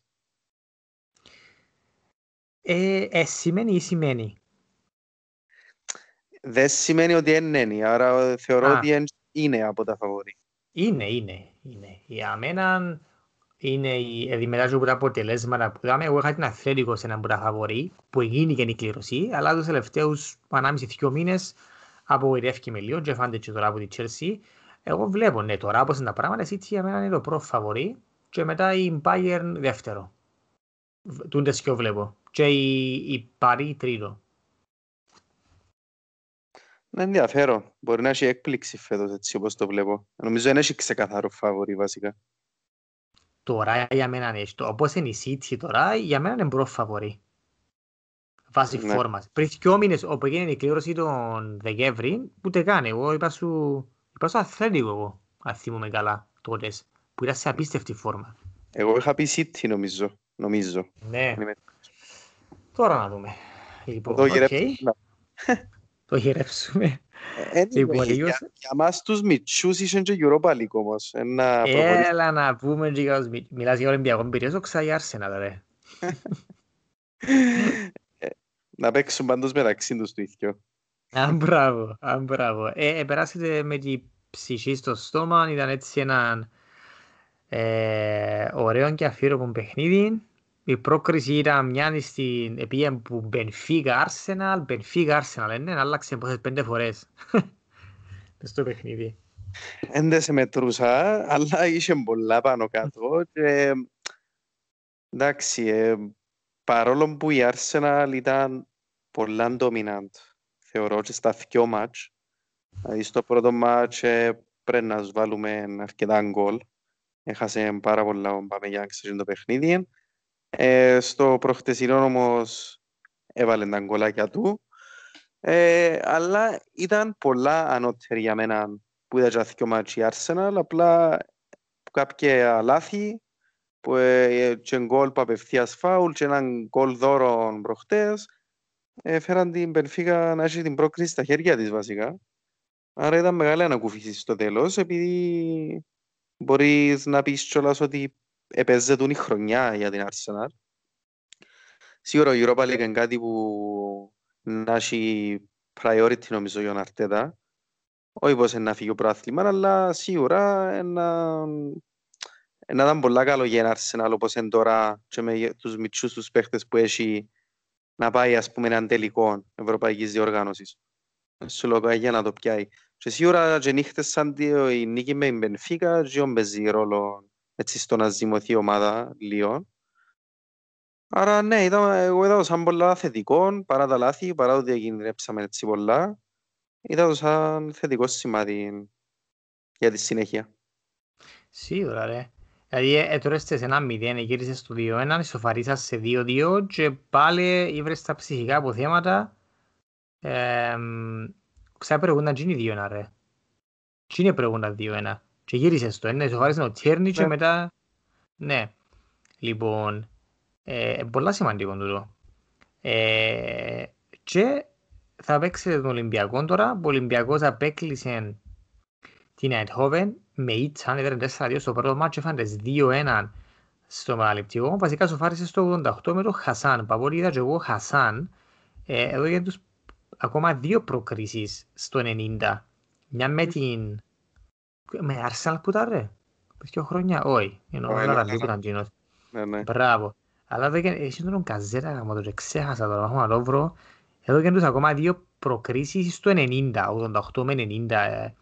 Ε, ε, σημαίνει ή σημαίνει; Δεν σημαίνει ότι είναι, άρα θεωρώ Α. ότι είναι από τα φαβορή. Είναι, είναι, είναι. Για μένα είναι η δηλαδή από τα αποτελέσματα που είδαμε. Εγώ είχα την Αθλέτικο σε ένα από τα φαβορή που γίνει και η κλήρωση, αλλά τους τελευταίους ανάμιση δύο μήνες απογοητεύει με λίγο και φάνηκε και τώρα από τη Chelsea. Εγώ βλέπω, ναι, τώρα όπως είναι τα πράγματα, η City για μένα είναι το πρώτο φαβορή και μετά η Bayern δεύτερο. Τούντες και βλέπω και η, η Παρή τρίτο. Είναι ενδιαφέρον. Μπορεί να έχει έκπληξη φέτος έτσι όπως το βλέπω. Νομίζω δεν έχει ξεκαθαρό φαβορή βασικά. Τώρα για μένα είναι το. Όπως είναι η City τώρα, για μένα είναι πρώτο φαβορή. Βάσει Ναι. φόρμας. Πριν δυο μήνες όπου έγινε η κλήρωση τον Δεκέμβρη, ούτε καν. Εγώ είπα σου, είπα σου αθλέτικο εγώ, αν θυμούμαι καλά τότες, που ήταν σε απίστευτη φόρμα. Εγώ είχα πει City νομίζω. Νομίζω. Ναι. Είμαι- Τώρα να δούμε. Λοιπόν, Το οκ. γυρέψουμε. Το γυρεύσουμε. Anyway, Λοιπόν, για, λίγο- για μας τους μητσούς είχε και Europa League όμως. Ένα προχωρήσει. Έλα να πούμε και για τους μι- Μιλάς για Ολυμπιακό, πήρες οξά για Arsenal, ρε. Ε, Να παίξουν πάντως μεταξύ τους το ίδιο. Α, μπράβο, α, μπράβο. Ε, ε, περάσετε με την ψυχή στο στόμα, ήταν έτσι ένα ε, ωραίο και αφιέρωμο παιχνίδι. Η πρόκριση ήταν μια στην επίγεια που Benfica Arsenal, Benfica Arsenal, είναι, άλλαξε πόσες πέντε φορές. Μες στο παιχνίδι. Εν δεν σε μετρούσα, αλλά είχε πολλά πάνω κάτω. Και, εντάξει, ε, παρόλο που η Arsenal ήταν πολλά dominant, θεωρώ και στα δυο μάτς. Δηλαδή στο πρώτο μάτς ε, πρέπει να τους βάλουμε αρκετά γκολ. Έχασε πάρα πολλά ο Μπαμεγιάνγκ σε το παιχνίδι. Ε, στο προχτεσινό όμως έβαλε τα γκολάκια του. Ε, αλλά ήταν πολλά ανώτερη για μένα που είδα και δυο μάτς η Arsenal, απλά που κάποια λάθη, που ε, και γκολ που απευθείας φάουλ και έναν γκολ δώρο προχτές, ε, φέραν την Benfica να έχει την πρόκριση στα χέρια της βασικά. Άρα ήταν μεγάλη ανακούφιση στο τέλος, επειδή μπορείς να πεις κιόλας ότι έπαιζε η χρονιά για την Arsenal. Σίγουρα η Europa League είναι κάτι που να έχει priority νομίζω για τον Αρτέτα. Όχι πως είναι να φύγει ο προάθλημα, αλλά σίγουρα να, να ήταν πολλά καλό για ένα Arsenal όπως είναι τώρα και με τους μητσούς τους παίχτες που έχει να πάει ας πούμε έναν τελικό ευρωπαϊκής διοργάνωσης. Σου λέω για να το πιάει. Και σίγουρα και νύχτες σαν τη- η νίκη με την Μπενφίκα και παίζει ρόλο έτσι στο να ζυμωθεί η ομάδα λίγο. Άρα ναι, ήταν, εγώ είδα το σαν πολλά θετικό παρά τα λάθη, παρά ότι διακινδυνεύσαμε έτσι πολλά. Είδα το σαν θετικό σημάδι για τη συνέχεια. Σίγουρα, ρε. Δηλαδή, ε, τώρα είστε σε ένα μηδέν, γύρισες στο 2-1, ισοφαρίσας σε 2-2 και πάλι ήβρες τα ψυχικά αποθέματα. Ε, Ξά προηγούνταν και οι 2-1, ρε. Τι είναι προηγούνταν 2-1. Και γύρισες το, ναι, ισοφαρίσαν ο Τιέρνι και Ναι. μετά... Ναι. Λοιπόν, ε, πολλά σημαντικό τούτο. Ε, και θα παίξετε τον Ολυμπιακό τώρα, που ο Ολυμπιακός απέκλεισε την Eindhoven με ήττα, έδερε 4-2 στο πρώτο μάτσο, έφαντες 2-1 στο μεταλληπτικό. Βασικά σοφάρισε στο 88 με τον Χασάν. Παπόλη είδα και εγώ Χασάν. Ε, εδώ για τους ακόμα δύο προκρίσεις στο 90. Μια με την... Με Arsenal που ήταν ρε. Πριν δύο χρόνια. Όχι. Ενώ Όχι, ο ναι, Λαραμπή ναι, που ήταν εκείνος. Ναι, ναι. Μπράβο. Αλλά εδώ και εσύ τον καζέτα γάμο το και ξέχασα τώρα, έχω να το βρω. Εδώ και τους ακόμα δύο προκρίσεις στο 90, 88 με 90 ε,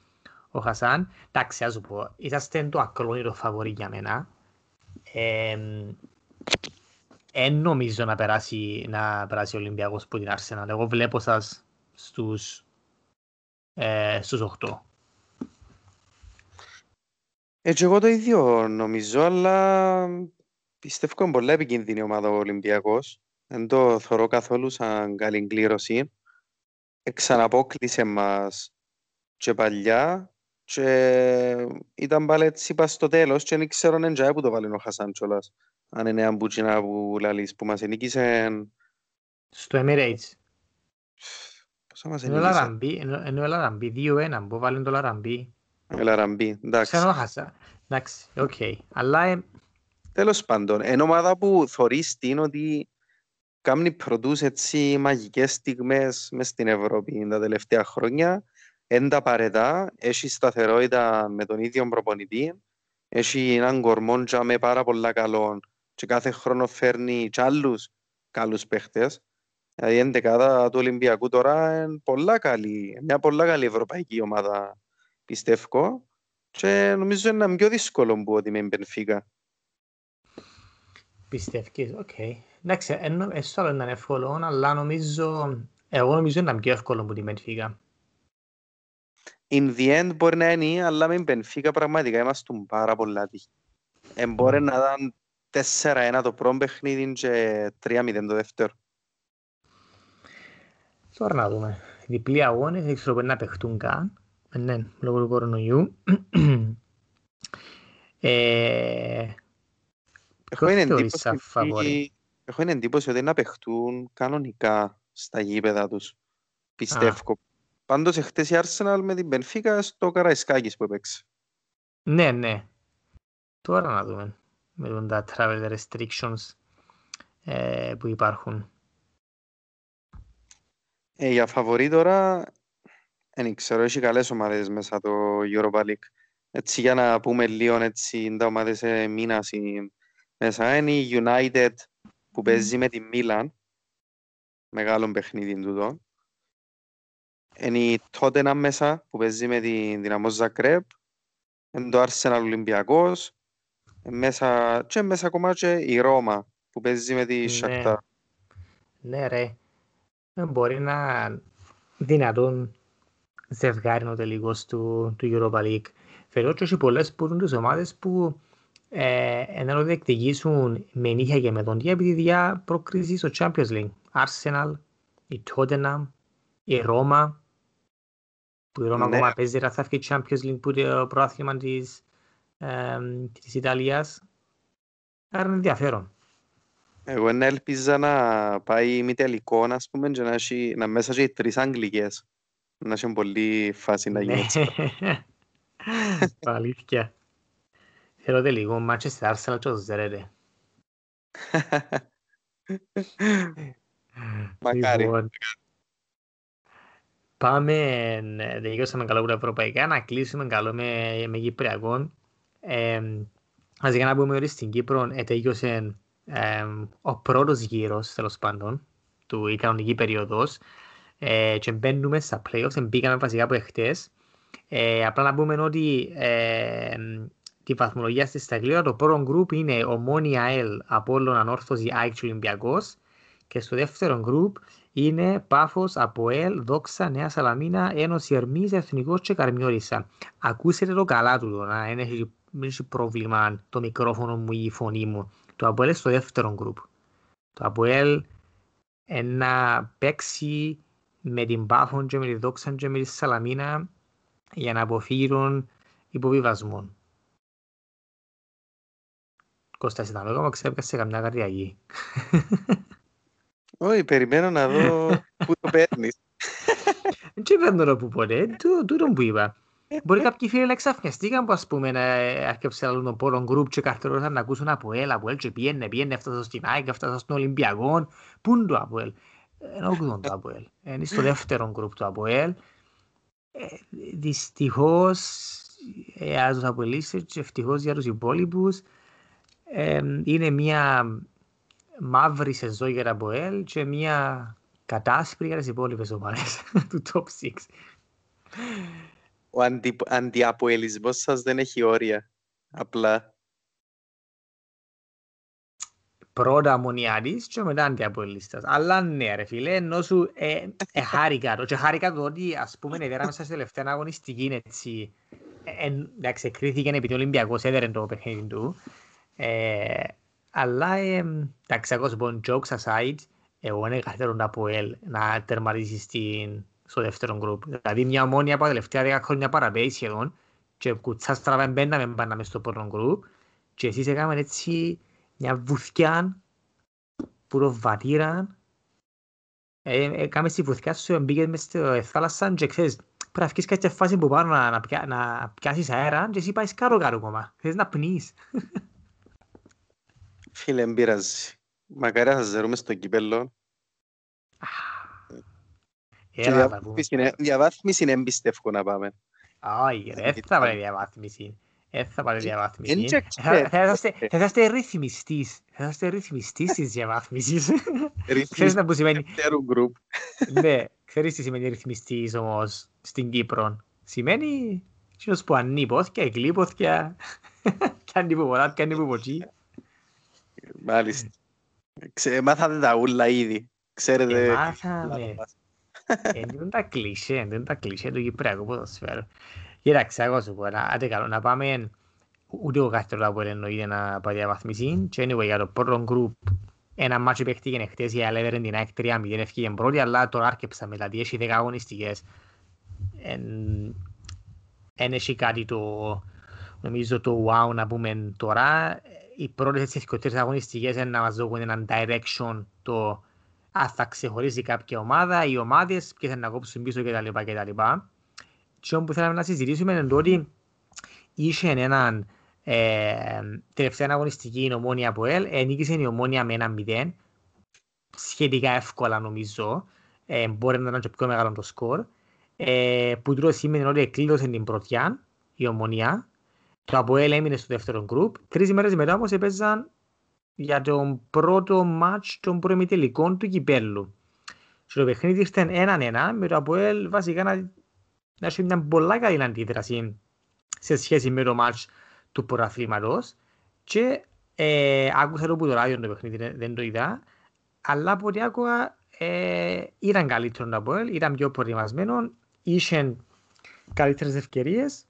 ο Χασάν. Εντάξει, ας σου πω, είσαστε το ακλόνητο φαβορί για μένα. Ε, εν νομίζω να περάσει, να περάσει ο Ολυμπιακός που την Arsenal. Εγώ βλέπω σας στους, ε, στους 8. Έτσι εγώ το ίδιο νομίζω, αλλά πιστεύω είναι πολλά επικίνδυνη ομάδα ο Ολυμπιακός. Δεν το θωρώ καθόλου σαν καλή κλήρωση. Εξαναπόκλεισε μας και παλιά και ήταν πάλι έτσι πας στο τέλος και δεν ξέρω αν είναι που το βάλει ο Χασάν κιόλας. Αν είναι ένα μπουτσινά που λαλείς που μας ενίκησε... Στο Emirates. Πόσα μας Είναι ο ενίκησε; Λαραμπή, είναι είναι ο Λαραμπή, 2-1, που βάλει το Λαραμπή. El Arambi, εντάξει. Ξέρω χάσα. Εντάξει, οκ. Αλλά ε, Τέλος πάντων, είναι ομάδα που θωρείς την ότι κάνει προτούς έτσι μαγικές στιγμές μες στην Ευρώπη τα τελευταία χρόνια. Εν τα παρετά, έχει σταθερότητα με τον ίδιο προπονητή, έχει έναν κορμό τζιαμέ πάρα πολλά καλό και κάθε χρόνο φέρνει και άλλους καλούς παίχτες. Δηλαδή η εντεκάδα του Ολυμπιακού τώρα είναι πολλά καλή, μια πολλά καλή ευρωπαϊκή ομάδα πιστεύω και νομίζω είναι πιο δύσκολο που ότι με την Benfica. πιστεύεις, οκ. Εντάξει, αυτό δεν ήταν εύκολο, αλλά νομίζω, εγώ νομίζω είναι πιο εύκολο που τη Μπενφίκα. In the end μπορεί να είναι, αλλά με την Μπενφίκα πραγματικά είμαστε πάρα πολλά τύχη. Ε, μπορεί mm. να ήταν 4-1 το πρώτο παιχνίδι και 3-0 το δεύτερο. Τώρα να δούμε. Διπλή αγώνες, δεν ξέρω να παιχτούν καν. Ε, ναι, λόγω του κορονοϊού. ε, Έχω είναι εντύπωση, έχω είναι εντύπωση ότι να παιχτούν κανονικά στα γήπεδα τους. Πιστεύω. Πάντως εχθές η Arsenal με την Benfica στο Καραϊσκάκης που έπαιξε. Ναι, ναι. Τώρα να δούμε με τα travel restrictions ε, που υπάρχουν. Ε, για φαβορή τώρα, δεν ξέρω, έχει καλές ομάδες μέσα το Europa League. Έτσι για να πούμε λίγο έτσι τα ομάδες ε, μήνας μέσα είναι η United που παίζει με τη Milan μεγάλο παιχνίδι τούτο είναι η Tottenham μέσα που παίζει με την Δυναμό Ζακρέπ είναι το Arsenal Ολυμπιακός μέσα, και μέσα ακόμα και η Ρώμα που παίζει με τη Σακτά ναι ρε. Μπορεί να δυνατόν ζευγάρι ο τελικός του, του Europa League. Φερώ και πολλές που είναι τις ομάδες που ε, ενώ διεκδικήσουν με νύχια και με τον διά επειδή διά προκρίση στο Champions League. Arsenal, η Tottenham, η Ρώμα, που η Ρώμα ναι. ακόμα παίζει θα η Champions League που είναι το πρόθυμα της, ε, της Ιταλίας. Άρα είναι ενδιαφέρον. Εγώ να ελπίζα να πάει μη τελικό, ας πούμε, και να, έχει, να μέσα και οι τρεις Αγγλικές. Να έχει πολύ φάση να γίνει έτσι. Αλήθεια. Θέλω τελικό Manchester Arsenal και ο Ζερέτε. Μακάρι. Λοιπόν, πάμε, τελειώσαμε καλό τα ευρωπαϊκά, να κλείσουμε καλό με, με Κυπριακό. Ε, ας για να πούμε ότι στην Κύπρο τελειώσε ε, ο πρώτος γύρος, τέλος πάντων, του η κανονική περίοδος ε, και μπαίνουμε στα playoffs, μπήκαμε βασικά από εχθές. Ε, απλά να πούμε ότι ε, τη βαθμολογία στη Σταγλία. Το πρώτο γκρουπ είναι Ομόνια ΑΕΛ, Απόλλων Ανόρθωση, ΑΕΚ και Ολυμπιακός. Και στο δεύτερο γκρουπ είναι Πάφος, Αποέλ, Δόξα, Νέα Σαλαμίνα, Ένωση Ερμής, Εθνικός και Καρμιόρισα. Ακούσετε το καλά του τώρα, δεν έχει, έχει πρόβλημα το μικρόφωνο μου ή η φωνή μου. Το Αποέλ στο δεύτερο γκρουπ. Το Αποέλ να παίξει με την Πάφον και με τη Δόξα και με τη Σαλαμίνα για να αποφύγουν υποβιβασμών. Κώστας ήταν ακόμα ξέπιασε καμιά καρδιακή. Όχι, περιμένω να δω πού το παίρνεις. Δεν παίρνω το που ποτέ, τούτο που είπα. Μπορεί κάποιοι φίλοι να εξαφνιαστήκαν που ας πούμε να έρχεψε άλλο τον πόρον γκρουπ και κάθε ώρα να ακούσουν από ελ, από ελ και πιένε, πιένε, έφτασα στην ΑΕΚ, έφτασα στον Ολυμπιακό. Πού είναι το από ελ. Ενώ ακούσαν το από ελ. Είναι στο δεύτερο γκρουπ το από ελ. Δυστυχώς για τους αποελίστες και ευτυχώς για τους υπόλοιπους είναι μια μαύρη σεζόν για τα Μποέλ και μια κατάσπρη για τις υπόλοιπες ομάδες του top 6. Ο αντι, αντιαποελισμός σας δεν έχει όρια. Απλά. Πρώτα μονιάτης και μετά αντιαποελίστας. Αλλά ναι ρε φίλε, ενώ σου ε, ε, χάρηκα το. Και χάρηκα το ότι ας πούμε έδερα μέσα στη τελευταία αγωνιστική έτσι. Ε, εντάξει, εκκρίθηκε επειδή ο Ολυμπιακός έδερε το παιχνίδι του. Ε, αλλά εντάξει, εγώ πως jokes aside, εγώ είναι καλύτερο να πω ελ να τερματίσεις στην, στο δεύτερο γκρουπ. Δηλαδή μια ομόνια από τα τελευταία δέκα χρόνια παραπέει σχεδόν και κουτσάς στραβά μπαίναμε πάντα μες στο πρώτο γκρουπ και εσείς έκαμε έτσι μια βουθιά που το βατήραν ε, έκαμε στη βουθιά σου μπήκες μες στη θάλασσα και ξέρεις πρέπει να βγεις κάποια φάση που πάνω να, να, πια, να πιάσεις αέρα και εσύ πάεις κάτω κάτω ακόμα. Θες να πνείς. Φίλε, μην πειράζει. Μακάρι να ζερούμε στο κύπελλο. Διαβάθμιση είναι εμπιστεύω να πάμε. Όχι, δεν θα πάρει διαβάθμιση. Δεν θα πάρει διαβάθμιση. Θα είσαστε ρυθμιστής. Θα είσαστε ρυθμιστής της διαβάθμισης. Ξέρεις να που σημαίνει... Ναι, ξέρεις τι σημαίνει ρυθμιστής όμως στην Κύπρο. Σημαίνει... Κοινός που ανήποθηκια, εκλήποθηκια, κάνει που πολλά, κάνει που ποτσί. Μάλιστα. Ξε, μάθατε τα ούλα ήδη. Ξέρετε. Ε, μάθαμε. Είναι τα κλισέ, είναι τα κλισέ του Κυπριακού ποδοσφαίρου. Κοίταξε, εγώ σου πω, άντε καλό, να πάμε ούτε ο κάθε από εννοείται να πάει διαβαθμίσει και anyway για το πρώτο group ένα μάτσο παίχτηκε χτες για Λέβερεν την ΑΕΚ 3-0 ευκήγε πρώτη αλλά τώρα άρκεψα με δηλαδή έχει 10 αγωνιστικές εν έχει κάτι το νομίζω το wow να πούμε τώρα οι πρώτες έτσι ευκαιρίες αγωνιστικές είναι να μας δώσουν έναν direction το αν θα ξεχωρίσει κάποια ομάδα, οι ομάδες ποιες θα να κόψουν πίσω κτλ. κτλ. Και όπου θέλαμε να συζητήσουμε είναι ότι είχε έναν ε, τελευταία αγωνιστική η ομόνια από ελ, ενίκησε η ομόνια με ένα μηδέν, σχετικά εύκολα νομίζω, ε, μπορεί να ήταν και πιο μεγάλο το σκορ, ε, που τούτο σημαίνει ότι εκλείδωσε την πρωτιά η ομονία, το Αποέλ έμεινε στο δεύτερο γκρουπ. Τρεις μέρες μετά όμως έπαιζαν για τον πρώτο μάτς των προημιτελικών του κυπέλου. Στο παιχνίδι ήρθε έναν-ένα με το Αποέλ βασικά να, να έχει μια πολλά καλή αντίδραση σε σχέση με το μάτς του πρωταθλήματος και ε, άκουσα το που το ράδιο το παιχνίδι, δεν το είδα, αλλά από ό,τι άκουγα ε, ήταν καλύτερο το Αποέλ, ήταν πιο προετοιμασμένο, είχε καλύτερες ευκαιρίες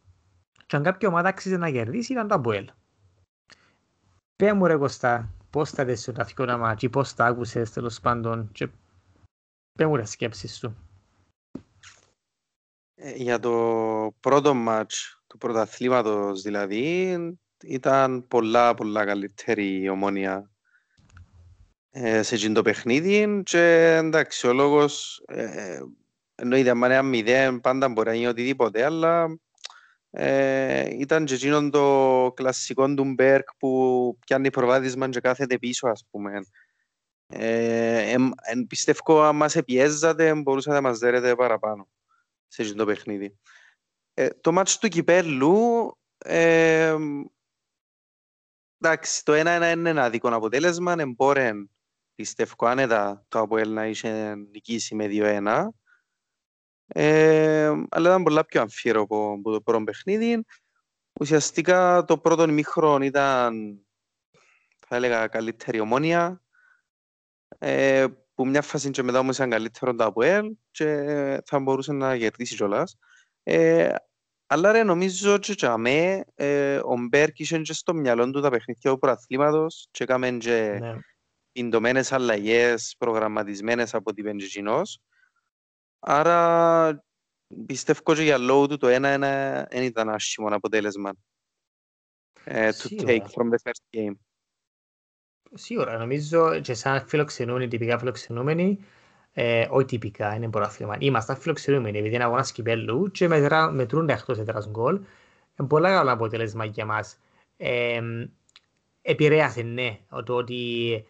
και αν κάποια ομάδα άξιζε να κερδίσει ήταν το Αποέλ. Πέ μου ρε Κωστά, πώς θα δες το ταφικό να μάτσι, πώς τα άκουσες τέλος πάντων και πέ μου ρε σκέψεις σου. Ε, για το πρώτο μάτς του πρωταθλήματος δηλαδή ήταν πολλά πολλά καλύτερη η ομόνια ε, σε εκείνο το παιχνίδι και εντάξει ο λόγος ε, εννοείται αν είναι μηδέν πάντα μπορεί να είναι οτιδήποτε αλλά ε, ήταν και εκείνο το κλασικό του Μπέρκ που πιάνει προβάδισμα και κάθεται πίσω ας πούμε. Ε, ε, πιστεύω αν μας πιέζατε μπορούσατε να μας δέρετε παραπάνω σε αυτό το παιχνίδι. Ε, το μάτσο του Κυπέλου ε, εντάξει, το ένα είναι ένα δικό αποτέλεσμα, εμπόρε πιστεύω άνετα το Αποέλ να είχε νικήσει με 2-1 ε, αλλά ήταν πολλά πιο αμφίρο από, από το πρώτο παιχνίδι. Ουσιαστικά το πρώτο ημίχρονο ήταν θα έλεγα καλύτερη ομόνια ε, που μια φάση και μετά όμως ήταν καλύτερο το Αποέλ και θα μπορούσε να κερδίσει κιόλας. Ε, αλλά ρε, νομίζω ότι και αμέ, ε, ο Μπέρκ είχε και στο μυαλό του τα παιχνίδια του προαθλήματος και έκαμε και ναι. πιντωμένες αλλαγές προγραμματισμένες από την Πεντζινός. Άρα πιστεύω και για λόγω του το ένα δεν ήταν άσχημο αποτέλεσμα. Uh, to take from the first game. Σίγουρα, νομίζω και σαν φιλοξενούμενοι, τυπικά φιλοξενούμενοι, ε, όχι τυπικά, είναι πρωτάθλημα. Είμαστε φιλοξενούμενοι, επειδή είναι αγώνας κυπέλου και μετρά, μετρούν εκτός έδρας γκολ. Είναι πολλά καλό αποτέλεσμα για μας. Ε, επηρέασε, ναι, το ότι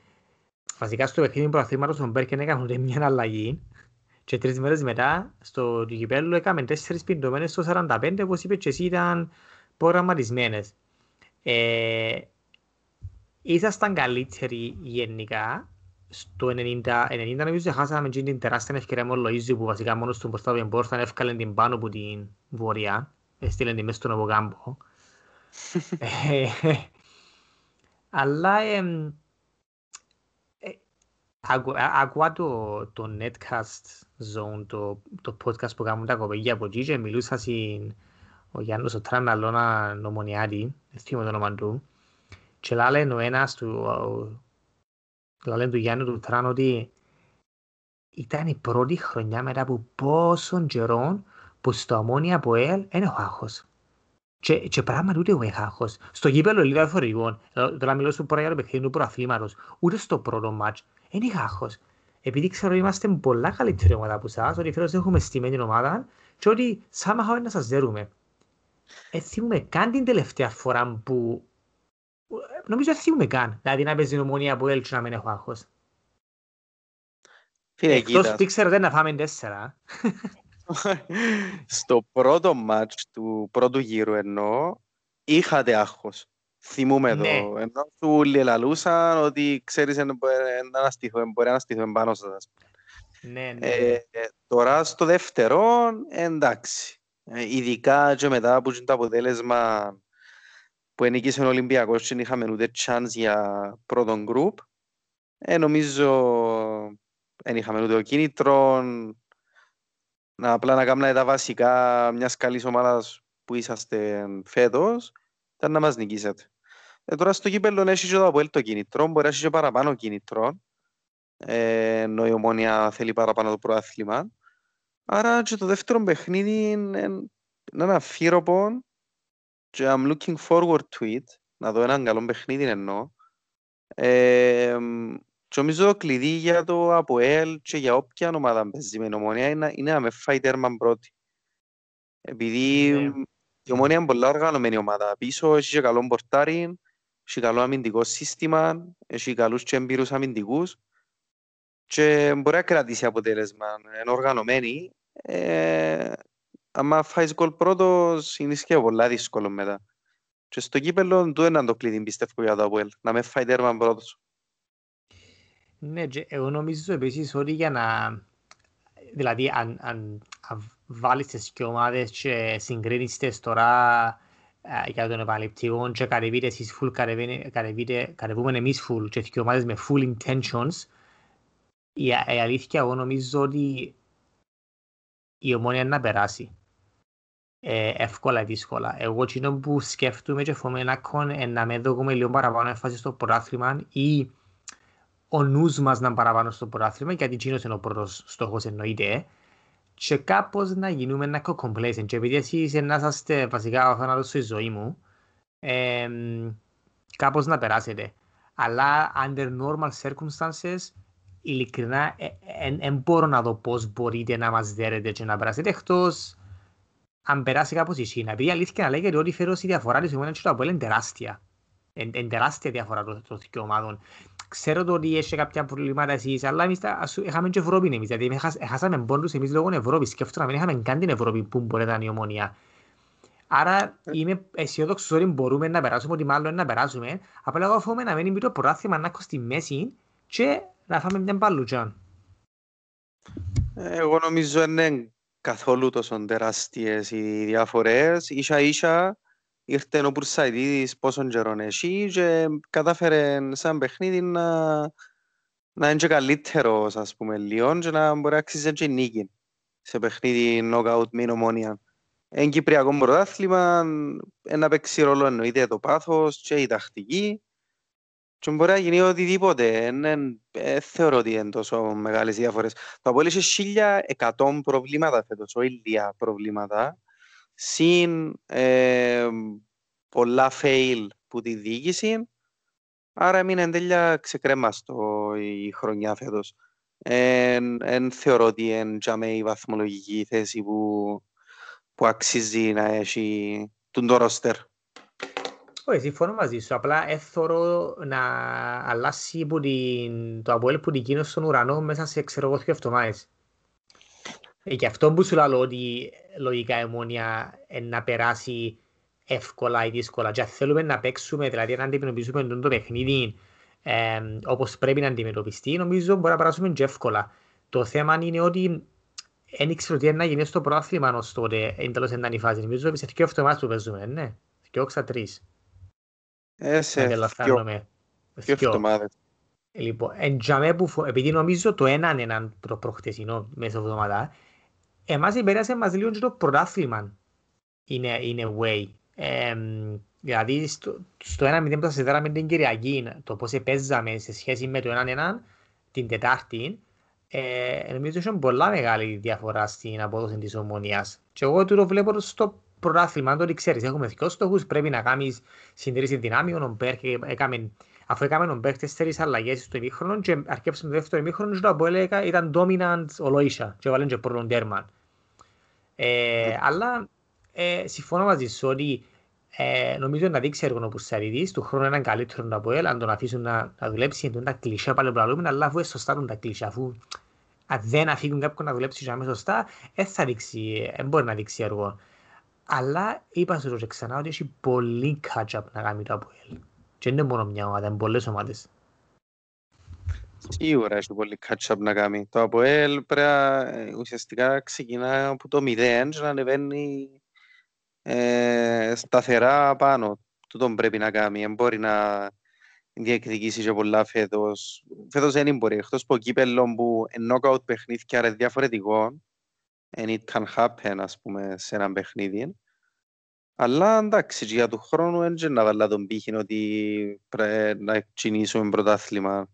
βασικά στο παιχνίδι πρωταθλήματος ο Μπέρκεν έκανε ούτε μια αλλαγή και τρεις μέρες μετά στο κυπέλου έκαμε τέσσερις πιντωμένες στο 45 όπως είπες και εσύ ήταν προγραμματισμένες. Ε, ήσασταν καλύτεροι γενικά στο 90, 90 νομίζω χάσαμε την τεράστια ευκαιρία με ο Λοΐζη που βασικά μόνος του μπροστά από την πόρτα έφκαλε την πάνω από την βορειά έστειλε την μέσα στον Αβογάμπο ε, αλλά Ακούω το, το Netcast Zone, το, το podcast που κάνουν τα κοπέγια από εκεί και μιλούσα στην ο Γιάννος ο Τραναλώνα Νομονιάτη, δεν το όνομα του, και λένε ο ένας του, λένε του Γιάννου του Τραν ότι ήταν η πρώτη χρονιά μετά από πόσων καιρών που στο αμόνια από ελ είναι ο άγχος. Και, και πράγματι ούτε ο άγχος. Στο γήπεδο λίγο διαφορετικό. Τώρα μιλώ στο πρώτο παιχνίδι του προαθλήματος. Ούτε στο πρώτο μάτς δεν είχα άγχος. Επειδή ξέρω ότι είμαστε πολλά καλύτερη ομάδα από εσάς, ότι φέρος έχουμε στημένη ομάδα και ότι σαν είχαμε να σας δέρουμε. Έθιμουμε καν την τελευταία φορά που... Νομίζω έθιμουμε καν. Δηλαδή να παίζει νομονία που έλειξε να μην έχω άγχος. Εκτός που ήξερα δεν να φάμε τέσσερα. Στο πρώτο μάτς του πρώτου γύρου εννοώ είχατε άγχος. Θυμούμε ναι. εδώ. Ενώ σου όλοι ελαλούσαν ότι ξέρεις μπορεί να στηθούμε πάνω σας. Ναι, ναι. Ε, ε, τώρα στο δεύτερο, εντάξει. Ε, ειδικά και μετά που το αποτέλεσμα που ενίκησε ο Ολυμπιακός και είχαμε ούτε chance για πρώτον γκρουπ. Ε, νομίζω δεν είχαμε ούτε ο κίνητρο να απλά να κάνουμε τα βασικά μιας καλής ομάδας που είσαστε φέτος, ήταν να μας νικήσετε. Ε, τώρα στο κύπελλο έχει και το Αποέλ το κίνητρο, μπορεί να έχει και παραπάνω κίνητρο, ε, ενώ η ομόνια θέλει παραπάνω το προάθλημα. Άρα και το δεύτερο παιχνίδι είναι, είναι ένα φύροπο και I'm looking forward to it, να δω έναν καλό παιχνίδι εννοώ. Ε, και νομίζω το κλειδί για το ΑΠΟΕΛ και για όποια ομάδα παίζει με ομονία είναι, είναι να με φάει τέρμα πρώτη. Επειδή ναι. Η ομονία είναι πολλά οργανωμένη ομάδα. Πίσω έχει και καλό πορτάρι, έχει καλό αμυντικό σύστημα, έχει καλούς και εμπειρούς αμυντικούς και μπορεί να κρατήσει αποτέλεσμα. Είναι οργανωμένη. Ε, άμα φάεις γκολ πρώτος είναι και πολλά δύσκολο μετά. Και στο κύπελλο του είναι το κλειδί πιστεύω για το ΑΠΟΕΛ, να με φάει τέρμα πρώτος. Ναι, εγώ νομίζω επίσης ότι για να... Δηλαδή, αν, αν, αν βάλεις τις και ομάδες και συγκρίνεις τις τώρα ε, για τον επαληπτικό και κατεβείτε εσείς full, κατεβούμε εμείς full και και ομάδες με full intentions, η, η αλήθεια εγώ νομίζω ότι η ομόνια να περάσει. Ε, εύκολα ή δύσκολα. Εγώ εκείνο που σκέφτομαι και φοβάμαι να, να με δούμε λίγο παραπάνω έμφαση στο πρωτάθλημα ή ο νους μας να παραπάνω στο πρωτάθλημα, γιατί εκείνος είναι ο πρώτος στόχος εννοείται, και κάπως να γίνουμε ένα complacent. Και επειδή εσείς να είσαστε βασικά ο θάνατος στη ζωή μου, ε, κάπως να περάσετε. Αλλά under normal circumstances, ειλικρινά, δεν ε, ε, μπορώ να δω πώς μπορείτε να μας δέρετε και να περάσετε εκτός αν περάσει κάπως η Σίνα. Επειδή αλήθεια να λέγεται ότι φέρω η διαφορά της ομάδας και το είναι τεράστια. Είναι τεράστια διαφορά των δύο ομάδων ξέρω το ότι έχει κάποια προβλήματα εσείς, αλλά εμείς είχαμε και Ευρώπη εμείς, δηλαδή έχασαμε πόντους εμείς λόγω Ευρώπης, σκέφτομαι να μην είχαμε καν την Ευρώπη που μπορεί να είναι η ομονία. Άρα είμαι αισιόδοξος ότι μπορούμε να περάσουμε, ότι μάλλον να περάσουμε, απλά εγώ φοβούμαι να μένει το πρωτάθλημα να έχω στη μέση και να φάμε μια μπαλούτσα. Εγώ νομίζω είναι καθόλου τόσο τεράστιες οι διαφορές. Ίσα ίσα ήρθε ο Πουρσαϊδίδης πόσον καιρόν έχει και κατάφερε σαν παιχνίδι να, να είναι και καλύτερος ας πούμε λίγο και να μπορεί να αξίζει και νίκη σε παιχνίδι knockout με ομόνια. Εν Κυπριακό πρωτάθλημα να παίξει ρόλο εννοείται το πάθος και η τακτική και μπορεί να γίνει οτιδήποτε. Δεν θεωρώ ότι είναι τόσο μεγάλες διαφορές. Το Απόλυ είχε 1100 προβλήματα φέτος, όχι λίγα προβλήματα συν ε, πολλά fail που τη διοίκηση. Άρα έμεινε εν τέλεια ξεκρέμαστο η χρονιά φέτος. Δεν θεωρώ ότι είναι η βαθμολογική θέση που, που αξίζει να έχει τον το ρόστερ. Όχι, συμφωνώ μαζί σου. Απλά έθωρο να αλλάσει που την, το Αποέλ που την κίνησε στον ουρανό μέσα σε ξέρω εγώ δύο εβδομάδες. Ε, και αυτό που σου λέω ότι λογικά η μόνια να περάσει εύκολα ή δύσκολα. Και αν θέλουμε να παίξουμε, δηλαδή να αντιμετωπίσουμε το παιχνίδι ε, όπως πρέπει να αντιμετωπιστεί, νομίζω μπορεί να περάσουμε και εύκολα. Το θέμα είναι ότι δεν ήξερα ότι να γίνει στο πρόθυμα ως τότε, εν τέλος είναι η φάση. Νομίζω ότι σε δύο εβδομάδες που παίζουμε, ναι. Δύο όξα τρεις. Ε, σε δύο εβδομάδες. Λοιπόν, εντιαμέ που, επειδή νομίζω το έναν έναν το προχτεσινό μέσα εβδομάδα, εμάς υπέρασε μας λίγο και το πρωτάθλημα είναι, είναι way. Ε, δηλαδή στο, στο 1-0 που θα σε με την Κυριακή, το πώς παίζαμε σε σχέση με το 1-1 την Τετάρτη, ε, νομίζω ότι είναι πολλά μεγάλη διαφορά στην απόδοση της ομονίας. Και εγώ το βλέπω στο πρωτάθλημα, το ότι ξέρεις, έχουμε δυο στόχους, πρέπει να κάνεις συντήρηση δυνάμεων, ο Μπέρκ έκαμε αφού έκαμε ο Μπέρκ τέσσερις αλλαγές στο ημίχρονο και αρκέψαμε το δεύτερο ημίχρονο και το Αποέλ ήταν dominant ο Λοίσια και βάλουν και πρώτον τέρμα. Ε, ναι. αλλά ε, συμφωνώ μαζί σου ότι ε, νομίζω να δείξει έργο ο Πουρσαριδής, του χρόνου έναν καλύτερο από Αποέλ, αν τον αφήσουν να, να δουλέψει, εντούν τα κλεισιά πάλι που λαλούμε, αλλά αφού είναι σωστά τον τα κλεισιά, αφού αν δεν αφήγουν κάποιον να δουλέψει και να σωστά, δεν θα δείξει, δεν μπορεί να δείξει έργο. Αλλά είπα στο και ξανά ότι έχει πολύ catch-up να κάνει το Αποέλ. Και είναι μόνο μια ομάδα, είναι πολλές ομάδες. Σίγουρα έχει πολύ catch-up να κάνει. Το Αποέλ πρέπει ουσιαστικά ξεκινά από το 0 και να ανεβαίνει ε, σταθερά πάνω. Τούτον πρέπει να κάνει. Δεν μπορεί να διεκδικήσει και πολλά φέτος. Φέτος δεν μπορεί, εκτός από κύπελλο που knockout παιχνίδια είναι διαφορετικό, and it can happen, ας πούμε, σε ένα παιχνίδι. Αλλά εντάξει, για του χρόνου δεν να βάλω τον πύχη ότι πρέπει να κινήσουμε πρωτάθλημα.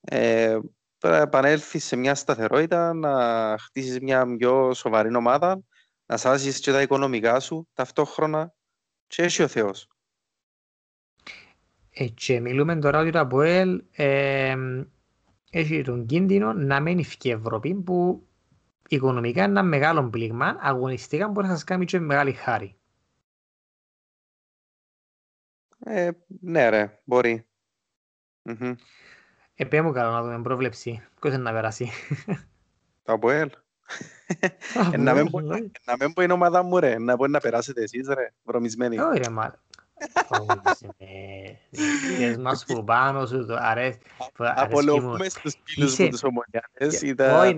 Ε, πρέπει να επανέλθεις σε μια σταθερότητα, να χτίσεις μια πιο σοβαρή ομάδα, να σάσεις και τα οικονομικά σου ταυτόχρονα και έχει ο Θεός. Ε, και μιλούμε τώρα ότι το ΑΠΟΕΛ ε, έχει τον κίνδυνο να μένει η Ευρώπη που οικονομικά είναι ένα μεγάλο πλήγμα, αγωνιστικά μπορεί να σας κάνει και μεγάλη χάρη. Ε, ναι ρε, μπορεί. Mm-hmm. Ε, μου καλό να δούμε πρόβλεψη. Ποιος είναι να περάσει; Το ΑΠΟΕΛ. Ε, να μην πω είναι ομάδα μου ρε, να μπορεί να περάσετε εσείς ρε, βρωμισμένοι. Όχι ρε, μα Είδες μας που πάνω σου το αρέσει Απολογούμε στους φίλους μου τους ομονιάτες Όχι,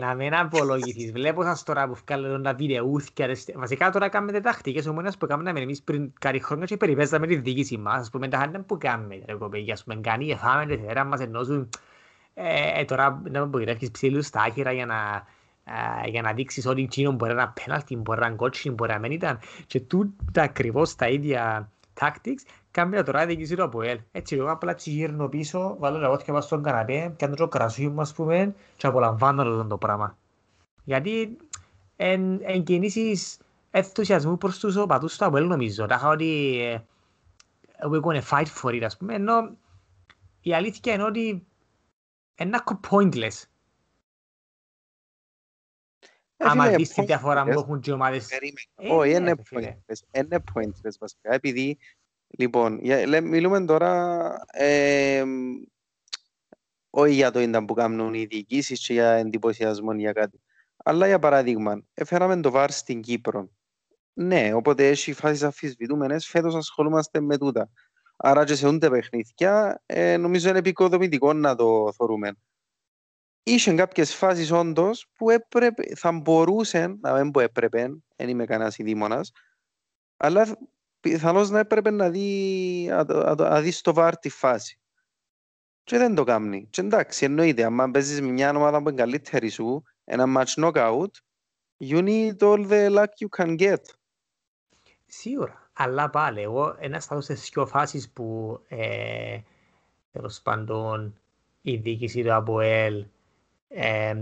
να μην απολογηθείς. Βλέπω σας τώρα που βγάλετε τα βιντεούθια Βασικά τώρα κάνουμε τακτικές ομονιάς που κάνουμε εμείς πριν κάτι χρόνια και περιπέζαμε τη διοίκηση μας. Ας πούμε τα χάντα που κάνουμε ρε κοπέγια Ας πούμε κάνει εφάμε τη θέρα μας ενώ σου Τώρα να μην πογυρεύεις ψήλους στα άχυρα για να για να δείξεις ότι εκείνο μπορεί να πέναλτι, μπορεί να κότσιν, μπορεί να μην ήταν. Και τούτα ακριβώς τα ίδια tactics κάνει τώρα διοίκηση του ΑΠΟΕΛ. Έτσι εγώ απλά γύρνω πίσω, βάλω τα βότια πάνω στον καναπέ, κάνω το κρασί μου ας πούμε και απολαμβάνω αυτό το πράγμα. Γιατί εν, εν κινήσεις ενθουσιασμού προς τους οπαδούς του ΑΠΟΕΛ νομίζω. Τα είχα ότι ε, we're gonna fight for it ας πούμε, ενώ η αλήθεια είναι ότι είναι pointless. Άμα δεις τη διαφορά που έχουν και ομάδες... Όχι, είναι pointless. Είναι pointless βασικά, επειδή... Λοιπόν, μιλούμε τώρα όχι για το ήταν που κάνουν οι διοικήσεις και για εντυπωσιασμό για κάτι. Αλλά για παράδειγμα, έφεραμε το ΒΑΡ στην Κύπρο. Ναι, οπότε έχει φάσεις αφισβητούμενες, φέτος ασχολούμαστε με τούτα. Άρα και σε ούνται παιχνίδια, ε, νομίζω είναι επικοδομητικό να το θεωρούμε είχε κάποιες φάσεις όντως που έπρεπε, θα μπορούσε, να μην που έπρεπε, δεν είμαι κανένας ειδήμονας, αλλά πιθανώς να έπρεπε να δει, να, να δεις στο βάρ τη φάση. Και δεν το κάνει. Και εντάξει, εννοείται, αν παίζεις με μια ομάδα που είναι καλύτερη σου, ένα match knockout, you need all the luck you can get. Σίγουρα. Αλλά πάλι, εγώ ένας στάδιο σε δύο φάσεις που ε, τέλος πάντων η διοίκηση του ΑΠΟΕΛ ε,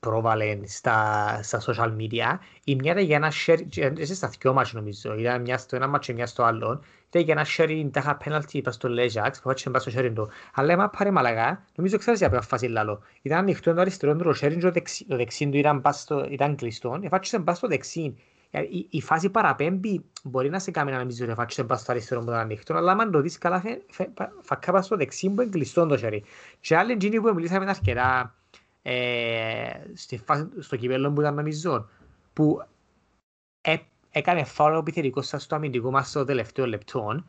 πρόβαλε στα, στα social media. Η μια ήταν για ένα share, είσαι στα δυο μάτια νομίζω, ήταν μια στο ένα μάτσο μια στο άλλο. Ήταν για ένα sharing τάχα penalty πας στο Λέζαξ, που έτσι πας στο sharing του. Αλλά έμα πάρε μαλαγά, νομίζω ξέρεις για ποια φάση λάλο. Ήταν ανοιχτό το αριστερό του, το sharing το δεξί, το δεξί του ήταν, στο, ήταν κλειστό, εφάτσισε πας στο δεξί. Η, η φάση παραπέμπει μπορεί να σε κάνει να νομίζω ότι εφάτσισε πας στο αριστερό που ήταν ανοιχτό, αλλά αν το δεις καλά θα κάπα στο δεξί που είναι κλειστό το sharing. Και άλλοι εκείνοι που μιλήσαμε αρκετά ε, στη φάση, στο κυπέλλο που ήταν νομίζω, που ε, έκανε φάουλο επιθετικό σας στο αμυντικό μας στο τελευταίο λεπτό,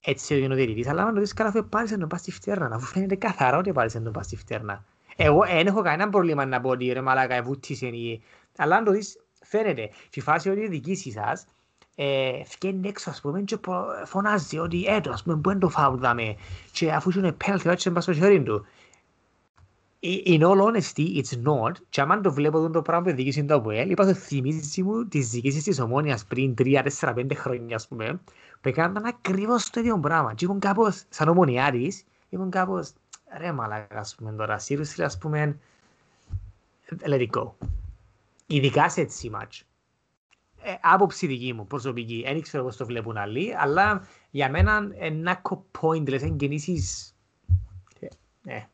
έτσι έγινε ο διαιτητής, αλλά αν το δεις καλά θα πάρεις να πας στη φτέρνα, αφού φαίνεται καθαρά ότι πάρεις να πας στη φτέρνα. Εγώ δεν έχω κανένα πρόβλημα να πω ότι ρε μαλάκα ευούτησε η... Αλλά αν το δεις φαίνεται, στη φάση ότι η διοικήση σας ε, φκένει έξω ας πούμε και φωνάζει ότι έτω ας πούμε που είναι το φάουλ δάμε και αφού είναι πέναλτι έτσι πας στο χέρι του in all honesty, it's not. Και άμα το βλέπω το πράγμα που διοίκησε το ΑΠΟΕΛ, είπα το θυμίζει μου τις διοίκησεις της Ομόνιας πριν 3-4-5 χρόνια, ας πούμε, που έκαναν ακριβώς το ίδιο πράγμα. Και είπαν κάπως, σαν ομονιάρης, είπαν κάπως, ρε μαλάκα, ας πούμε, τώρα, seriously, ας πούμε, let it go. Ειδικά σε έτσι μάτς. Ε, άποψη δική μου, προσωπική, δεν ξέρω πώς το βλέπουν άλλοι, αλλά για μένα, ένα pointless, εγκαινήσεις, ε, Ε,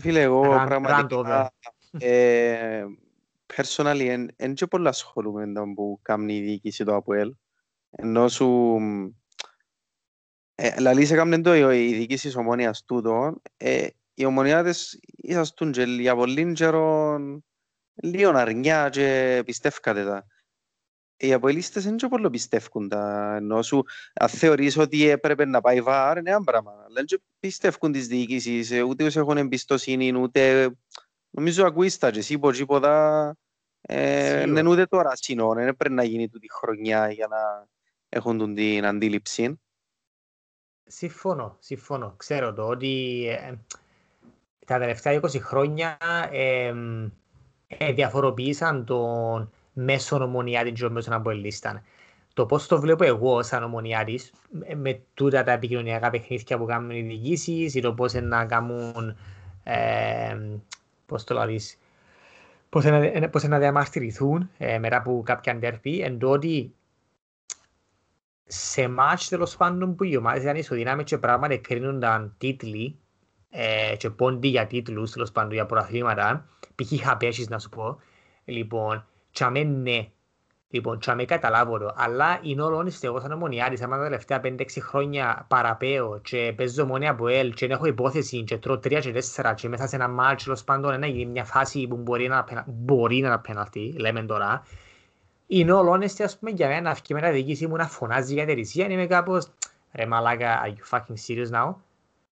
φίλε, εγώ πραγματικά ε, personally δεν και πολλά ασχολούμαι με που κάνει η διοίκηση του ΑΠΟΕΛ ενώ σου ε, λαλείς έκαμε το η διοίκηση της ομόνιας τούτο ε, οι ομονιάτες ήσασταν και για πολύ καιρό λίγο αρνιά και πιστεύκατε τα οι αποελίστες δεν και πολύ πιστεύουν τα ενώ σου. Αν θεωρείς ότι έπρεπε να πάει βάρ είναι ένα πράγμα αλλά δεν πιστεύουν τις διοικήσεις ούτε τους έχουν εμπιστοσύνη ούτε νομίζω ακούεις τα και εσύ πως τίποτα είναι ούτε τώρα σύνον δεν πρέπει να γίνει τούτη χρονιά για να έχουν την αντίληψη Συμφωνώ, συμφωνώ. Ξέρω το ότι ε, τα τελευταία 20 χρόνια ε, ε, διαφοροποίησαν τον μέσο ομονιάτη και τον μέσο αποελίσταν. Το πώς το βλέπω εγώ σαν ομονιάτης, με τούτα τα επικοινωνιακά παιχνίδια που κάνουν οι διοικήσεις ή το πώς να κάνουν, ε, πώς το λάβεις, πώς να, πώς να διαμαρτυρηθούν ε, μετά από κάποια ντέρπι, εν τότε σε μάτς τέλος πάντων που οι ομάδες ήταν ισοδυνάμες και πράγματα κρίνονταν τίτλοι ε, και πόντι για τίτλους τέλος πάντων για προαθλήματα, π.χ. χαπέσεις να σου πω, λοιπόν, τσάμε ναι, Λοιπόν, και με καταλάβω το, αλλά είναι όλο όνειστε εγώ σαν ομονιάρης, άμα τα τελευταία 5-6 χρόνια παραπέω και παίζω μόνοι από ελ και έχω υπόθεση και τρώω 3 και 4 και μέσα σε ένα μάτσο τέλος πάντων να γίνει μια φάση που μπορεί να, μπορεί να πέναλτι, λέμε τώρα, είναι όλο όνειστε ας πούμε για μένα αυκή με τα διοίκηση μου να φωνάζει για τερισία, είμαι κάπως ρε μαλάκα, are you fucking serious now?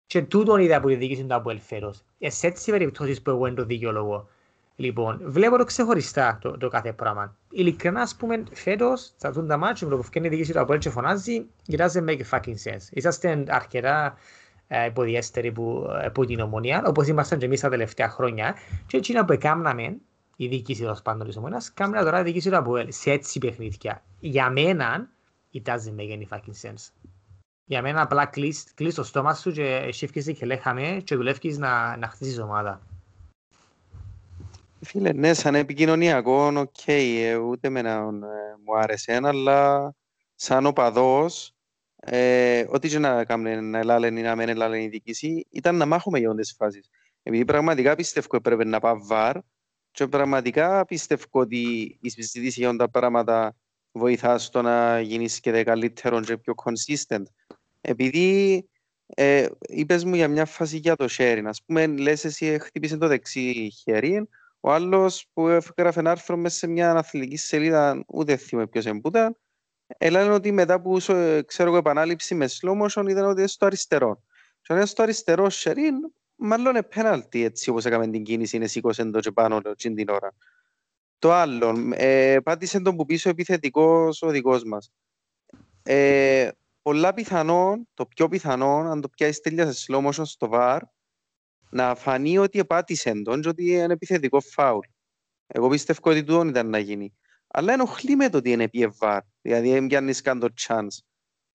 Και τούτον είδα που η διοίκηση του από ελφέρος. Ε, σε έτσι περιπτώσεις που εγώ είναι το δικαιολογό. Λοιπόν, βλέπω το ξεχωριστά το, το κάθε πράγμα. Ειλικρινά, ας πούμε, φέτος, θα δουν τα μάτια, που φτιάχνει η διοίκηση του Αποέλ και φωνάζει, it doesn't make fucking sense. Είσαστε αρκετά ε, υποδιέστεροι που, από την ομονία, όπως ήμασταν και εμείς τα τελευταία χρόνια, και έτσι είναι που έκαναμε, η διοίκηση των πάντων της Ομόνοιας, κάμνει τώρα η διοίκηση του Αποέλ, σε έτσι παιχνίδια. Για μένα, it doesn't make any fucking sense. Για μένα απλά κλείς, το στόμα σου και σύφκεσαι και λέγαμε και δουλεύεις να, να χτίσεις ομάδα. Φίλε, ναι, σαν επικοινωνιακό, OK, okay, ούτε με να ε, μου άρεσε, αλλά σαν οπαδός, ε, ό,τι και να κάνουμε να ελάλεν ή να μην ελάλεν η διοίκηση, ήταν να μάχουμε για όλες τις φάσεις. Επειδή πραγματικά πιστεύω έπρεπε να πάω βαρ και πραγματικά πιστεύω ότι η συζήτηση για τα πράγματα βοηθά στο να γίνεις και καλύτερο και πιο consistent. Επειδή ε, είπες μου για μια φάση για το sharing, ας πούμε, λες εσύ χτύπησε το δεξί χέρι, ο άλλος που έγραφε ένα άρθρο μέσα σε μια αθλητική σελίδα, ούτε θυμάμαι ποιος εμπούταν, έλεγε ότι μετά που ξέρω εγώ επανάληψη με slow motion ήταν ότι είναι στο αριστερό. Και αν είναι στο αριστερό σερήν, μάλλον είναι πέναλτι έτσι όπως έκαμε την κίνηση, είναι σήκωσε το και πάνω την ώρα. Το άλλο, ε, πάτησε τον που πίσω επιθετικός ο δικό μας. Ε, πολλά πιθανόν, το πιο πιθανό, αν το πιάσεις τέλεια σε slow motion στο VAR, να φανεί ότι επάτησε τον και ότι είναι επιθετικό φάουλ. Εγώ πιστεύω ότι τούτο ήταν να γίνει. Αλλά ενοχλεί με το ότι είναι πιεβάρ. Δηλαδή δεν πιάνεις καν το chance.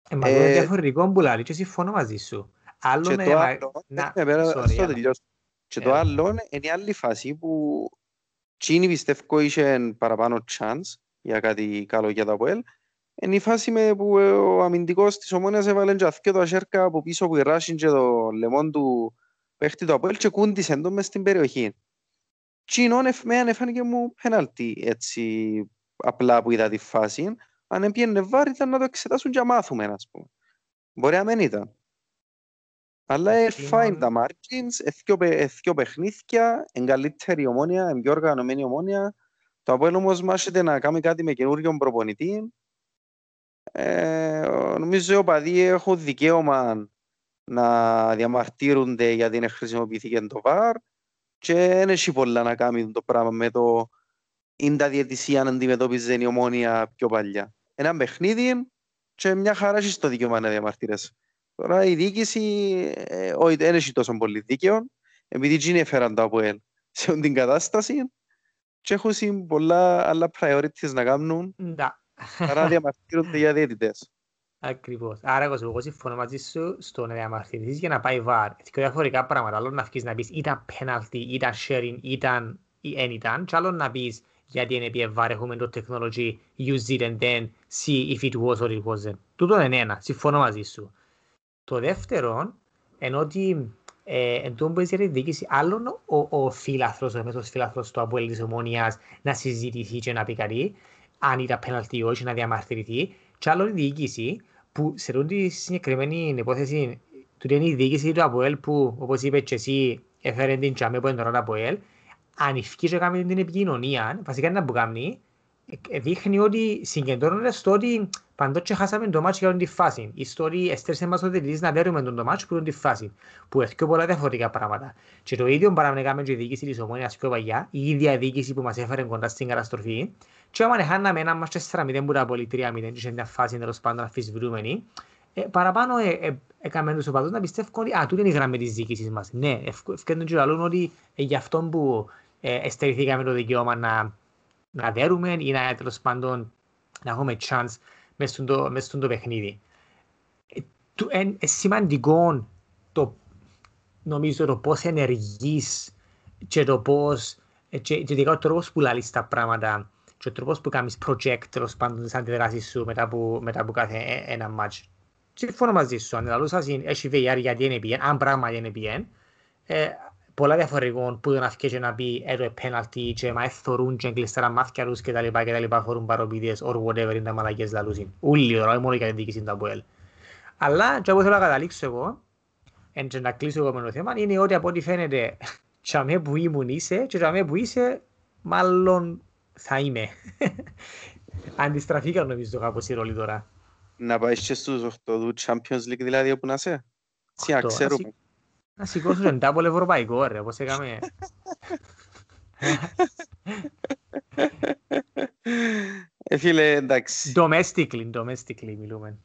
Ε, μα είναι διαφορετικό που λέει και συμφωνώ μαζί σου. Άλλο και το άλλο, να... ναι, πέρα, sorry, και το άλλο είναι η άλλη φάση που Τσίνη πιστεύω είχε παραπάνω chance για κάτι καλό για το ΑΠΟΕΛ. Είναι η φάση με που ο αμυντικός της ομόνιας έβαλε και το ασέρκα από πίσω που η Ράσιν και το λεμόν του παίχτη το Αποέλ και κούντισε τον μες στην περιοχή. Τσινόν εμένα φάνηκε μου πέναλτι έτσι απλά που είδα τη φάση. Αν έπιενε βάρη ήταν να το εξετάσουν και να μάθουμε, ας πούμε. Μπορεί να μην ήταν. Αλλά fine τα margins, εθκιο παιχνίδια, εγκαλύτερη ομόνια, πιο οργανωμένη ομόνια. Το Αποέλ όμως μάχεται να κάνει κάτι με καινούργιον προπονητή. Ε, νομίζω οι οπαδοί έχουν δικαίωμα να διαμαρτύρονται γιατί δεν χρησιμοποιήθηκε το ΒΑΡ και δεν έχει πολλά να κάνει το πράγμα με το είναι τα διαιτησία να αντιμετώπιζε η ομόνια πιο παλιά. Ένα παιχνίδι και μια χαρά έχει στο δικαίωμα να διαμαρτύρεσαι. Τώρα η διοίκηση ε, όχι, δεν έχει τόσο πολύ δίκαιο επειδή δεν έφεραν το ΑΠΟΕΛ σε την κατάσταση και έχουν πολλά άλλα priorities να κάνουν παρά διαμαρτύρονται για διαιτητές. Ακριβώς. Άρα εγώ συμφωνώ μαζί σου στο να διαμαρτυρηθείς για να πάει βαρ. Και διαφορετικά πράγματα. Άλλο να βγεις να πεις ήταν penalty, ήταν sharing, ήταν ή εν ήταν. Και άλλο να πεις γιατί είναι πια βαρ, έχουμε το technology, use it and then see if it was or it wasn't. Τούτο είναι ένα. Συμφωνώ μαζί σου. Το δεύτερο, ενώ ότι ε, εν τω που για τη διοίκηση, άλλον ο, ο φίλαθρος, ο μέσος φίλαθρος του Αποέλ της Ομόνιας να συζητηθεί και να πει κάτι, αν ήταν penalty ή όχι, να διαμαρτυρηθεί, και άλλο η διοίκηση που σε τη συγκεκριμένη υπόθεση του είναι η διοίκηση του ΑΠΟΕΛ που όπως είπες και εσύ έφερε την τσάμε που είναι τώρα το ΑΠΟΕΛ αν ευκεί και κάνει την επικοινωνία βασικά είναι που κάνει ε, δείχνει ότι συγκεντρώνονται στο ότι παντός χάσαμε το μάτσο για την φάση. Η ιστορία εστέρσε μας ότι τελείς να δέρουμε τον το μάτσο που είναι τη φάση. Που έχει πολλά διαφορετικά πράγματα. Και το ίδιο παραμενήκαμε και η διοίκηση της Ομόνιας πιο παγιά, η ίδια διοίκηση που μας έφερε κοντά στην καταστροφή. Και όταν χάναμε ένα μάτσο 4-0 που ήταν πολύ 3-0 και σε μια φάση τέλος πάντων αφισβητούμενη, ε, παραπάνω ε, ε, έκαμε τους οπαδούς να πιστεύουν ότι α, τούτη είναι η γραμμή της διοίκησης μας. Ναι, ευκαιρνούν και λαλούν ότι ε, γι' αυτό που ε, εστερηθήκαμε το δικαίωμα να, να δέρουμε ή να τέλος πάντων να έχουμε chance μες στον το, μες το παιχνίδι. Ε, ε, σημαντικό το, νομίζω το πώς ενεργείς και το πώς ε, και, και ειδικά ο τρόπος που λαλείς τα πράγματα και ο τρόπος που κάνεις project τέλος πάντων τις αντιδράσεις σου μετά που, μετά που κάθε ε, ένα match. Συμφωνώ μαζί σου, αν λαλούσας έχει VR γιατί είναι πιέν, αν πράγμα είναι πιέν, ε, πολλά διαφορετικών που δεν αυκεί να πει έτω πέναλτι και μα εθωρούν και εγκλειστέρα μάθηκια τους και τα λοιπά και τα λοιπά φορούν παροπηδίες or whatever είναι τα μαλακές λαλούσιν. Ούλοι τώρα, μόνο για την διοίκηση του Αποέλ. Αλλά και εγώ θέλω να καταλήξω εγώ, και να κλείσω εγώ με το θέμα, είναι ότι από ό,τι φαίνεται τσαμέ που ήμουν είσαι και τσαμέ που είσαι μάλλον θα είμαι. Αντιστραφήκα νομίζω κάπως η ρόλη τώρα. Να πάεις και στους 8 του Champions League δηλαδή όπου να είσαι; Τι να ξέρουμε. Να σηκώσω τον τάπολ ευρωπαϊκό ρε, όπως έκαμε. Ε, φίλε, εντάξει. Domestically, domestically μιλούμε.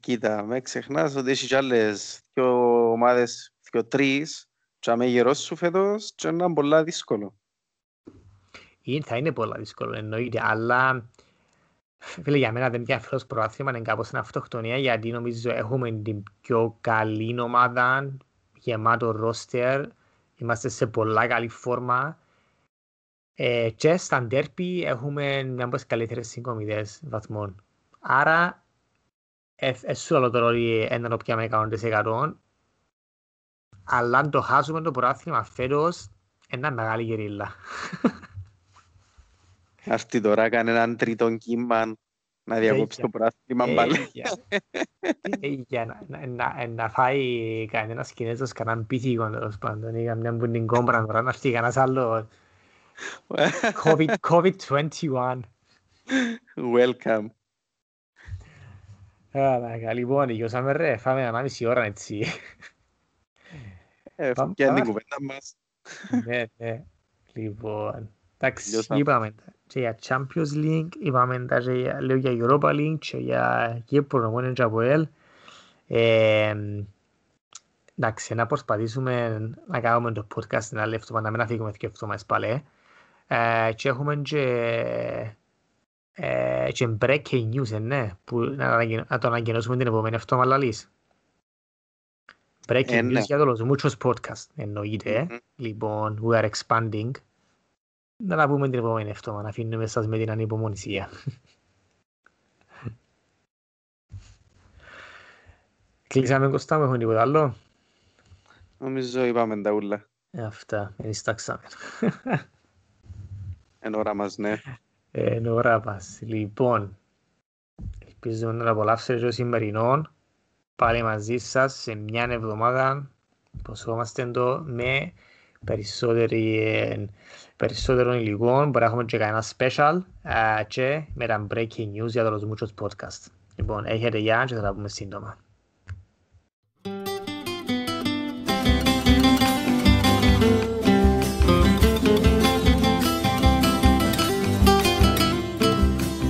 Κοίτα, με ξεχνάς ότι έχει κι άλλες δύο ομάδες, δύο τρεις, και αν γερός σου φέτος, και είναι πολλά δύσκολο. Ή θα είναι πολλά δύσκολο, εννοείται, αλλά φίλε, για μένα δεν διαφέρει προάθλημα, είναι κάπως ένα αυτοκτονία, γιατί νομίζω έχουμε την πιο καλή ομάδα, γεμάτο ρόστερ, είμαστε σε πολλά καλή φόρμα, ε, και στα ντέρπι έχουμε μια από τις καλύτερες συγκομιδές βαθμών. Άρα Εσύ όλο τώρα ότι έναν πιάμε 100% αλλά αν το χάσουμε το πρωτάθλημα φέτος είναι μεγάλη γερίλα. Αυτή τώρα κάνει έναν τρίτο κύμα να διακόψεις το πρωτάθλημα πάλι. Για να φάει κανένας Κινέζος κανέναν πίθηκο τέλος πάντων ή καμιά που την κόμπρα τώρα να έρθει κανένας άλλο COVID-21. Welcome. Άρα, λοιπόν, γιώσαμε ρε, φάμε ένα μισή ώρα έτσι. Ε, και είναι την κουβέντα μας. Ναι, ναι. Λοιπόν, εντάξει, είπαμε και για Champions League, είπαμε τα και για, λέω για Europa League και για Κύπρο, μόνο και από ελ. Εντάξει, να προσπαθήσουμε να κάνουμε το podcast την άλλη εβδομάδα, να μην αφήγουμε και εβδομάδες πάλι. Ε, και έχουμε και ε, και breaking news, ναι, που να το ανακοινώσουμε την επόμενη εβδομάδα λαλείς. Breaking ε, news ναι. για το muchos podcast, εννοείται. Mm-hmm. Λοιπόν, we are expanding. Να τα πούμε την επόμενη εβδομάδα, να αφήνουμε σας με την ανυπομονησία. Κλείσαμε Κωστά μου, έχουμε τίποτα άλλο; Νομίζω είπαμε τα ούλα. Αυτά, ενιστάξαμε. Εν ώρα μας, ναι. Εν ώρα μας. Λοιπόν, ελπίζω να απολαύσετε το σημερινό. Πάλι μαζί σας σε μια εβδομάδα. Υποσχόμαστε το με περισσότερο υλικό. Μπορεί να έχουμε και κανένα special και με τα breaking news για το Muchos podcast. Λοιπόν, έχετε γεια και θα τα πούμε σύντομα.